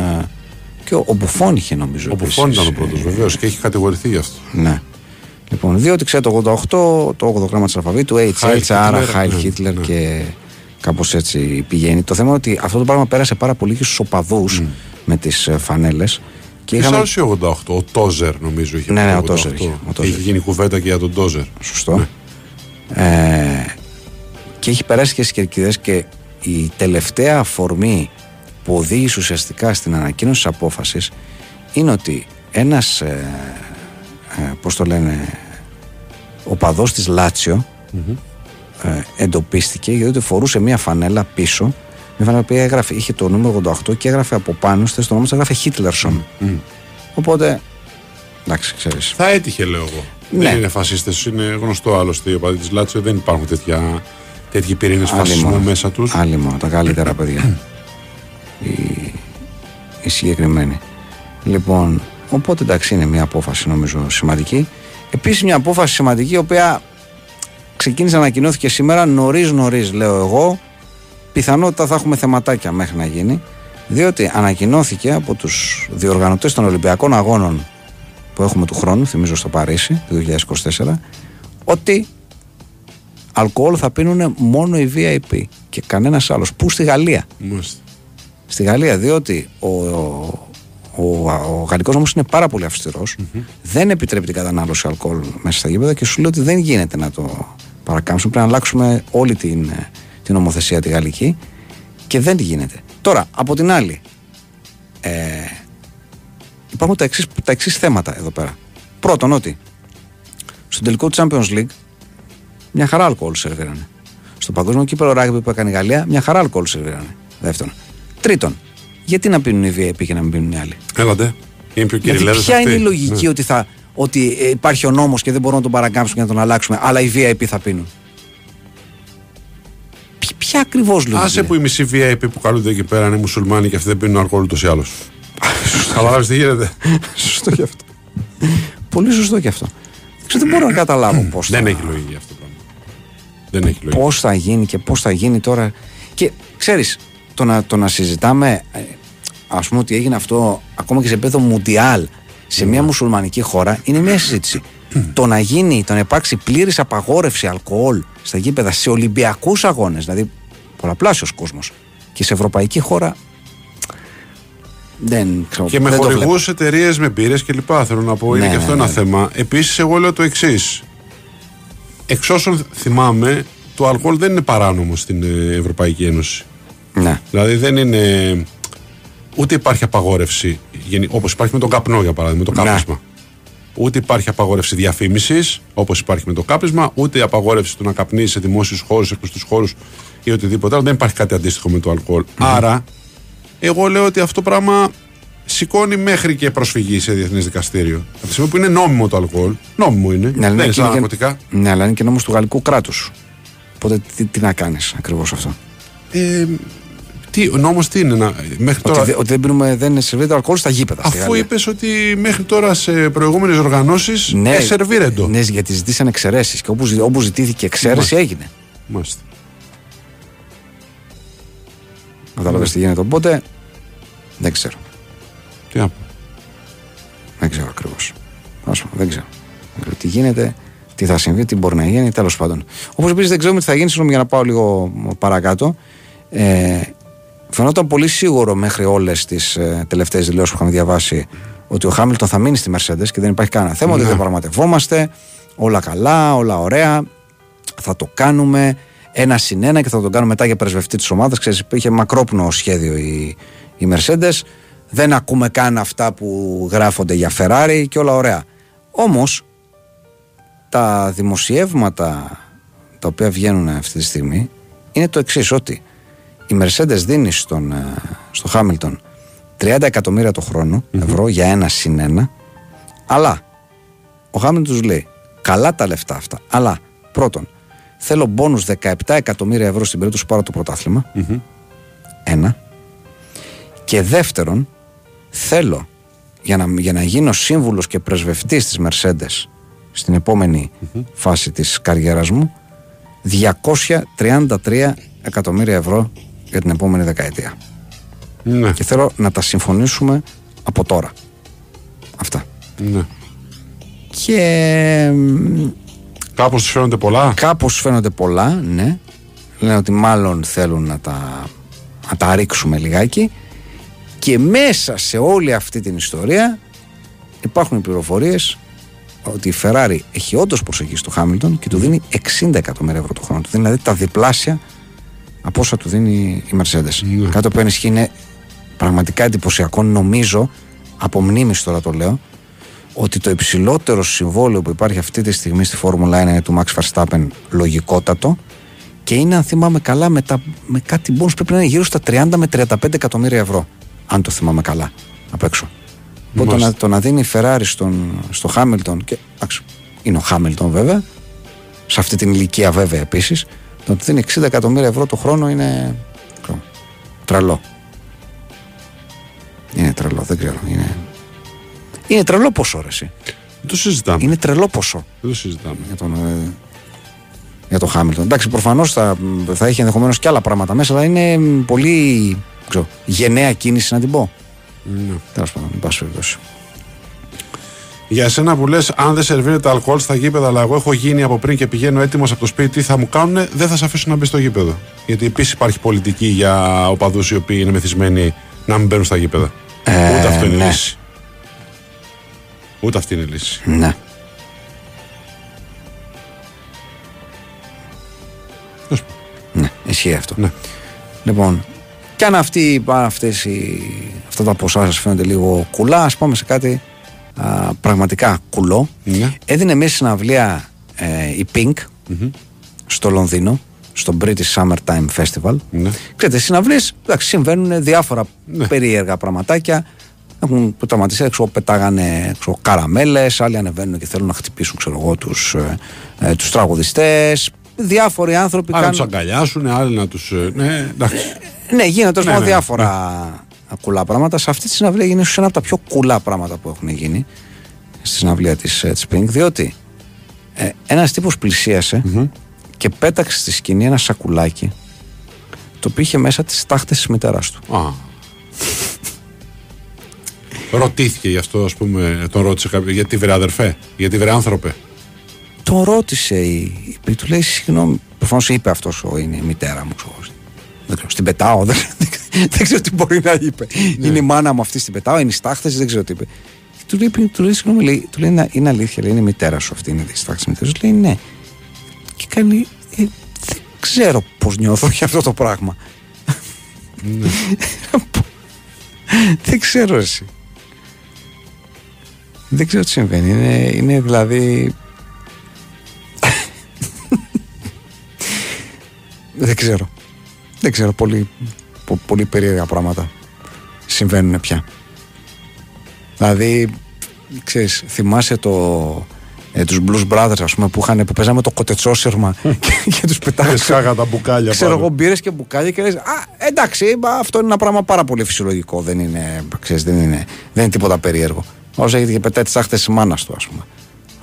Speaker 4: Ε, και ο, ο Μπουφόν είχε νομίζω.
Speaker 3: Ο Μπουφόν
Speaker 4: επίσης.
Speaker 3: ήταν ο πρώτος βεβαίως και έχει κατηγορηθεί γι' αυτό.
Speaker 4: Ναι. Λοιπόν, διότι ξέρετε το 88, το 8ο γράμμα της αλφαβήτου,
Speaker 3: Heil
Speaker 4: HH, άρα
Speaker 3: Hitler,
Speaker 4: Χάιλ
Speaker 3: ναι,
Speaker 4: Χίτλερ
Speaker 3: ναι.
Speaker 4: και κάπως έτσι πηγαίνει. Το θέμα είναι ότι αυτό το πράγμα πέρασε πάρα πολύ και στους οπαδούς με τις φανέλες. Και
Speaker 3: Και
Speaker 4: είχαμε.
Speaker 3: σε 88, ο Τόζερ νομίζω είχε.
Speaker 4: Ναι,
Speaker 3: πει
Speaker 4: ναι,
Speaker 3: το
Speaker 4: ο Τόζερ
Speaker 3: 88.
Speaker 4: είχε, ο Τόζερ.
Speaker 3: Είχε γίνει κουβέντα και για τον Τόζερ.
Speaker 4: Σωστό. Ε, και έχει περάσει και στις κερκίδες και η τελευταία αφορμή που οδήγησε ουσιαστικά στην ανακοίνωση της απόφασης είναι ότι ένας. Ε, ε, πώς το λένε, ο παδός της λατσιο ε, εντοπίστηκε γιατί φορούσε μια φανέλα πίσω μια φανέλα που έγραφε, είχε το νούμερο 88 και έγραφε από πάνω στη το όνομα του έγραφε Χίτλερσον οπότε εντάξει ξέρεις
Speaker 3: Θα έτυχε, λέω εγώ.
Speaker 4: Ναι.
Speaker 3: Δεν είναι φασίστες, είναι γνωστό άλλωστε. Οι οπαδοί της Λάτσιο δεν υπάρχουν τέτοια, τέτοιοι πυρήνες
Speaker 4: Άλλη
Speaker 3: φασισμού
Speaker 4: μόνο.
Speaker 3: μέσα τους.
Speaker 4: Άλλη μόνο, τα καλύτερα παιδιά. [clears throat] η, η συγκεκριμένη. Λοιπόν, Οπότε εντάξει είναι μια απόφαση νομίζω σημαντική. Επίσης μια απόφαση σημαντική η οποία ξεκίνησε να ανακοινώθηκε σήμερα νωρίς νωρίς λέω εγώ. Πιθανότητα θα έχουμε θεματάκια μέχρι να γίνει. Διότι ανακοινώθηκε από τους διοργανωτές των Ολυμπιακών Αγώνων που έχουμε του χρόνου, θυμίζω στο Παρίσι, το 2024, ότι αλκοόλ θα πίνουν μόνο οι VIP και κανένας άλλος. Πού στη Γαλλία.
Speaker 3: Μάλιστα.
Speaker 4: Στη Γαλλία, διότι ο, ο, ο, ο γαλλικός νόμος είναι πάρα πολύ αυστηρός, δεν επιτρέπει την κατανάλωση αλκοόλ μέσα στα γήπεδα και σου λέει ότι δεν γίνεται να το παρακάμψουμε. Πρέπει να αλλάξουμε όλη την, την νομοθεσία τη γαλλική και δεν γίνεται. Τώρα, από την άλλη, ε, υπάρχουν τα εξής, τα εξής θέματα εδώ πέρα. Πρώτον, ότι στο τελικό του Champions League μια χαρά αλκοόλ σερβίρανε. Στο παγκόσμιο κύπελο ράγμπι που έκανε η Γαλλία, μια χαρά αλκοόλ σερβίρανε. Δεύτερον. Τρίτον, γιατί να πίνουν οι VIP και να μην πίνουν οι άλλοι;
Speaker 3: Έλατε. Είναι πιο
Speaker 4: Γιατί
Speaker 3: κυριλέδες
Speaker 4: ποια
Speaker 3: αυτοί.
Speaker 4: είναι η λογική
Speaker 3: Ναι.
Speaker 4: ότι, θα, ότι ε, υπάρχει ο νόμος και δεν μπορούμε να τον παρακάμψουμε και να τον αλλάξουμε, αλλά οι VIP θα πίνουν; Ποι- Ποια ακριβώς λογική.
Speaker 3: Άσε
Speaker 4: είναι;
Speaker 3: που οι μισοί VIP που καλούνται εκεί πέρα είναι μουσουλμάνοι και αυτοί δεν πίνουν αλκοόλ ούτως ή άλλως. [laughs] Καταλάβει τι γίνεται.
Speaker 4: Σωστό και αυτό. Πολύ σωστό και αυτό. Ξέρω, δεν μπορώ να καταλάβω πώς
Speaker 3: Δεν έχει λογική αυτό το πράγμα. Δεν έχει λογική.
Speaker 4: πώς θα γίνει και πώς θα γίνει τώρα. Και ξέρεις, το να, το να συζητάμε, ας πούμε, ότι έγινε αυτό ακόμα και σε επίπεδο μουντιάλ σε μια μουσουλμανική χώρα είναι μια συζήτηση. το να γίνει, το να υπάρξει πλήρης απαγόρευση αλκοόλ στα γήπεδα σε Ολυμπιακούς αγώνες, δηλαδή πολλαπλάσιος κόσμος, και σε ευρωπαϊκή χώρα. Δεν ξέρω.
Speaker 3: Και με
Speaker 4: δεν το βλέπω.
Speaker 3: χορηγούς εταιρείες, με μπύρες κλπ. Θέλω να πω, είναι
Speaker 4: Ναι,
Speaker 3: και
Speaker 4: ναι,
Speaker 3: αυτό
Speaker 4: ναι,
Speaker 3: ένα
Speaker 4: ναι.
Speaker 3: θέμα. Επίσης, εγώ λέω το εξής. Εξ όσων θυμάμαι, το αλκοόλ δεν είναι παράνομο στην ε, Ευρωπαϊκή Ένωση.
Speaker 4: Ναι.
Speaker 3: Δηλαδή δεν είναι. Ούτε υπάρχει απαγόρευση, όπως υπάρχει με τον καπνό για παράδειγμα, με το
Speaker 4: Ναι.
Speaker 3: κάπνισμα. Ούτε υπάρχει απαγόρευση διαφήμισης, όπως υπάρχει με το κάπνισμα, ούτε απαγόρευση του να καπνίσει σε δημόσιους χώρους, σε κλειστού χώρους ή οτιδήποτε άλλο. Δεν υπάρχει κάτι αντίστοιχο με το αλκοόλ. Άρα, εγώ λέω ότι αυτό το πράγμα σηκώνει μέχρι και προσφυγή σε διεθνές δικαστήριο. Από τη στιγμή που είναι νόμιμο το αλκοόλ, νόμιμο είναι.
Speaker 4: Ναι, αλλά
Speaker 3: δεν είναι σαν
Speaker 4: και-
Speaker 3: ναρκωτικά.
Speaker 4: Ναι, αλλά είναι και νόμος του γαλλικού κράτους. Οπότε τι, τι να κάνεις ακριβώς αυτό;
Speaker 3: Ε, τι, ο νόμος τι είναι, να, μέχρι τώρα.
Speaker 4: Ότι, δε- ότι δεν, πίνουμε, δεν σερβίρεται αλκοόλ στα γήπεδα. στη
Speaker 3: Αφού
Speaker 4: Γαλλία.
Speaker 3: είπες ότι μέχρι τώρα σε προηγούμενες οργανώσεις
Speaker 4: Ναι,
Speaker 3: ναι, σερβίρεντο.
Speaker 4: ναι, γιατί ζητήσαν εξαιρέσεις. Και όπου, ζη- όπου ζητήθηκε εξαίρεση έγινε.
Speaker 3: Μάλιστα.
Speaker 4: Κατάλαβες τι γίνεται. Οπότε δεν ξέρω.
Speaker 3: Τι να πω.
Speaker 4: Δεν ξέρω ακριβώς. Δεν ξέρω. Δεν ξέρω τι γίνεται, τι θα συμβεί, τι μπορεί να γίνει, τέλος πάντων. Όπως επίσης δεν ξέρουμε τι θα γίνει, συγγνώμη για να πάω λίγο παρακάτω. Ε, φαινόταν πολύ σίγουρο μέχρι όλες τις ε, τελευταίες δηλώσεις που είχαμε διαβάσει ότι ο Χάμιλτον θα μείνει στη Mercedes και δεν υπάρχει κανένα θέμα, ότι
Speaker 3: Ναι.
Speaker 4: δεν πραγματευόμαστε. Όλα καλά, όλα ωραία. Θα το κάνουμε ένα συν ένα και θα το κάνουμε μετά για πρεσβευτή της ομάδας. Ξέρεις, υπήρχε μακρόπνο σχέδιο η, η Mercedes. Δεν ακούμε καν αυτά που γράφονται για Ferrari και όλα ωραία. Όμως, τα δημοσιεύματα τα οποία βγαίνουν αυτή τη στιγμή είναι το εξής ότι η Mercedes δίνει στον, ε, στο Χάμιλτον 30 εκατομμύρια το χρόνο ευρώ για ένα συν ένα. Αλλά ο Χάμιλτον τους λέει καλά τα λεφτά αυτά αλλά πρώτον θέλω μπόνους 17 εκατομμύρια ευρώ στην περίπτωση που πάρω το πρωτάθλημα ένα. Και δεύτερον θέλω για να, για να γίνω σύμβουλος και πρεσβευτής της Mercedes στην επομενη φάση της καριέρας μου 233 εκατομμύρια ευρώ για την επόμενη δεκαετία.
Speaker 3: Ναι,
Speaker 4: Και θέλω να τα συμφωνήσουμε από τώρα. Αυτά.
Speaker 3: ναι.
Speaker 4: Και μ,
Speaker 3: Κάπως τους φαίνονται πολλά.
Speaker 4: κάπως φαίνονται πολλά, ναι. Λένε ότι μάλλον θέλουν να τα, να τα ρίξουμε λιγάκι. Και μέσα σε όλη αυτή την ιστορία υπάρχουν οι πληροφορίες ότι η Ferrari έχει όντως προσεγγίσει το Χάμιλτον και του δίνει 60 εκατομμύρια ευρώ το χρόνο. Του δίνει δηλαδή τα διπλάσια από όσα του δίνει η Mercedes.
Speaker 3: Ναι.
Speaker 4: Κάτι που ενισχύει είναι πραγματικά εντυπωσιακό. Νομίζω, από μνήμης τώρα το λέω, ότι το υψηλότερο συμβόλαιο που υπάρχει αυτή τη στιγμή στη Φόρμουλα 1 είναι του Max Verstappen λογικότατο και είναι, αν θυμάμαι καλά, με, τα, με κάτι bonus πρέπει να είναι γύρω στα 30 με 35 εκατομμύρια ευρώ. Αν το θυμάμαι καλά απ' έξω. Οπότε το να, το να δίνει η Ferrari στον, στο Χάμιλτον και εντάξει, είναι ο Χάμιλτον βέβαια, σε αυτή την ηλικία βέβαια επίσης, το ότι δίνει 60 εκατομμύρια ευρώ το χρόνο είναι ξέρω, τρελό. Είναι τρελό, δεν ξέρω. Είναι... Είναι τρελό ποσό, ρε, εσύ.
Speaker 3: Δεν το συζητάμε.
Speaker 4: Είναι τρελό ποσό
Speaker 3: Δεν το συζητάμε.
Speaker 4: για τον, ε, για τον Χάμιλτον. Εντάξει, προφανώς θα, θα έχει ενδεχομένως και άλλα πράγματα μέσα, αλλά είναι μ, πολύ ξέρω, γενναία κίνηση να την πω.
Speaker 3: Ναι.
Speaker 4: Τέλος πάντων, εν πάση περιπτώσει.
Speaker 3: Για εσένα που λες, αν δεν σερβίρεται αλκοόλ στα γήπεδα, αλλά εγώ έχω γίνει από πριν και πηγαίνω έτοιμος από το σπίτι, τι θα μου κάνουν, δεν θα σε αφήσουν να μπει στο γήπεδο. Γιατί επίσης υπάρχει πολιτική για οπαδούς οι οποίοι είναι μεθυσμένοι να μην μπαίνουν στα γήπεδα.
Speaker 4: Ε,
Speaker 3: Ούτε αυτό είναι
Speaker 4: ναι.
Speaker 3: λύση. Ούτε αυτή είναι η λύση.
Speaker 4: Ναι.
Speaker 3: Τέλος
Speaker 4: Ναι, ισχύει αυτό.
Speaker 3: Ναι.
Speaker 4: Λοιπόν, και αν αυτοί, αυτές οι, αυτά τα ποσά σας φαίνονται λίγο κουλά, ας πάμε σε κάτι α, πραγματικά κουλό.
Speaker 3: Ναι.
Speaker 4: Έδινε μια συναυλία ε, η Pink στο Λονδίνο, στο British Summertime Festival.
Speaker 3: Ναι.
Speaker 4: Ξέρετε, στι συναυλίες εντάξει, συμβαίνουν διάφορα
Speaker 3: Ναι.
Speaker 4: περίεργα πραγματάκια. Έχουν τραυματιστεί, ξέρω, πετάγανε ξέρω, καραμέλες, άλλοι ανεβαίνουν και θέλουν να χτυπήσουν ξέρω εγώ, τους, ε, ε, τους τραγουδιστές. Διάφοροι άνθρωποι
Speaker 3: Άλλοι να
Speaker 4: κάνουν...
Speaker 3: τους αγκαλιάσουν, άλλοι να τους. Ναι, εντάξει.
Speaker 4: Ναι, γίνεται
Speaker 3: Ναι,
Speaker 4: ναι,
Speaker 3: ναι,
Speaker 4: διάφορα κουλά πράγματα. Σε αυτή τη συναυλία γίνει ίσως ένα από τα πιο κουλά πράγματα που έχουν γίνει στη συναυλία της, ε, της Pink, διότι ε, ένας τύπος πλησίασε και πέταξε στη σκηνή ένα σακουλάκι το οποίο είχε μέσα τις τάχτες της μητέρας του.
Speaker 3: Α. Ρωτήθηκε γι' αυτό, ας πούμε, τον ρώτησε κάποιο. Γιατί βρε αδερφέ, γιατί βρε άνθρωπε;
Speaker 4: Τον ρώτησε η, η Pink, του λέει συγγνώμη, προφανώς είπε αυτός ο είναι η μητέρα μου, ξέρω, δεν ξέρω, στην πετάω, δεν, δεν ξέρω τι μπορεί να είπε. Είναι η μάνα μου αυτή στην πετάω, είναι οι στάχτες, δεν ξέρω τι είπε. Και Του λέει, του λέει, συγγνώμη, λέει, του λέει, «Είναι- είναι αλήθεια, λέει, είναι η μητέρα σου αυτή, είναι η στάχτης της μητέρας. Του λέει, ναι. Και κάνει, «Ε, δεν ξέρω πώς νιώθω για αυτό το πράγμα. [laughs] δεν ξέρω εσύ. Δεν ξέρω τι συμβαίνει. Είναι, είναι δηλαδή. [laughs] δεν ξέρω. Δεν ξέρω. Πολύ, πο- πολύ περίεργα πράγματα συμβαίνουν πια. Δηλαδή, ξέρεις, θυμάσαι το, ε, τους Blues Brothers, ας πούμε, που, είχαν, που παίζαμε το κοτετσόσερμα [laughs] και, και τους πετάγανε.
Speaker 3: Σκάγα τα μπουκάλια
Speaker 4: Ξέρω
Speaker 3: πάνω.
Speaker 4: εγώ μπύρες και μπουκάλια και λες Α, εντάξει, μα αυτό είναι ένα πράγμα πάρα πολύ φυσιολογικό. Δεν είναι, ξέρεις, δεν είναι, δεν είναι τίποτα περίεργο. Όσο έχετε και πετάει τις άχτες της μάνας του, ας πούμε.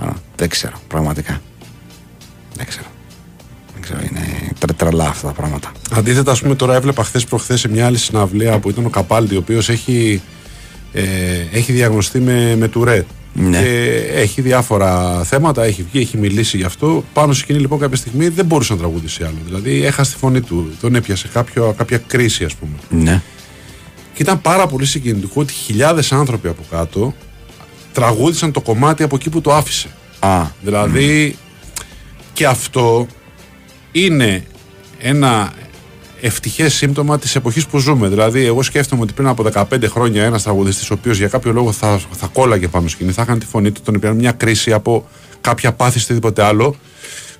Speaker 4: Α, δεν ξέρω, πραγματικά. Δεν ξέρω. Δεν ξέρω, είναι τρε, τρελά αυτά τα πράγματα.
Speaker 3: Αντίθετα, ας πούμε, τώρα έβλεπα χθες προχθές σε μια άλλη συναυλία που ήταν ο Καπάλτη, ο οποίος έχει, ε, έχει διαγνωστεί με, με τουρέ.
Speaker 4: Ναι.
Speaker 3: Και έχει διάφορα θέματα, έχει βγει, έχει μιλήσει γι' αυτό. Πάνω στη σκηνή λοιπόν κάποια στιγμή δεν μπορούσε να τραγουδήσει άλλο. Δηλαδή έχασε τη φωνή του, τον έπιασε κάποιο, κάποια κρίση, ας πούμε.
Speaker 4: Ναι.
Speaker 3: Και ήταν πάρα πολύ συγκινητικό ότι χιλιάδες άνθρωποι από κάτω τραγούδησαν το κομμάτι από εκεί που το άφησε.
Speaker 4: Α,
Speaker 3: Δηλαδή και αυτό είναι ένα ευτυχές σύμπτωμα της εποχής που ζούμε. Δηλαδή, εγώ σκέφτομαι ότι πριν από 15 χρόνια ένας τραγουδιστής, ο οποίος για κάποιο λόγο θα, θα κόλλαγε πάνω σκηνή, θα είχαν τη φωνή του, τον έπαιρνε μια κρίση από κάποια πάθη ή οτιδήποτε άλλο.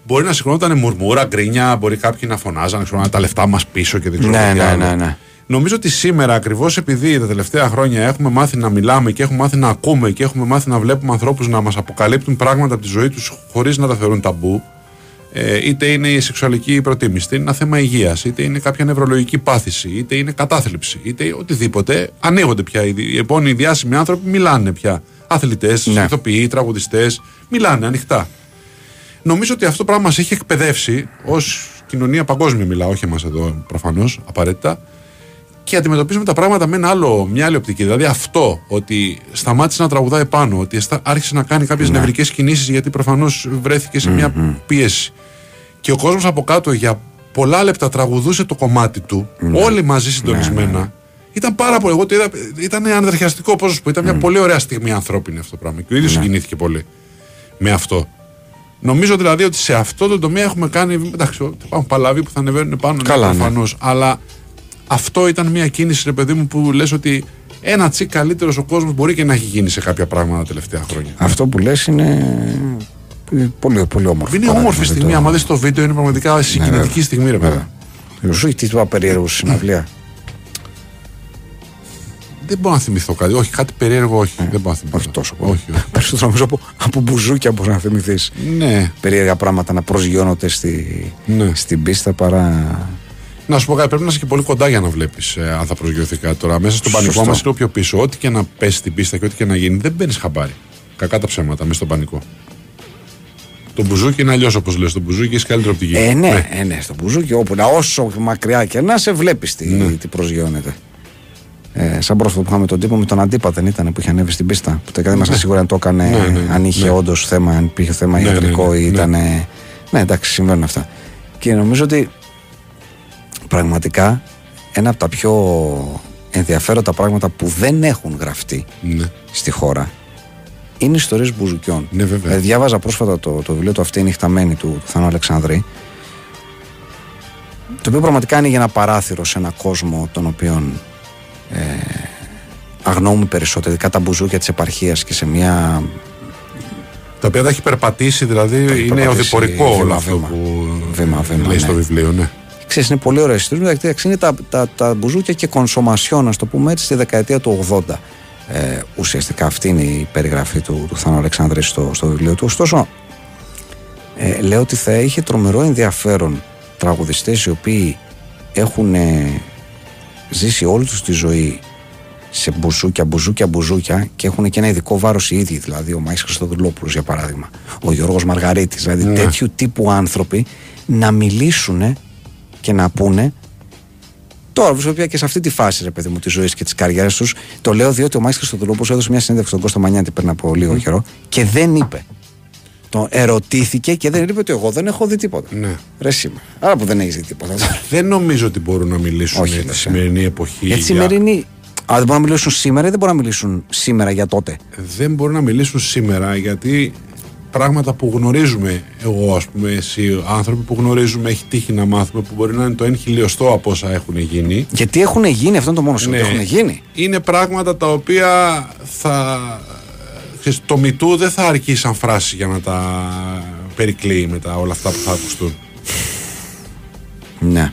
Speaker 3: Μπορεί να σηκωνόταν μουρμούρα, γκρίνια, μπορεί κάποιοι να φωνάζαν, ξέρω, να τα λεφτά μας πίσω και δεν ξέρω
Speaker 4: Ναι,
Speaker 3: τι
Speaker 4: ναι,
Speaker 3: άλλο.
Speaker 4: ναι, ναι.
Speaker 3: Νομίζω ότι σήμερα, ακριβώς επειδή τα τελευταία χρόνια έχουμε μάθει να μιλάμε και έχουμε μάθει να ακούμε και έχουμε μάθει να βλέπουμε ανθρώπους να μας αποκαλύπτουν πράγματα από τη ζωή τους χωρίς να τα θεωρούν ταμπού, ε, είτε είναι η σεξουαλική προτίμηση, είτε είναι ένα θέμα υγείας, είτε είναι κάποια νευρολογική πάθηση, είτε είναι κατάθλιψη, είτε οτιδήποτε, ανοίγονται πια. Οι, οι επόμενοι διάσημοι άνθρωποι μιλάνε πια. Αθλητές,
Speaker 4: Ναι.
Speaker 3: ηθοποιοί, τραγουδιστές, μιλάνε ανοιχτά. Νομίζω ότι αυτό το πράγμα μας έχει εκπαιδεύσει ως κοινωνία παγκόσμια, μιλάω, όχι εμάς εδώ προφανώς, απαραίτητα, και αντιμετωπίζουμε τα πράγματα με ένα άλλο, μια άλλη οπτική. Δηλαδή αυτό ότι σταμάτησε να τραγουδάει πάνω, ότι εστα- άρχισε να κάνει κάποιες ναι. νευρικές κινήσεις γιατί προφανώς βρέθηκε σε μια πίεση. Και ο κόσμος από κάτω για πολλά λεπτά τραγουδούσε το κομμάτι του, όλοι μαζί συντονισμένα. Ήταν πάρα πολύ. Εγώ το είδα, ήταν ανεδρεχιαστικό πώ σου πω. Ήταν μια πολύ ωραία στιγμή ανθρώπινη αυτό το πράγμα. Και ο ίδιος συγκινήθηκε πολύ με αυτό. Νομίζω δηλαδή ότι σε αυτό το τομέα έχουμε κάνει. Εντάξει, υπάρχουν παλαβοί που θα ανεβαίνουν πάνω,
Speaker 4: Καλά, ναι.
Speaker 3: προφανώς. Αλλά αυτό ήταν μια κίνηση, ρε παιδί μου, που λες ότι ένα τσικ καλύτερος ο κόσμος μπορεί και να έχει γίνει σε κάποια πράγματα τα τελευταία χρόνια.
Speaker 4: Αυτό που λες είναι ε, πολύ, πολύ όμορφο.
Speaker 3: Είναι
Speaker 4: παράδειγμα,
Speaker 3: όμορφη
Speaker 4: δεν
Speaker 3: στιγμή.
Speaker 4: το-
Speaker 3: Άμα δεις το βίντεο, είναι πραγματικά συγκινητική
Speaker 4: βέβαια.
Speaker 3: στιγμή, ρε παιδί.
Speaker 4: Βέβαια. Σου έχει τι είπα περίεργο στη συναυλία.
Speaker 3: Δεν μπορώ να θυμηθώ κάτι. Όχι, κάτι περίεργο, όχι. δεν μπορώ να θυμηθώ.
Speaker 4: Όχι τόσο πολύ.
Speaker 3: Όχι, όχι. [laughs]
Speaker 4: Περισσότερο νομίζω από, από μπουζούκια μπορεί να θυμηθείς.
Speaker 3: Ναι.
Speaker 4: Περίεργα πράγματα να προσγειώνονται στη,
Speaker 3: Ναι.
Speaker 4: στην πίστα παρά.
Speaker 3: Να σου πω κάτι, πρέπει να είσαι και πολύ κοντά για να βλέπεις ε, αν θα προσγειωθεί κάτι τώρα. Μέσα στον πανικό
Speaker 4: Σωστό.
Speaker 3: μας είναι πιο πίσω. Ό,τι και να πέσει στην πίστα και ό,τι και να γίνει, δεν παίρνεις χαμπάρι. Κακά τα ψέματα μέσα στον πανικό. Το μπουζούκι είναι αλλιώς όπως λες. Το μπουζούκι έχει καλύτερη οπτική.
Speaker 4: Ε, ναι, ε, ναι, στο μπουζούκι όπου να όσο μακριά και να σε βλέπεις τι,
Speaker 3: Ναι.
Speaker 4: τι προσγειώνεται. Ε, σαν πρόσφατο που είχαμε τον τύπο με τον Αντίπα δεν ήταν που είχε ανέβει στην πίστα. Που δεν είμαστε σίγουροι αν το έκανε,
Speaker 3: Ναι, ναι, ναι,
Speaker 4: αν είχε
Speaker 3: ναι.
Speaker 4: όντως θέμα, αν υπήρχε θέμα
Speaker 3: Ναι, ναι,
Speaker 4: ιατρικό
Speaker 3: ναι,
Speaker 4: ή
Speaker 3: ναι.
Speaker 4: ήταν. Ναι, εντάξει, συμβαίνουν αυτά. Και νομίζω ότι πραγματικά ένα από τα πιο ενδιαφέροντα πράγματα που δεν έχουν γραφτεί
Speaker 3: Ναι.
Speaker 4: στη χώρα είναι ιστορίες μπουζουκιών.
Speaker 3: Ναι, βέβαια.
Speaker 4: Ε, διάβαζα πρόσφατα το, το βιβλίο του Αυτή είναι η νυχταμένη του, του Θανό Αλεξανδρή. Το οποίο πραγματικά είναι για ένα παράθυρο σε ένα κόσμο τον οποίο ε, αγνοούμε περισσότερο, ειδικά τα μπουζούκια της επαρχίας και σε μια.
Speaker 3: Τα οποία τα έχει περπατήσει, δηλαδή είναι
Speaker 4: περπατήσει
Speaker 3: οδηπορικό όλο
Speaker 4: βήμα,
Speaker 3: αυτό
Speaker 4: βήμα.
Speaker 3: που
Speaker 4: Βήμα, βήμα,
Speaker 3: λέει
Speaker 4: ναι.
Speaker 3: στο βιβλίο. Ναι.
Speaker 4: Ξέρεις, είναι πολύ ωραίες ιστορίες. Εντάξει, είναι τα, τα, τα μπουζούκια και κονσομασιόν, α το πούμε έτσι, στη δεκαετία του 80. Ε, ουσιαστικά αυτή είναι η περιγραφή του, του Θανό Αλεξάνδρη στο, στο βιβλίο του. Ωστόσο, ε, λέω ότι θα είχε τρομερό ενδιαφέρον τραγουδιστές οι οποίοι έχουν ε, ζήσει όλη τους τη ζωή σε μπουζούκια, μπουζούκια, μπουζούκια και έχουν και ένα ειδικό βάρος οι ίδιοι. Δηλαδή, ο Μάης Χριστοδουλόπουλος για παράδειγμα, ο Γιώργος Μαργαρίτης, δηλαδή
Speaker 3: Ναι.
Speaker 4: τέτοιου τύπου άνθρωποι να μιλήσουν και να πούνε Τώρα βρίσκονται πια και σε αυτή τη φάση, ρε παιδί μου, τη ζωή και τη καριέρα τους. Το λέω διότι ο Μάης Χριστοδουλόπουλο έδωσε μια συνέντευξη στον Κώστα Μανιάτη πριν από λίγο καιρό και δεν είπε. Το ερωτήθηκε και δεν είπε ότι εγώ δεν έχω δει τίποτα.
Speaker 3: Ναι.
Speaker 4: Ρε σήμερα. Άρα που δεν έχεις δει τίποτα. τώρα.
Speaker 3: Δεν νομίζω ότι μπορούν να μιλήσουν
Speaker 4: Όχι,
Speaker 3: για
Speaker 4: δεν
Speaker 3: τη
Speaker 4: σε.
Speaker 3: σημερινή εποχή.
Speaker 4: Για τη σημερινή. Α, δεν μπορούν να μιλήσουν σήμερα ή δεν μπορούν να μιλήσουν σήμερα για τότε;
Speaker 3: Δεν μπορούν να μιλήσουν σήμερα γιατί πράγματα που γνωρίζουμε εγώ, ας πούμε, εσύ, άνθρωποι που γνωρίζουμε, έχει τύχει να μάθουμε που μπορεί να είναι το 1 χιλιοστό από όσα έχουν γίνει.
Speaker 4: Γιατί έχουν γίνει, αυτό είναι το μόνο σου.
Speaker 3: Ναι.
Speaker 4: Έχουν γίνει.
Speaker 3: Είναι πράγματα τα οποία θα. ξέρεις, Το μητού δεν θα αρκεί σαν φράση για να τα περικλείει μετά όλα αυτά που θα ακουστούν.
Speaker 4: Ναι.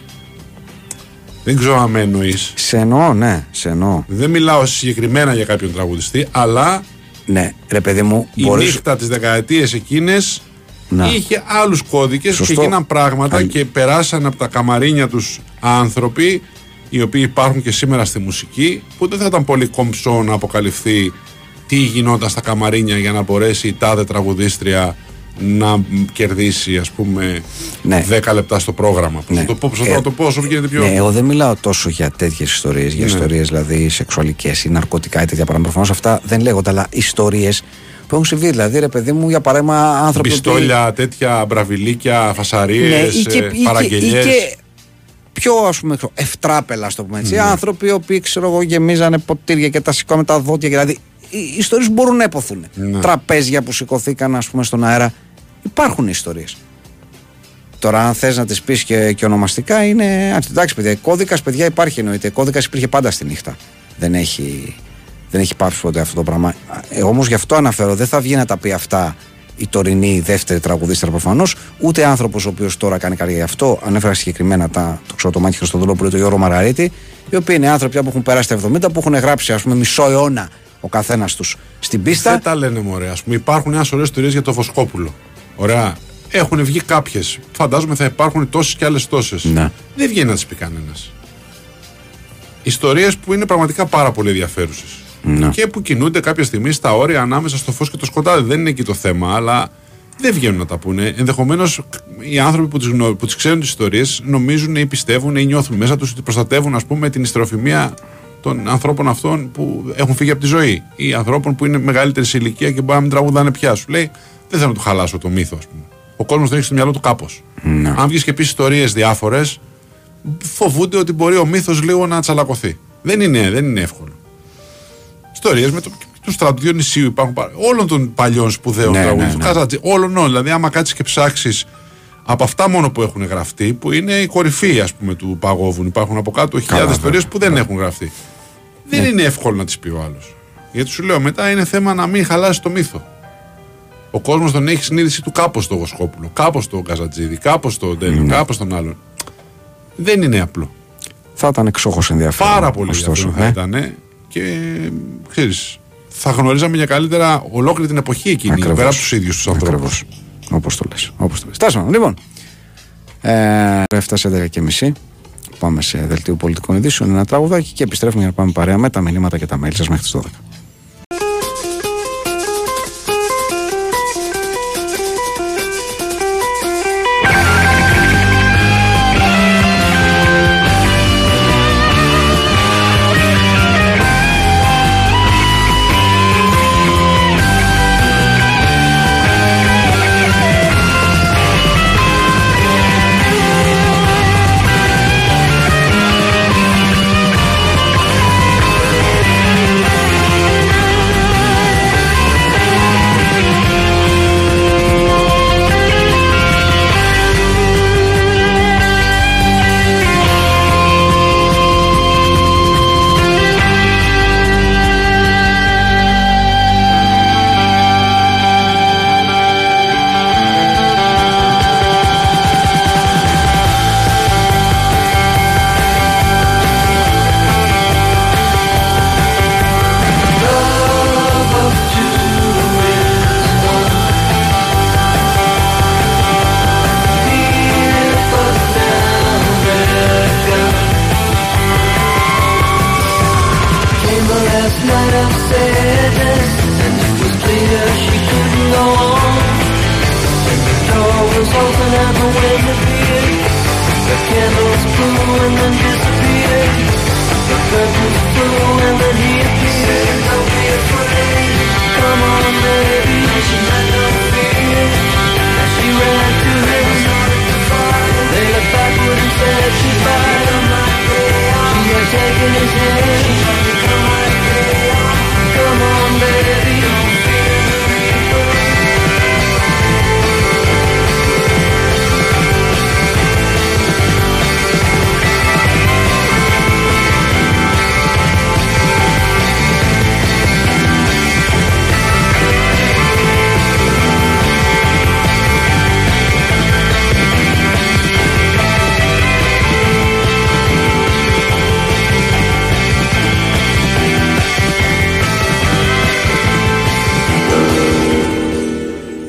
Speaker 3: Δεν ξέρω αν με εννοείς.
Speaker 4: Σε εννοώ, ναι, σε εννοώ.
Speaker 3: Δεν μιλάω συγκεκριμένα για κάποιον τραγουδιστή, αλλά
Speaker 4: Ναι, ρε παιδί μου,
Speaker 3: η
Speaker 4: μπορείς...
Speaker 3: νύχτα τις δεκαετίες εκείνες
Speaker 4: Να.
Speaker 3: είχε άλλους κώδικες και
Speaker 4: Σωστό.
Speaker 3: γίναν πράγματα
Speaker 4: Αν-
Speaker 3: και περάσαν από τα καμαρίνια τους άνθρωποι οι οποίοι υπάρχουν και σήμερα στη μουσική που δεν θα ήταν πολύ κομψό να αποκαλυφθεί τι γινόταν στα καμαρίνια για να μπορέσει η τάδε τραγουδίστρια να μ, κερδίσει ας πούμε
Speaker 4: Ναι.
Speaker 3: 10 λεπτά στο πρόγραμμα. Πώς
Speaker 4: Ναι.
Speaker 3: θα το πω, πώς θα
Speaker 4: Ε,
Speaker 3: το πω όσο γίνεται πιο...
Speaker 4: Ναι, εγώ δεν μιλάω τόσο για τέτοιες ιστορίες, για
Speaker 3: Ναι.
Speaker 4: ιστορίες δηλαδή σεξουαλικές ή ναρκωτικά ή τέτοια πράγματα. Προφανώς αυτά δεν λέγονται, αλλά ιστορίες που έχουν συμβεί. Δηλαδή, ρε παιδί μου, για παράδειγμα, άνθρωποι. που-
Speaker 3: Πιστόλια, τέτοια μπραβιλίκια, φασαρίες,
Speaker 4: Ναι, ή και, ή και, ή
Speaker 3: παραγγελίες.
Speaker 4: και πιο ας πούμε ξέρω, ευτράπελα, ας το πούμε έτσι. Άνθρωποι οι οποίοι ξέρω εγώ γεμίζανε ποτήρια και τα σηκώ με τα δόντια. και Δηλαδή, οι ιστορίες μπορούν να υποθούν.
Speaker 3: Ναι.
Speaker 4: Τραπέζια που σηκωθήκαν, ας πούμε, στον αέρα. Υπάρχουν ιστορίες. Τώρα, αν θες να τις πεις και, και ονομαστικά, είναι. α, Εντάξει, παιδιά, κώδικας, παιδιά, υπάρχει εννοείται. Κώδικας υπήρχε πάντα στη νύχτα. Δεν έχει, δεν έχει πάψει ποτέ αυτό το πράγμα. Ε, Όμως γι' αυτό αναφέρω, δεν θα βγει να τα πει αυτά η τωρινή δεύτερη τραγουδίστρια προφανώς, ούτε άνθρωπος ο οποίος τώρα κάνει καριέρα. Γι' αυτό ανέφερα συγκεκριμένα τα, το ξέρω το Μάκη Χριστοδουλόπουλο, το Γιώργο Μαραρίτη, οι οποίοι είναι άνθρωποι που έχουν περάσει τα 70, που έχουν γράψει ας πούμε μισό αιώνα ο καθένας τους στην πίστα.
Speaker 3: Δεν τα λένε μωρέ. Α πούμε, υπάρχουν ένα σωρό ιστορίες για το Βοσκόπουλο. Ωραία. Έχουν βγει κάποιες. Φαντάζομαι θα υπάρχουν τόσες και άλλες τόσες.
Speaker 4: Ναι.
Speaker 3: Δεν βγαίνει να τις πει κανένας. Ιστορίες που είναι πραγματικά πάρα πολύ ενδιαφέρουσες.
Speaker 4: Ναι.
Speaker 3: Και που κινούνται κάποια στιγμή στα όρια ανάμεσα στο φως και το σκοτάδι. Δεν είναι εκεί το θέμα, αλλά δεν βγαίνουν να τα πούνε. Ενδεχομένως οι άνθρωποι που τις γνω... που τις ξέρουν τις ιστορίες νομίζουν ή πιστεύουν ή νιώθουν μέσα τους ότι προστατεύουν, ας πούμε, την ιστροφημία των ανθρώπων αυτών που έχουν φύγει από τη ζωή. Ή ανθρώπων που είναι μεγαλύτερης σε ηλικία και μπορεί να μην τραγουδάνε πια. Σου λέει, δεν θέλω να του χαλάσω το μύθο, ας πούμε. Ο κόσμος το έχει στο μυαλό του κάπως.
Speaker 4: Ναι.
Speaker 3: Αν βγεις και πεις ιστορίες διάφορες, φοβούνται ότι μπορεί ο μύθος λίγο να τσαλακωθεί. Δεν είναι, δεν είναι εύκολο. Ιστορίες με το, του στρατού Διονυσίου υπάρχουν πάρα- όλων των παλιών σπουδαίων
Speaker 4: Ναι,
Speaker 3: τραγούδων.
Speaker 4: ναι,
Speaker 3: του
Speaker 4: ναι.
Speaker 3: Καζατζή, όλων, όλων. Δηλαδή, άμα κάτσεις και ψάξεις από αυτά μόνο που έχουν γραφτεί, που είναι η κορυφή ας πούμε, του παγόβουν, υπάρχουν από κάτω χιλιάδες
Speaker 4: βέβαια.
Speaker 3: ιστορίες που δεν έχουν γραφτεί. Δεν
Speaker 4: Ναι.
Speaker 3: είναι εύκολο να τις πει ο άλλος. Γιατί σου λέω μετά είναι θέμα να μην χαλάσεις το μύθο. Ο κόσμος τον έχει συνείδηση του κάπως στο Βοσκόπουλο, κάπως στο Καζατζίδη, κάπως στο Ντέλιο,
Speaker 4: Ναι.
Speaker 3: κάπως τον άλλον. Δεν είναι απλό.
Speaker 4: Θα ήταν εξόχως ενδιαφέρον.
Speaker 3: Πάρα πολύ
Speaker 4: ωστόσο,
Speaker 3: ενδιαφέρον θα
Speaker 4: ε.
Speaker 3: ήταν και ξέρεις, θα γνωρίζαμε για καλύτερα ολόκληρη την εποχή εκείνη,
Speaker 4: Ακριβώς.
Speaker 3: πέρα από τους ίδιους τους ανθρώπους.
Speaker 4: Ακριβώς. Όπως το λες. Όπως το λες. Τάσο, λοιπόν. Ε, έφτασε 10 και μισή. Που πάμε σε δελτίο πολιτικών ειδήσεων. Ένα τραγουδάκι και επιστρέφουμε για να πάμε παρέα με τα μηνύματα και τα mail σας μέχρι τις 12.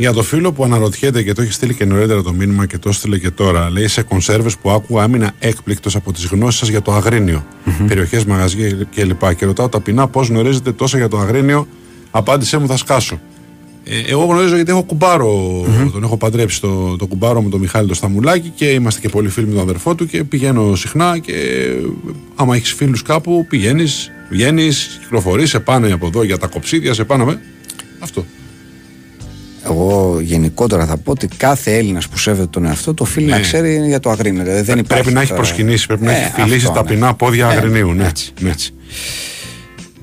Speaker 3: Για το φίλο που αναρωτιέται και το έχει στείλει και νωρίτερα το μήνυμα και το έστειλε και τώρα, λέει σε κονσέρβες που άκουγα άμυνα έκπληκτος από τις γνώσεις σας για το αγρίνιο, περιοχές, μαγαζιά κλπ. Και ρωτάω ταπεινά πώς γνωρίζετε τόσα για το αγρίνιο; Απάντησέ μου, θα σκάσω. Ε, εγώ γνωρίζω γιατί έχω κουμπάρο, τον έχω παντρέψει το, το κουμπάρο με τον Μιχάλη το Σταμουλάκη και είμαστε και πολύ φίλοι με τον αδερφό του και πηγαίνω συχνά και άμα έχεις φίλους κάπου πηγαίνεις, βγαίνεις, κυκλοφορείς, σε πάνε από εδώ για τα κοψίδια, σε πάνε με. Αυτό.
Speaker 4: Εγώ γενικότερα θα πω ότι κάθε Έλληνας που σέβεται τον εαυτό το οφείλει να ξέρει για το αγρίνιο. Δηλαδή δεν υπάρχει
Speaker 3: πρέπει να έχει
Speaker 4: τώρα-
Speaker 3: προσκυνήσει, πρέπει να
Speaker 4: Ε,
Speaker 3: έχει φιλήσει
Speaker 4: αυτό,
Speaker 3: ταπεινά
Speaker 4: ναι.
Speaker 3: πόδια
Speaker 4: Ε,
Speaker 3: αγρινίου. Ναι.
Speaker 4: Έτσι,
Speaker 3: ναι.
Speaker 4: έτσι.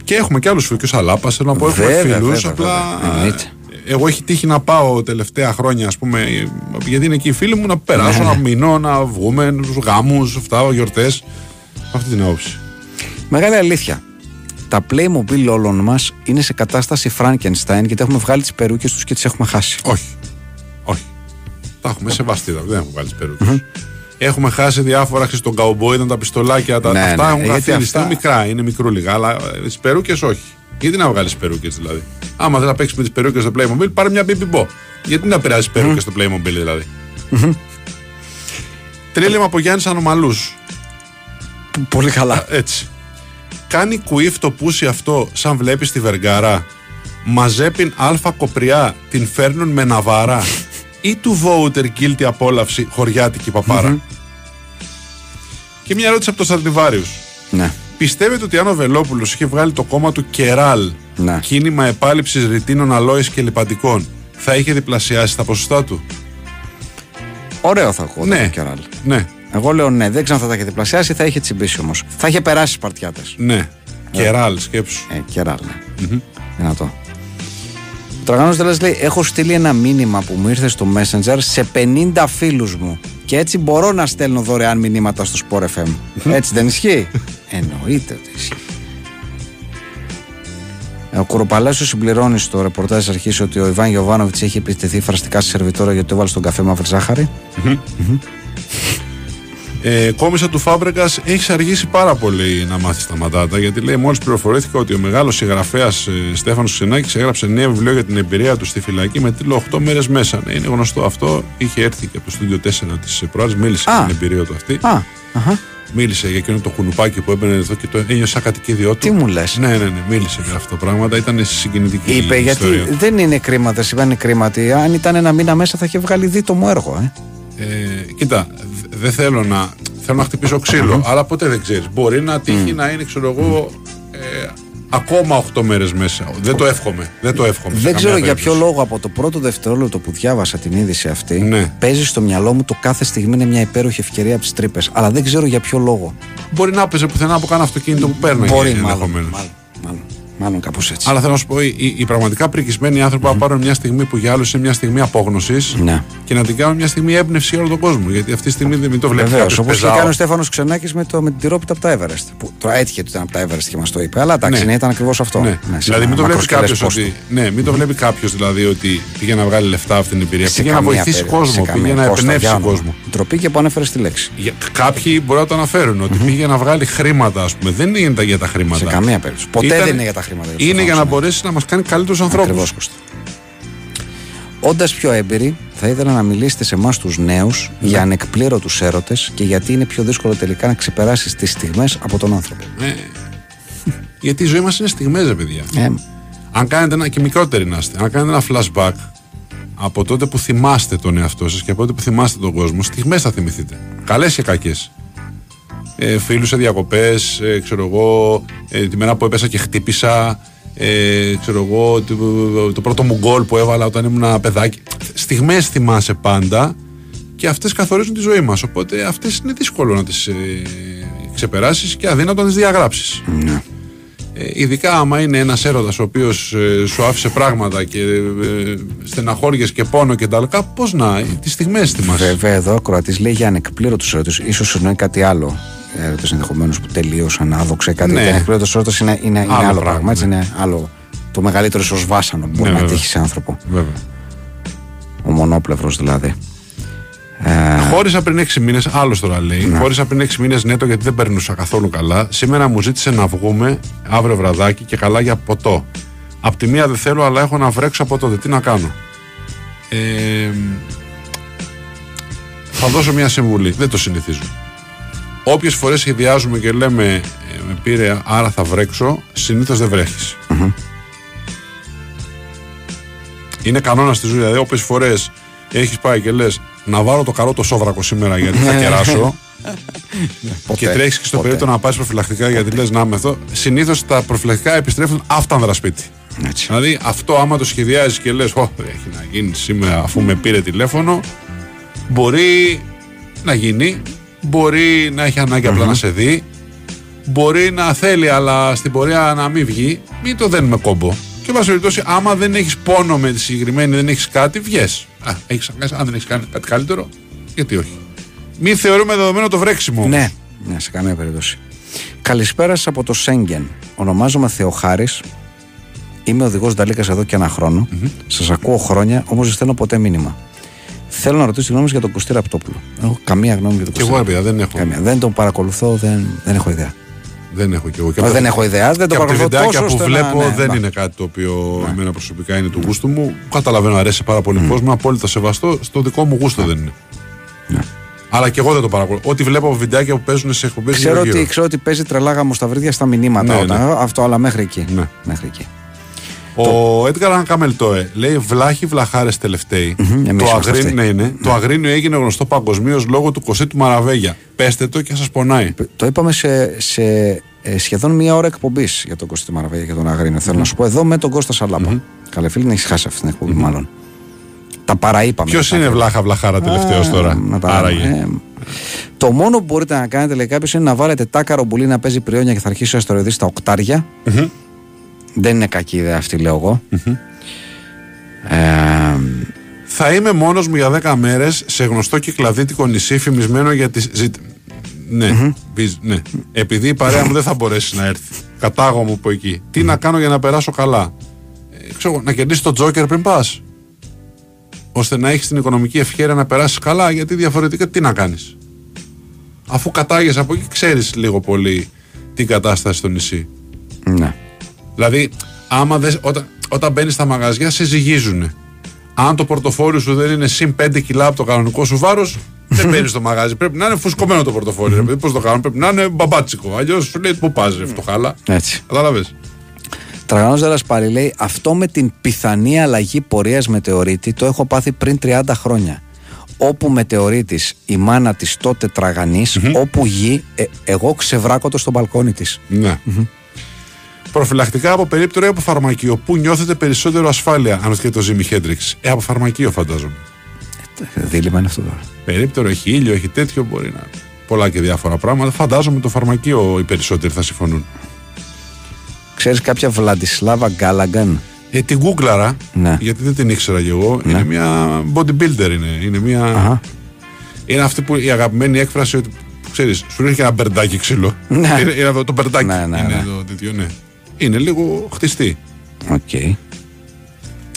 Speaker 3: Και έχουμε και άλλους φίλου. Και ο Σαλάπα, θέλω να πω, έχουμε
Speaker 4: Βέβαια,
Speaker 3: φίλους.
Speaker 4: βέβαια,
Speaker 3: Απλά
Speaker 4: βέβαια. Εννοείται.
Speaker 3: εγώ έχει τύχει να πάω τελευταία χρόνια, ας πούμε, γιατί είναι εκεί οι φίλοι μου, να
Speaker 4: Ναι,
Speaker 3: περάσω, να μείνω, να βγούμε στου γάμου, αυτά, γιορτές. Αυτή την άποψη.
Speaker 4: Μεγάλη αλήθεια. Τα Playmobil όλων μας είναι σε κατάσταση Frankenstein γιατί έχουμε βγάλει τις περούκες τους και τις έχουμε χάσει.
Speaker 3: Όχι. Όχι. Τα έχουμε σεβαστεί, δεν έχουμε βάλει τις περούκες. Έχουμε χάσει διάφορα ξέρεις, τον καουμπόι, ήταν τα πιστολάκια. Τα,
Speaker 4: Ναι,
Speaker 3: αυτά
Speaker 4: ναι,
Speaker 3: έχουν
Speaker 4: γιατί
Speaker 3: καθίσει.
Speaker 4: αυτά-
Speaker 3: Είναι μικρά, είναι μικρούλιγα, αλλά τις περούκες όχι. Γιατί να βγάλεις περούκες δηλαδή; Άμα δεν να παίξεις με τις περούκες στο Playmobil, πάρε μια BB Bo. Γιατί να περάσει περούκες στο Playmobil δηλαδή; Τρίλημα από Γιάννης Ανομαλούς.
Speaker 4: Πολύ καλά.
Speaker 3: Έτσι. Κάνει κουίφ το πούσι αυτό σαν βλέπεις τη βεργάρα; Μαζέπιν αλφα κοπριά την φέρνουν με ναβάρα. ή του voter guilty απόλαυση χωριάτικη παπάρα; Και μια ερώτηση από τον Στρατιβάριου.
Speaker 4: Ναι.
Speaker 3: Πιστεύετε ότι αν ο Βελόπουλος είχε βγάλει το κόμμα του Κεράλ,
Speaker 4: Ναι.
Speaker 3: κίνημα επάλυψης ρητίνων αλόης και λιπαντικών, θα είχε διπλασιάσει τα ποσοστά του;
Speaker 4: Ωραίο θα ακούω.
Speaker 3: Ναι.
Speaker 4: το Κεράλ.
Speaker 3: Ναι,
Speaker 4: Εγώ λέω ναι, δεν ξέρω αν θα τα είχε διπλασιάσει, θα είχε τσιμπήσει όμως. Θα είχε περάσει Σπαρτιάτε.
Speaker 3: ναι. Κεράλ, σκέψου.
Speaker 4: Ε, Κεράλ, ναι. Δυνατό. Ο Τραγανός Δελάς λέει: Έχω στείλει ένα μήνυμα που μου ήρθε στο Messenger σε 50 φίλους μου. Και έτσι μπορώ να στέλνω δωρεάν μηνύματα στο Sport FM. Έτσι δεν ισχύει; Εννοείται ότι ισχύει. Ε, Ο Κουροπαλάσιος συμπληρώνει στο ρεπορτάζ της αρχής ότι ο Ιβάν Γιοβάνοβιτ έχει επιτεθεί φραστικά στη σερβιτόρα γιατί το έβαλε στον καφέ μαύρη ζάχαρη.
Speaker 3: Ε, κόμισα του Φάμπρεγκας έχεις αργήσει πάρα πολύ να μάθεις τα μαντάτα γιατί λέει μόλις πληροφορήθηκα ότι ο μεγάλος συγγραφέας ε, Στέφανος Ξενάκης έγραψε νέο βιβλίο για την εμπειρία του στη φυλακή με τίτλο 8 μέρες μέσα. Ναι, είναι γνωστό αυτό. Είχε έρθει και από το στούντιο 4 της Προάλλη, μίλησε
Speaker 4: Α.
Speaker 3: για την εμπειρία του αυτή.
Speaker 4: Α, αχα.
Speaker 3: Μίλησε για εκείνο το κουνουπάκι που έμπαινε εδώ και το ένιωσα κατοικίδιό του.
Speaker 4: Τι μου λες;
Speaker 3: Ναι, ναι, ναι, μίλησε για αυτό το πράγμα. Ήταν συγκινητική
Speaker 4: Είπε
Speaker 3: η
Speaker 4: γιατί
Speaker 3: ιστορία.
Speaker 4: δεν είναι κρίμα, δεν σημαίνει κρίμα. ότι Αν ήταν ένα μήνα μέσα θα είχε βγάλει δίτομο έργο. Ε.
Speaker 3: Ε, κοίτα, δ- δεν θέλω να, θέλω να χτυπήσω ξύλο, αλλά ποτέ δεν ξέρεις. Μπορεί να τύχει να είναι, ξέρω εγώ, ε, ακόμα 8 μέρες μέσα. Δεν το εύχομαι. Δεν το εύχομαι. σε
Speaker 4: Δεν ξέρω
Speaker 3: καμία
Speaker 4: για ποιο
Speaker 3: περίπτωση.
Speaker 4: λόγο από το πρώτο δευτερόλεπτο που διάβασα την είδηση αυτή,
Speaker 3: Ναι.
Speaker 4: παίζει στο μυαλό μου το κάθε στιγμή είναι μια υπέροχη ευκαιρία από τις τρύπες. Αλλά δεν ξέρω για ποιο λόγο.
Speaker 3: Μπορεί να έπαιζε πουθενά από κανένα αυτοκίνητο που παίρνει.
Speaker 4: Μπορεί, μάλλον.
Speaker 3: ενδεχομένως.
Speaker 4: Μάλλον, μάλλον, μάλλον κάπως έτσι.
Speaker 3: Αλλά θέλω να σου πω, οι, οι- οι πραγματικά πρικισμένοι άνθρωποι να πάρουν μια στιγμή που για άλλους είναι μια στιγμή απόγνωσης
Speaker 4: Ναι.
Speaker 3: και να την κάνουν μια στιγμή έμπνευση για όλο τον κόσμο. Γιατί αυτή τη στιγμή δεν μην το βλέπεις
Speaker 4: Βεβαίως.
Speaker 3: κάποιος
Speaker 4: Όπως είχε κάνει ο Στέφανος Ξενάκης με, το, με την τυρόπιτα από τα Everest. Που τώρα έτυχε ότι ήταν από τα Everest και μας το είπε. Αλλά εντάξει,
Speaker 3: Ναι.
Speaker 4: ναι, ήταν ακριβώς αυτό.
Speaker 3: Ναι.
Speaker 4: Ναι, σε
Speaker 3: δηλαδή,
Speaker 4: ένα
Speaker 3: μην το βλέπει
Speaker 4: μακροσκελές
Speaker 3: κάποιος
Speaker 4: πόστο.
Speaker 3: ότι. Ναι, μην το βλέπει κάποιος δηλαδή ότι πήγε να βγάλει λεφτά αυτή την εμπειρία.
Speaker 4: Σε
Speaker 3: Πήγε να
Speaker 4: καμία
Speaker 3: βοηθήσει
Speaker 4: περίπτωση,
Speaker 3: κόσμο,
Speaker 4: σε
Speaker 3: πήγε
Speaker 4: καμία-
Speaker 3: να
Speaker 4: Κώστα,
Speaker 3: εμπνεύσει
Speaker 4: για όνομα.
Speaker 3: κόσμο.
Speaker 4: Ντροπή και που ανέφερε τη λέξη.
Speaker 3: Για- Κάποιοι μπορεί να το αναφέρουν ότι πήγε να βγάλει χρήματα, ας πούμε. Δεν είναι για τα χρήματα.
Speaker 4: Σε καμία περίπτωση. Ποτέ
Speaker 3: Ήταν-
Speaker 4: δεν είναι για τα χρήματα.
Speaker 3: Είναι για να μπορέσεις να μας κάνει καλύτερους ανθρώπους.
Speaker 4: Ακριβώς Κώστα. Όντας πιο έμπειροι, θα ήθελα να μιλήσετε σε εμάς τους νέους
Speaker 3: Ναι.
Speaker 4: για ανεκπλήρωτους έρωτες και γιατί είναι πιο δύσκολο τελικά να ξεπεράσεις τις στιγμές από τον άνθρωπο.
Speaker 3: Ε, γιατί η ζωή μας είναι στιγμές, ρε παιδιά.
Speaker 4: Ε,
Speaker 3: Αν κάνετε ένα και μικρότεροι να είστε, αν κάνετε ένα flashback από τότε που θυμάστε τον εαυτό σας και από τότε που θυμάστε τον κόσμο, στιγμές θα θυμηθείτε. Καλές και κακές. Ε, Φίλους σε διακοπές, ε, ξέρω εγώ, ε, τη μέρα που έπεσα και χτύπησα, ε, ξέρω εγώ, το, το πρώτο μου γκολ που έβαλα όταν ήμουν ένα παιδάκι. Στιγμές θυμάσαι πάντα και αυτές καθορίζουν τη ζωή μας. Οπότε αυτές είναι δύσκολο να τις ε, ξεπεράσεις και αδύνατο να τις διαγράψεις. Ε, ειδικά άμα είναι ένας έρωτας ο οποίος ε, σου άφησε πράγματα και ε, στεναχώριες και πόνο και τα άλλα, πώ να, ε, τις στιγμές θυμάσαι.
Speaker 4: Βέβαια, εδώ ο Κροατής λέει για ανεκπλήρωτους έρωτε. σω εννοεί κάτι άλλο. Έρωτε ενδεχομένως που τελείωσαν άδοξα ή κάτι.
Speaker 3: Ναι.
Speaker 4: Ναι. Ανεκπλήρωτος έρωτα είναι, είναι, είναι
Speaker 3: Άλλο
Speaker 4: άλλο,
Speaker 3: πράγμα,
Speaker 4: πράγμα. Έτσι,
Speaker 3: ναι.
Speaker 4: είναι άλλο. Το μεγαλύτερο ίσω βάσανο που μπορεί
Speaker 3: Ναι,
Speaker 4: να
Speaker 3: βέβαια.
Speaker 4: τύχει σε άνθρωπο.
Speaker 3: Βέβαια.
Speaker 4: Ο μονόπλευρος δηλαδή. Ε,
Speaker 3: Χώρισα πριν 6 μήνες, άλλο τώρα λέει.
Speaker 4: Ναι.
Speaker 3: Χώρισα πριν 6 μήνες νέτο γιατί δεν περνούσα καθόλου καλά. Σήμερα μου ζήτησε να βγούμε αύριο βραδάκι και καλά για ποτό. Απ' τη μία δεν θέλω, αλλά έχω να βρέξω από τότε. Τι να κάνω; Ε, θα δώσω μια συμβουλή. Δεν το συνηθίζω. Όποιες φορές σχεδιάζουμε και λέμε ε, με πήρε, άρα θα βρέξω, συνήθως δεν βρέχεις. Είναι κανόνας στη ζωή. Δηλαδή, όποιες φορές έχεις πάει και λες να βάλω το καρότο σόβρακο σήμερα γιατί θα κεράσω. [laughs] και
Speaker 4: ποτέ,
Speaker 3: τρέχεις και στο
Speaker 4: ποτέ.
Speaker 3: περίπτωμα να πας προφυλακτικά γιατί λες να είμαι εδώ. Συνήθως τα προφυλακτικά επιστρέφουν άφτανδρα σπίτι.
Speaker 4: Έτσι.
Speaker 3: Δηλαδή αυτό άμα το σχεδιάζεις και λες, Ω, έχει να γίνει σήμερα αφού με πήρε τηλέφωνο, μπορεί να γίνει, μπορεί να έχει ανάγκη απλά να σε δει, μπορεί να θέλει αλλά στην πορεία να μην βγει, μην το δένουμε κόμπο. Και εν πάση περιπτώσει, άμα δεν έχεις πόνο με τη συγκεκριμένη, δεν έχεις κάτι, βγες. Α, έχεις, αν δεν έχεις κάνει κάτι καλύτερο, γιατί όχι. Μην θεωρούμε δεδομένο το βρέξιμο.
Speaker 4: Ναι, ναι, σε καμία περίπτωση. Καλησπέρα σας από το Σέγγεν. Ονομάζομαι Θεοχάρης. Είμαι οδηγός Νταλίκας εδώ και ένα χρόνο. Σας ακούω χρόνια, όμως δεν στέλνω ποτέ μήνυμα. Θέλω να ρωτήσω τη γνώμη σας για τον Κωστή Ραπτόπουλο. Δεν έχω καμία γνώμη για τον
Speaker 3: Και
Speaker 4: Κωστή.
Speaker 3: εγώ, ρε παιδιά, δεν έχω.
Speaker 4: Καμία. Δεν τον παρακολουθώ, δεν, δεν έχω ιδέα.
Speaker 3: Δεν έχω κι εγώ. Και
Speaker 4: Ε,
Speaker 3: από
Speaker 4: δεν
Speaker 3: τα-
Speaker 4: έχω ιδέα, δεν το
Speaker 3: και από τα
Speaker 4: παρακολουθώ
Speaker 3: βιντεάκια
Speaker 4: τόσο
Speaker 3: που
Speaker 4: ώστε να-
Speaker 3: βλέπω
Speaker 4: ναι,
Speaker 3: δεν
Speaker 4: μπα.
Speaker 3: είναι κάτι το οποίο εμένα προσωπικά είναι του γούστου μου. Καταλαβαίνω, αρέσει πάρα πολύ κόσμος, απόλυτα σεβαστό. Στο δικό μου γούστο δεν είναι. Αλλά και εγώ δεν το παρακολουθώ. Ό,τι βλέπω από βιντεάκια που παίζουν σε εκπομπές
Speaker 4: Ξέρω ότι, ξέρω ότι παίζει τρελά γαμοσταυρίδια στα μηνύματα
Speaker 3: Ναι,
Speaker 4: όταν,
Speaker 3: ναι.
Speaker 4: αυτό, αλλά μέχρι εκεί.
Speaker 3: Ναι.
Speaker 4: Μέχρι εκεί.
Speaker 3: Ο Έντγκαρ Ανκαμελτόε λέει βλάχοι βλαχάρες τελευταίοι.
Speaker 4: εμείς
Speaker 3: Το,
Speaker 4: είμαστε
Speaker 3: αγρίνιο,
Speaker 4: αυτοί.
Speaker 3: ναι, είναι. το αγρίνιο έγινε γνωστό παγκοσμίως λόγω του Κωσί του Μαραβέγια. Πέστε το και σας πονάει.
Speaker 4: Το είπαμε σε, σε ε, σχεδόν μία ώρα εκπομπής για τον Κώστα Μαραβέγια και τον Αγρίνιο. Θέλω να σου πω εδώ με τον Κώστας Σαλάμπα. Καλέ φίλοι, να έχεις χάσει αυτή την εκπομπή, μάλλον. Τα παραείπαμε.
Speaker 3: Ποιος
Speaker 4: τα
Speaker 3: είναι
Speaker 4: πρώτα.
Speaker 3: βλάχα βλαχάρα τελευταίος
Speaker 4: Α,
Speaker 3: τώρα;
Speaker 4: να τα-
Speaker 3: Άραγε.
Speaker 4: ε, το μόνο που μπορείτε να κάνετε, λέει κάποιος, είναι να βάλετε τάκαρο μπουλί να παίζει πριόνια και θα αρχίσει ο αστεροειδής στα οκτάρια. Δεν είναι κακή ιδέα αυτή, λέω εγώ. Ε,
Speaker 3: Θα είμαι μόνος μου για 10 μέρες σε γνωστό κυκλαδίτικο νησί φημισμένο για τις. Ναι, μπιζ- ναι. Επειδή η παρέα μου δεν θα μπορέσει να έρθει. Κατάγομαι από εκεί. Τι να κάνω για να περάσω καλά; Ε, ξέρω, να κερδίσει το τζόκερ πριν πας. Ώστε να έχεις την οικονομική ευχαίρεια να περάσεις καλά, γιατί διαφορετικά τι να κάνεις; Αφού κατάγεσαι από εκεί, ξέρεις λίγο πολύ την κατάσταση στο νησί.
Speaker 4: ναι.
Speaker 3: Δηλαδή, άμα δες, όταν, όταν μπαίνεις στα μαγαζιά, σε ζυγίζουν. Αν το πορτοφόλι σου δεν είναι συν 5 κιλά από το κανονικό σου βάρος, δεν παίρνει το μαγάζι. Πρέπει να είναι φουσκωμένο το πορτοφόλι. Πώς το κάνουμε, πρέπει να είναι μπαμπάτσικο. Αλλιώς σου λέει πού πας, φτωχάλα.
Speaker 4: Έτσι.
Speaker 3: Κατάλαβες.
Speaker 4: Τραγανός Δέλλα πάλι λέει: Αυτό με την πιθανή αλλαγή πορείας μετεωρίτη το έχω πάθει πριν 30 χρόνια. Όπου μετεωρίτης η μάνα της τότε τραγανής, όπου γη, ε, εγώ ξεβράκωτο στο μπαλκόνι της.
Speaker 3: Ναι. Προφυλακτικά από περίπτωρο ή από φαρμακείο. Πού νιώθετε περισσότερο ασφάλεια, αν και το Ζήμι Χέντριξ. Ε, από φαρμακείο φαντάζομαι.
Speaker 4: Δίλημα είναι αυτό τώρα.
Speaker 3: Περίπτερο, έχει ήλιο, έχει τέτοιο, μπορεί να. Πολλά και διάφορα πράγματα. Φαντάζομαι το φαρμακείο οι περισσότεροι θα συμφωνούν.
Speaker 4: Ξέρεις κάποια Βλαντισλάβα Γκάλαγκαν;
Speaker 3: Ε, την γκούγκλαρα,
Speaker 4: Ναι.
Speaker 3: γιατί δεν την ήξερα κι εγώ. Είναι μια bodybuilder, είναι. Είναι, μια...
Speaker 4: Αχα.
Speaker 3: είναι αυτή που η αγαπημένη έκφραση ότι ξέρεις, σου ρίχνει και ένα μπερντάκι ξύλο.
Speaker 4: Ναι.
Speaker 3: Είναι, είναι αυτό το μπερντάκι.
Speaker 4: Ναι, ναι,
Speaker 3: είναι
Speaker 4: ναι.
Speaker 3: το τέτοιο, ναι. Είναι λίγο χτιστή.
Speaker 4: Οκ.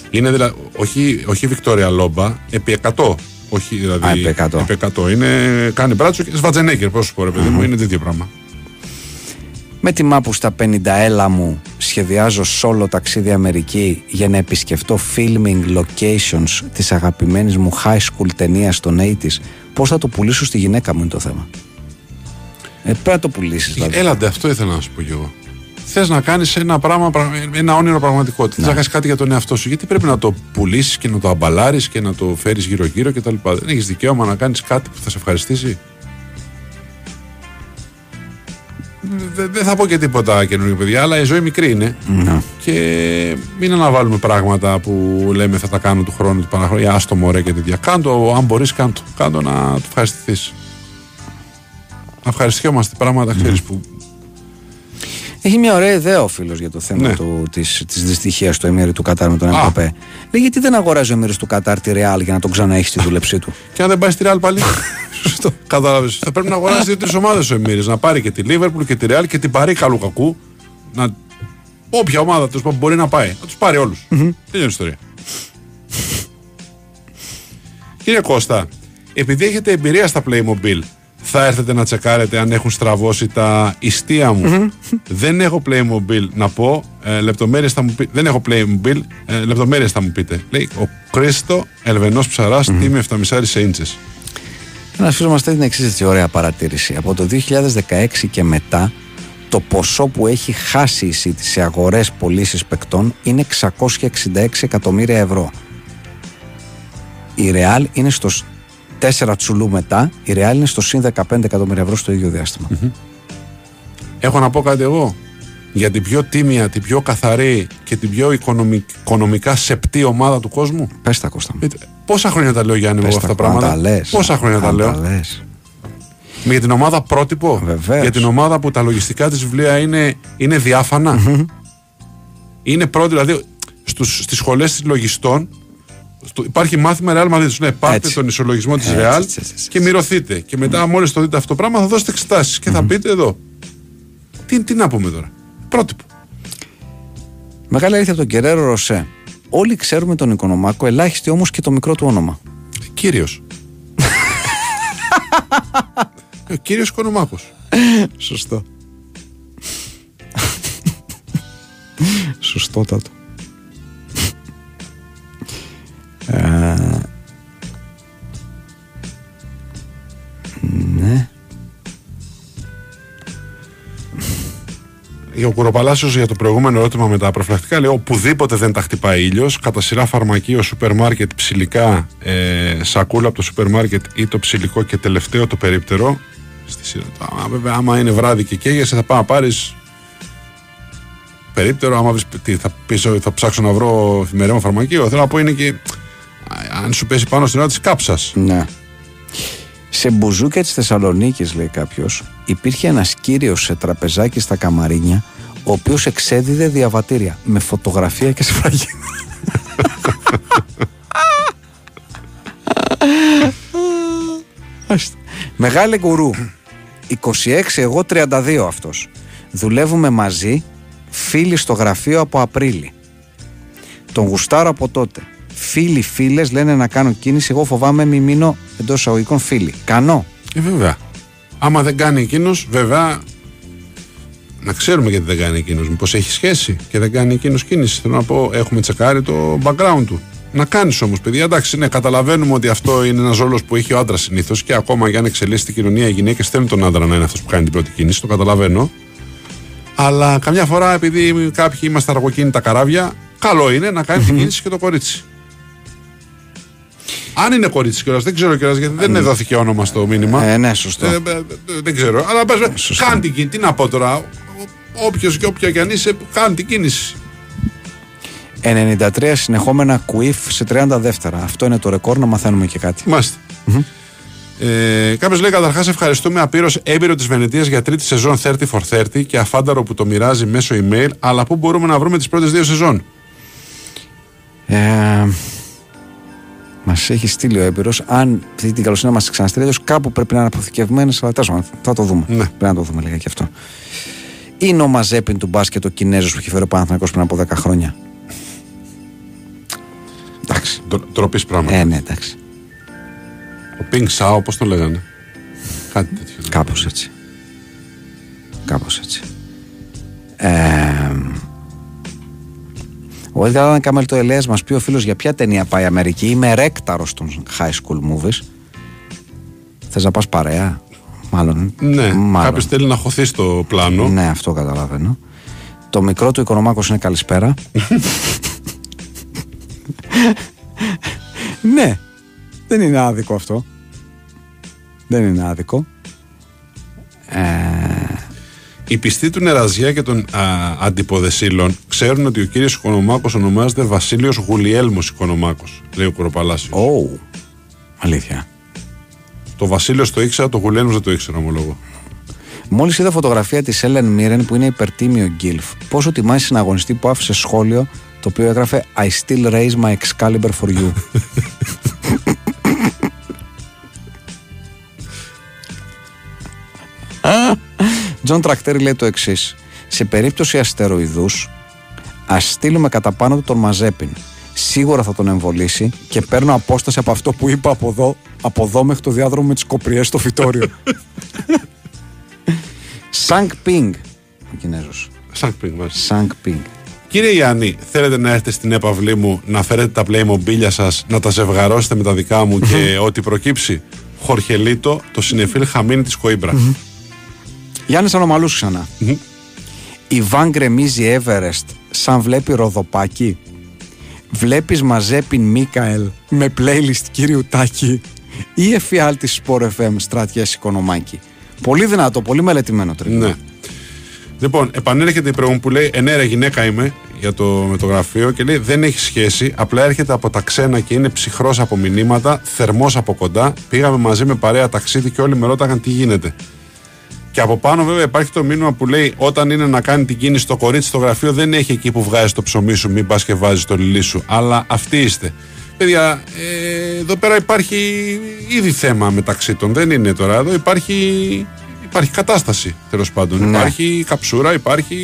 Speaker 3: Είναι δηλαδή, όχι, όχι Βικτόρια Λόμπα, επί 100. Όχι δηλαδή.
Speaker 4: Α, επί 100.
Speaker 3: 100. Είναι, κάνει μπράτσο και σβατζενέκερ, πώς σου πω, ρε παιδί μου, είναι τέτοιο πράγμα.
Speaker 4: Με τη μάπου στα 50 έλα μου σχεδιάζω solo ταξίδι Αμερική για να επισκεφτώ filming locations της αγαπημένης μου high school ταινία των 80s. Πώς θα το πουλήσω στη γυναίκα μου είναι το θέμα. Ε, πρέπει να το πουλήσεις δηλαδή.
Speaker 3: Έλαντε, αυτό ήθελα να σου πω κι εγώ. Θες να κάνεις ένα, πράγμα, πραγ- ένα όνειρο πραγματικότητας. Θε να κάνεις κάτι για τον εαυτό σου. Γιατί πρέπει να το πουλήσεις και να το αμπαλάρεις και να το φέρεις γύρω-γύρω κτλ. Δεν έχεις δικαίωμα να κάνεις κάτι που θα σε ευχαριστήσει. Δε- Δεν θα πω και τίποτα καινούργιο παιδιά, αλλά η ζωή μικρή είναι.
Speaker 4: Ναι.
Speaker 3: Και μην αναβάλουμε πράγματα που λέμε θα τα κάνω του χρόνου, του παραχρόνου, άστο μωρέ και τέτοια. Κάντο, αν μπορείς, κάντο. Κάντο να το ευχαριστηθείς. Να ευχαριστιόμαστε πράγματα, ξέρεις που
Speaker 4: Έχει μια ωραία ιδέα ο φίλος για το θέμα
Speaker 3: Ναι.
Speaker 4: του, της, της δυστυχίας του Εμμύρη του Κατάρ με τον
Speaker 3: Α.
Speaker 4: Εμπαπέ. Λέει γιατί δεν αγοράζει ο Εμμύρης του Κατάρ τη Ρεάλ για να τον ξαναέχει στη δούλεψή του; [laughs]
Speaker 3: Και αν δεν πάει στη Ρεάλ πάλι; [laughs] Σωστό. Κατάλαβες. Θα πρέπει να αγοράσει δύο-τρεις ομάδες ο Εμμύρης. Να πάρει και τη Λίβερπουλ και τη Ρεάλ και την Παρή καλού κακού. Να... Όποια ομάδα τέλος πάντων μπορεί να πάει. Να τους πάρει όλους. Τελειώνει η ιστορία. Κύριε Κώστα, επειδή έχετε εμπειρία στα Playmobil, θα έρθετε να τσεκάρετε αν έχουν στραβώσει τα ιστία μου. Δεν έχω Playmobil να πω. Ε, λεπτομέρειες θα μου πει... Δεν έχω Playmobil. Ε, λεπτομέρειες θα μου πείτε. Λέει ο Κρίστο Ελβενός Ψαράς, τίμη 7,5 σε ίντσες.
Speaker 4: Ένα φίλο μας θέτει την εξή έτσι ωραία παρατήρηση. Από το 2016 και μετά, το ποσό που έχει χάσει η City σε αγορές πωλήσεις παικτών είναι 666 εκατομμύρια ευρώ. Η Real είναι στο 4 τσουλού μετά, η Real είναι στο συν 15 εκατομμύρια ευρώ στο ίδιο διάστημα.
Speaker 3: Έχω να πω κάτι εγώ. Για την πιο τίμια, την πιο καθαρή και την πιο οικονομικ- οικονομικά σεπτή ομάδα του κόσμου.
Speaker 4: Πες τα Κώστα μου.
Speaker 3: Είτε- Πόσα χρόνια τα λέω Γιάννη μου
Speaker 4: Πες
Speaker 3: αυτά τα
Speaker 4: τα, να
Speaker 3: πράγματα;
Speaker 4: τα λες.
Speaker 3: Πόσα χρόνια τα
Speaker 4: Να
Speaker 3: λέω;
Speaker 4: λες.
Speaker 3: Για την ομάδα πρότυπο.
Speaker 4: Βεβαίως.
Speaker 3: Για την ομάδα που τα λογιστικά της βιβλία είναι, είναι διάφανα. Είναι πρώτη, δηλαδή στους, στις σχολές της λογιστών στο- υπάρχει μάθημα Real Madrid. Σου λέει πάρτε
Speaker 4: Έτσι.
Speaker 3: τον ισολογισμό της
Speaker 4: Έτσι,
Speaker 3: Real
Speaker 4: έτσι, έτσι, έτσι.
Speaker 3: και μυρωθείτε. Και μετά μόλις το δείτε αυτό το πράγμα θα δώσετε εξετάσεις και θα πείτε εδώ. Τι, τι να πούμε τώρα. Πρότυπο.
Speaker 4: Μεγάλη αλήθεια από τον Κεραίρο Ροσέ. Όλοι ξέρουμε τον Οικονομάκο, ελάχιστοι όμως και το μικρό του όνομα.
Speaker 3: Κύριος. Ε, [laughs] Ο κύριος Οικονομάκος.
Speaker 4: Σωστό. Σωστότατο. Ε, ναι.
Speaker 3: Ο Κουροπαλάσιος για το προηγούμενο ερώτημα με τα προφυλακτικά λέει: Οπουδήποτε δεν τα χτυπάει ήλιος, κατά σειρά φαρμακείο, σούπερ μάρκετ, ψηλικά, ε, σακούλα από το σούπερ μάρκετ ή το ψηλικό και τελευταίο το περίπτερο. Στη σειρά. Άμα, βέβαια, άμα είναι βράδυ και καίγεσαι, θα πάω να πάρεις περίπτερο. Άμα βρεις, τι, θα, πεις, ότι θα ψάξω να βρω εφημερέμα φαρμακείο. Θέλω να πω είναι και. Α, Αν σου πέσει πάνω στην ώρα της κάψας.
Speaker 4: Ναι. Σε μπουζούκια της Θεσσαλονίκης, λέει κάποιος, υπήρχε ένας κύριος σε τραπεζάκι στα Καμαρίνια, ο οποίος εξέδιδε διαβατήρια με φωτογραφία και σφραγίδα. Μάλιστα. Μεγάλη γκουρού. 26, εγώ 32 αυτός. Δουλεύουμε μαζί, φίλοι στο γραφείο από Απρίλη. Τον γουστάρω από τότε. Φίλοι, φίλες λένε να κάνω κίνηση. Εγώ φοβάμαι μη μείνω εντός εισαγωγικών φίλοι. Κανώ.
Speaker 3: Ε, βέβαια. Άμα δεν κάνει εκείνος, βέβαια. Να ξέρουμε γιατί δεν κάνει εκείνος. Μήπως έχει σχέση και δεν κάνει εκείνος κίνηση. Θέλω να πω, έχουμε τσεκάρει το background του. Να κάνεις όμως, παιδιά. Εντάξει, ναι, καταλαβαίνουμε ότι αυτό είναι ένας ρόλος που έχει ο άντρας συνήθως και ακόμα και αν εξελίσσει την κοινωνία, οι γυναίκες θέλουν τον άντρα να είναι αυτός που κάνει την πρώτη κίνηση. Το καταλαβαίνω. Αλλά καμιά φορά, επειδή κάποιοι είμαστε αργοκίνητα καράβια, καλό είναι να κάνει την κίνηση και το κορίτσι. Αν είναι κορίτσι κιόλας, δεν ξέρω κιόλας γιατί δεν δόθηκε όνομα στο μήνυμα.
Speaker 4: Ε, ναι, σωστό.
Speaker 3: Ε, ε, ε, δεν ξέρω. Αλλά πες,
Speaker 4: Σωστό.
Speaker 3: κάνει την κίνηση. Τι να πω τώρα. Όποιος και όποια κι αν είσαι, κάνει την κίνηση.
Speaker 4: 93 συνεχόμενα κουίφ σε 30 δεύτερα. Αυτό είναι το ρεκόρ, να μαθαίνουμε και κάτι.
Speaker 3: Μάλιστα. Ε, Κάποιος λέει καταρχάς ευχαριστούμε απείρω έμπειρο της Βενετίας για τρίτη σεζόν 30 for 30 και αφάνταρο που το μοιράζει μέσω email. Αλλά πού μπορούμε να βρούμε τις πρώτες δύο σεζόν;
Speaker 4: Ε, μας έχει στείλει ο έμπειρος. Αν αυτή την καλοσύνη μας ξαναστείλει, αλλιώς κάπου πρέπει να είναι αποθηκευμένε. Αλλά τέλος πάντων, θα το δούμε.
Speaker 3: Ναι.
Speaker 4: Πρέπει να το δούμε λίγα και αυτό. Είναι ο Μαζέπιν του μπάσκετ ο Κινέζος που είχε φέρει ο Παναθηναϊκός πριν από 10 χρόνια. Εντάξει.
Speaker 3: Τροπής πράγματα.
Speaker 4: Ε, ναι, εντάξει.
Speaker 3: Ο Pink Sao, πώς το λέγανε; Κάτι τέτοιο.
Speaker 4: Κάπως έτσι. Κάπως έτσι. Ε, ο Ιδρύα Κάμελ το Ελέας μας πει ο φίλος για ποια ταινία πάει Αμερική. Είμαι ρέκταρος των high school movies. Θες να πας παρέα, μάλλον.
Speaker 3: Ναι,
Speaker 4: μάλλον.
Speaker 3: κάποιος θέλει να χωθεί στο πλάνο.
Speaker 4: Ναι, αυτό καταλαβαίνω. Το μικρό του οικονομάκος είναι καλησπέρα. [laughs] ναι, δεν είναι άδικο αυτό. Δεν είναι άδικο. Ε,
Speaker 3: Οι πιστοί του Νεραζιά και των α, αντιποδεσίλων ξέρουν ότι ο κύριος Οικονομάκος ονομάζεται Βασίλειος Γουλιέλμος Οικονομάκος, λέει ο Κοροπαλάσιο.
Speaker 4: oh, αλήθεια.
Speaker 3: Το Βασίλειος το ήξερα, το Γουλιέλμος δεν το ήξερα, ομολόγω.
Speaker 4: Μόλις είδα φωτογραφία της Έλεν Μίρεν που είναι υπερτίμιο γκίλφ, πόσο τιμάει συναγωνιστή που άφησε σχόλιο το οποίο έγραφε I still raise my Excalibur for you. Τζον Τρακτέρη λέει το εξής. Σε περίπτωση αστεροειδούς, ας στείλουμε κατά πάνω του τον Μαζέπιν. Σίγουρα θα τον εμβολήσει και παίρνω απόσταση από αυτό που είπα από εδώ, από εδώ μέχρι το διάδρομο με τις κοπριές στο φυτόριο. [laughs] Σανκ Πινγκ. Ο Κινέζος.
Speaker 3: Σαν πριν, μάλιστα.
Speaker 4: Σανκ Πινγκ.
Speaker 3: Κύριε Γιάννη, θέλετε να έρθετε στην έπαυλή μου να φέρετε τα Playmobil σας, να τα ζευγαρώσετε με τα δικά μου και ό,τι προκύψει; Χορχελίτο, το σινεφίλ χαμίνι της Κοΐμπρα.
Speaker 4: Γιάννης Ανομαλούς ξανά. Η Βαν γκρεμίζει Everest σαν βλέπει ροδοπάκι. Βλέπεις μαζέπιν Μίκαελ με playlist κύριου Τάκη ή εφιάλτη Sport FM στρατιές οικονομάκι. Πολύ δυνατό, πολύ μελετημένο τρίτο.
Speaker 3: Ναι. Λοιπόν, επανέρχεται η προηγούμενη που λέει: Ενέρα γυναίκα είμαι για το, με το γραφείο και λέει: Δεν έχει σχέση. Απλά έρχεται από τα ξένα και είναι ψυχρός από μηνύματα, θερμός από κοντά. Πήγαμε μαζί με παρέα ταξίδι και όλοι με ρώταγαν τι γίνεται. Και από πάνω, βέβαια, υπάρχει το μήνυμα που λέει: Όταν είναι να κάνει την κίνηση το κορίτσι στο γραφείο, δεν έχει εκεί που βγάζει το ψωμί σου, μην πας και βάζεις το λιλί σου. Αλλά αυτοί είστε. Παιδιά, ε, εδώ πέρα υπάρχει ήδη θέμα μεταξύ των. Δεν είναι τώρα. Εδώ υπάρχει, υπάρχει κατάσταση τέλος πάντων.
Speaker 4: Ναι.
Speaker 3: Υπάρχει καψούρα, υπάρχει.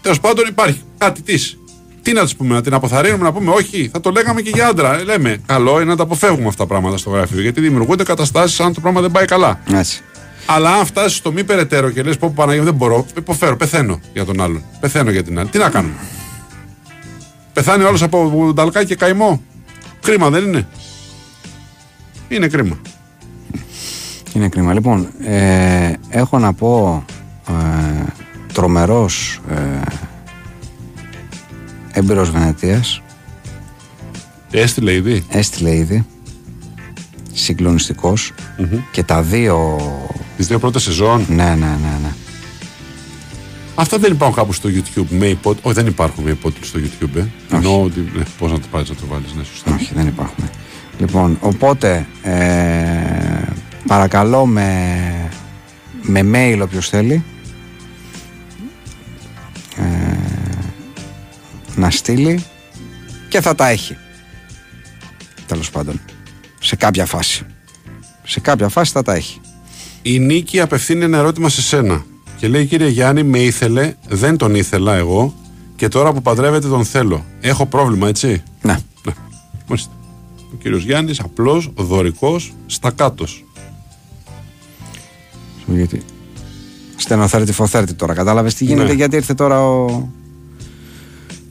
Speaker 3: Τέλος πάντων υπάρχει κάτι της. Τι να του πούμε, να την αποθαρρύνουμε, να πούμε όχι, θα το λέγαμε και για άντρα. Ε, Λέμε, καλό είναι να τα αποφεύγουμε αυτά τα πράγματα στο γραφείο. Γιατί δημιουργούνται καταστάσεις αν το πράγμα δεν πάει καλά.
Speaker 4: Έτσι.
Speaker 3: Αλλά αν φτάσεις στο μη περαιτέρω και λες: Πω, πω, Παναγία, μου, δεν μπορώ, υποφέρω, πεθαίνω για τον άλλον. Πεθαίνω για την άλλη. Τι να κάνουμε; Πεθάνει όλο από νταλκάκι και καημό; Κρίμα δεν είναι; Είναι κρίμα.
Speaker 4: Είναι κρίμα. Λοιπόν, ε, έχω να πω ε, τρομερός ε, έμπειρος Βενετίας
Speaker 3: Έστειλε ήδη.
Speaker 4: έστειλε ήδη συγκλονιστικός και τα δύο
Speaker 3: Τις δύο πρώτες σεζόν;
Speaker 4: ναι ναι ναι ναι
Speaker 3: Αυτά δεν υπάρχουν κάπου στο YouTube με υπότιτλου. Όχι, δεν υπάρχουν με υπότιτλου στο YouTube. Ε. Εννοώ ότι. Ναι, Πώς να το πάρεις να το βάλεις, ναι, σωστά.
Speaker 4: όχι δεν υπάρχουν λοιπόν οπότε ε, παρακαλώ με με mail όποιος θέλει ε, να στείλει και θα τα έχει τέλος πάντων σε κάποια φάση σε κάποια φάση θα τα έχει
Speaker 3: Η Νίκη απευθύνει ένα ερώτημα σε σένα. Και λέει: Κύριε Γιάννη, με ήθελε, δεν τον ήθελα εγώ και τώρα που παντρεύεται τον θέλω. Έχω πρόβλημα, έτσι;
Speaker 4: ναι
Speaker 3: Ναι. Μάλιστα. Ο κύριος Γιάννης απλός, δωρικός, στακάτος.
Speaker 4: Σου γιατί στενοθέρτη φοθέρτη τώρα κατάλαβες τι γίνεται
Speaker 3: Ναι.
Speaker 4: γιατί ήρθε τώρα ο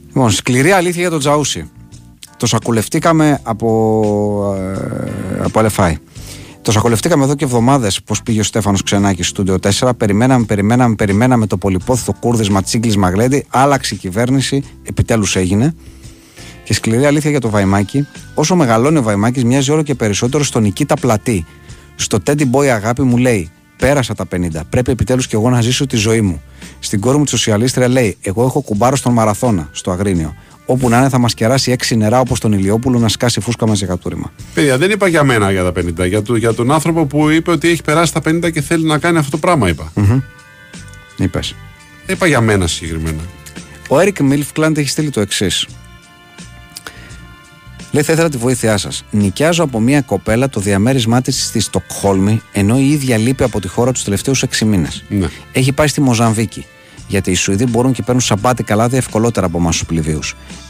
Speaker 4: λοιπόν σκληρή αλήθεια για τον Τζαούσι Το σακουλευτήκαμε από, ε, από LFI. Το σακουλευτήκαμε εδώ και εβδομάδες πώς πήγε ο Στέφανος Ξενάκης στο Studio 4. Περιμέναμε, περιμέναμε, περιμέναμε το πολυπόθητο κούρδισμα Τσίγκλι Μαγλέντη. Άλλαξε η κυβέρνηση, επιτέλους έγινε. Και σκληρή αλήθεια για το Βαϊμάκι, όσο μεγαλώνει ο Βαϊμάκης, μοιάζει όλο και περισσότερο στον Νικήτα Πλατή. Στο Teddy Boy αγάπη μου λέει: Πέρασα τα 50. Πρέπει επιτέλους και εγώ να ζήσω τη ζωή μου. Στην κόρη μου της σοσιαλίστρια λέει: Εγώ έχω κουμπάρο στον Μαραθώνα, στο Αγρίνιο. Όπου να είναι θα μας κεράσει έξι νερά όπως τον Ηλιόπουλο να σκάσει φούσκα μαζί κατούριμα.
Speaker 3: Παιδιά, δεν είπα για μένα για τα 50. Για, το, για τον άνθρωπο που είπε ότι έχει περάσει τα 50 και θέλει να κάνει αυτό το πράγμα, είπα.
Speaker 4: Είπες.
Speaker 3: Δεν είπα για μένα συγκεκριμένα.
Speaker 4: Ο Έρικ Μίλφκλαντ έχει στείλει το εξής. Λέει: Θα ήθελα τη βοήθειά σας. Νοικιάζω από μια κοπέλα το διαμέρισμά της στη Στοκχόλμη, ενώ η ίδια λείπει από τη χώρα τους τελευταίους 6 μήνες.
Speaker 3: Ναι.
Speaker 4: Έχει πάει στη Μοζαμβίκη. Γιατί οι Σουηδοί μπορούν και παίρνουν σαμπάτι καλάδια ευκολότερα από εμάς τους πληβίου.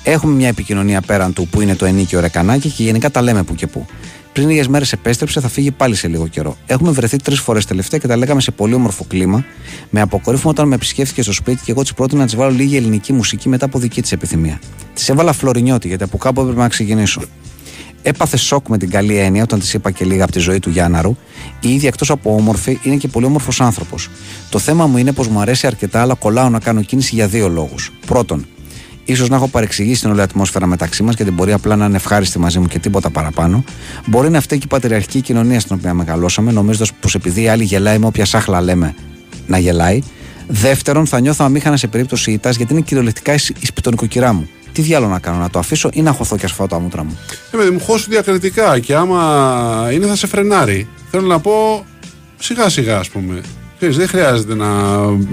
Speaker 4: Έχουμε μια επικοινωνία πέραν του που είναι το ενίκιο ρεκανάκι και γενικά τα λέμε που και που. Πριν λίγες μέρες επέστρεψε, θα φύγει πάλι σε λίγο καιρό. Έχουμε βρεθεί τρεις φορές τελευταία και τα λέγαμε σε πολύ όμορφο κλίμα. Με αποκορύφωμα όταν με επισκέφθηκε στο σπίτι και εγώ της πρότεινα να της βάλω λίγη ελληνική μουσική μετά από δική της επιθυμία. Της έβαλα φλωρινιώτη γιατί από κάπου έπρεπε να ξεκινήσω. Έπαθε σοκ με την καλή έννοια όταν της είπα και λίγα από τη ζωή του Γιάνναρου. Η ίδια εκτός από όμορφη είναι και πολύ όμορφος άνθρωπος. Το θέμα μου είναι πως μου αρέσει αρκετά, αλλά κολλάω να κάνω κίνηση για δύο λόγους. Πρώτον, ίσως να έχω παρεξηγήσει την όλη ατμόσφαιρα μεταξύ μας γιατί μπορεί απλά να είναι ευχάριστη μαζί μου και τίποτα παραπάνω. Μπορεί να φταίει και η πατριαρχική κοινωνία στην οποία μεγαλώσαμε, νομίζοντας πως επειδή η άλλη γελάει με όποια σάχλα λέμε να γελάει. Δεύτερον, θα νιώθω αμήχανα σε περίπτωση ήττας γιατί είναι κυριολεκτικά η η σπιτονικοκυρά μου. Τι διάλογο να κάνω, να το αφήσω ή να χωθώ και ασφάω τα μούτρα μου;
Speaker 3: Ε, παιδί μου, χώσου διακριτικά και άμα είναι θα σε φρενάρει. Θέλω να πω σιγά σιγά, ας πούμε. Ξέρεις, δεν χρειάζεται να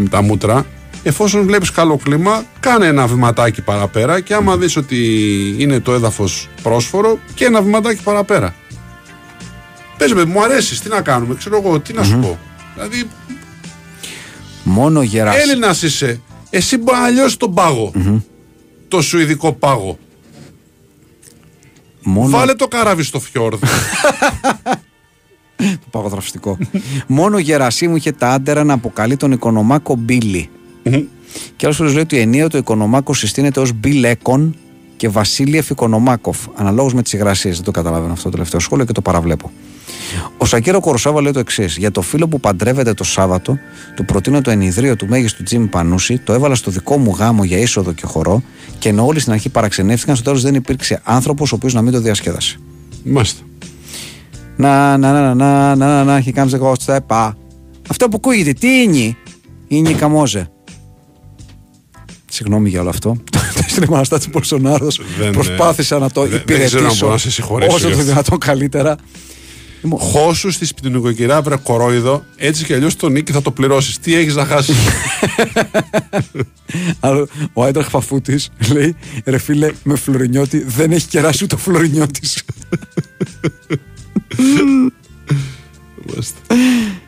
Speaker 3: τα μούτρα. Εφόσον βλέπεις καλό κλίμα, κάνε ένα βηματάκι παραπέρα και άμα δεις ότι είναι το έδαφος πρόσφορο, και ένα βηματάκι παραπέρα. Πες με, μου αρέσεις, τι να κάνουμε, ξέρω εγώ, τι να σου πω. Δηλαδή,
Speaker 4: Μόνο γεράς.
Speaker 3: Έλληνας είσαι. Εσύ μπορεί να λιώσει τον παγο Το σουηδικό πάγο.
Speaker 4: Μόνο
Speaker 3: Βάλε το καράβι στο φιόρδο. [laughs]
Speaker 4: Το παγοδραυστικό. Μόνο γερασί μου είχε τα άντερα να αποκαλεί τον οικονομάκο Μπίλι. και άλλος λέει ότι ενίοτε ο οικονομάκο συστήνεται ως Μπιλέκον και Βασίλειεφ Οικονομάκοφ. Αναλόγω με τι υγρασίε. Δεν το καταλαβαίνω αυτό το τελευταίο σχόλιο και το παραβλέπω. Ο Σακύρο Κοροσάβα λέει το εξή: Για το φίλο που παντρεύεται το Σάββατο, του προτείνω το ενιδρίο του μέγιστου Τζίμι Πανούση, το έβαλα στο δικό μου γάμο για είσοδο και χορό και ενώ όλοι στην αρχή παραξενεύτηκαν, στο τέλο δεν υπήρξε άνθρωπο ο οποίο να μην το διασκέδασε.
Speaker 3: Μάλιστα.
Speaker 4: Να, να, να, να, να, να, να, he comes the ghost step. Αυτό που ακούγεται, τι είναι, είναι η Καμόζε. Συγγνώμη για όλο αυτό. Στην επαναστάτη Μπολσονάρος
Speaker 3: Δεν,
Speaker 4: προσπάθησα να το
Speaker 3: δεν- δεν ξέρω αν
Speaker 4: υπηρετήσω
Speaker 3: μπορώ να σε συγχωρέσω
Speaker 4: όσο
Speaker 3: γι'
Speaker 4: το
Speaker 3: αυτό.
Speaker 4: δυνατόν καλύτερα.
Speaker 3: Χώσους στη σπιτινικοκυρά, βρε κορόιδο, έτσι κι αλλιώς το νίκη θα το πληρώσεις. Τι έχεις να χάσεις; [laughs]
Speaker 4: Αλλά ο Άιντραχ Φαφούτης λέει: Ρε φίλε, με φλωρινιώτη δεν έχει κεράσει ούτε ο φλωρινιώτης. [laughs]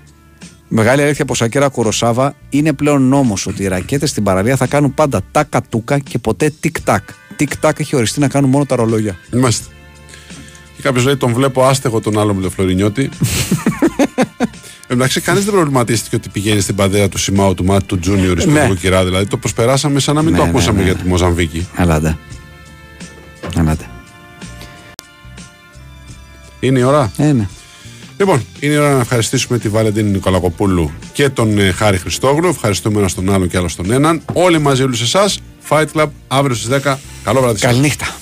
Speaker 4: Μεγάλη αλήθεια πως Ακέρα Κουροσάβα είναι πλέον νόμος ότι οι ρακέτες στην παραλία θα κάνουν πάντα τάκα τούκα και ποτέ τικ τακ. Τικ τακ έχει οριστεί να κάνουν μόνο τα ρολόγια.
Speaker 3: Είμαστε. Και κάποιος λέει: Τον βλέπω άστεγο τον άλλο με το Φλωρινιώτη. [laughs] Εντάξει, κανείς δεν προβληματίστηκε ότι πηγαίνει στην παντέρα του Σιμάου του Μάτι του Τζούνιορ στην
Speaker 4: Ναι.
Speaker 3: ναι. Δηλαδή το προσπεράσαμε σαν να μην
Speaker 4: Ναι,
Speaker 3: το
Speaker 4: ναι,
Speaker 3: ακούσαμε
Speaker 4: ναι,
Speaker 3: για
Speaker 4: ναι.
Speaker 3: τη Μοζαμβίκη.
Speaker 4: Αλάντε. Αλάντε.
Speaker 3: Είναι η ώρα.
Speaker 4: Ε, ναι.
Speaker 3: Λοιπόν, είναι η ώρα να ευχαριστήσουμε τη Βαλεντίνη Νικολακοπούλου και τον ε, Χάρη Χριστόγλου. Ευχαριστούμε ένα τον άλλον και άλλο τον έναν. Όλοι μαζί, όλους εσάς. Fight Club αύριο στις 10. Καλό βράδυ. σας.
Speaker 4: Καληνύχτα.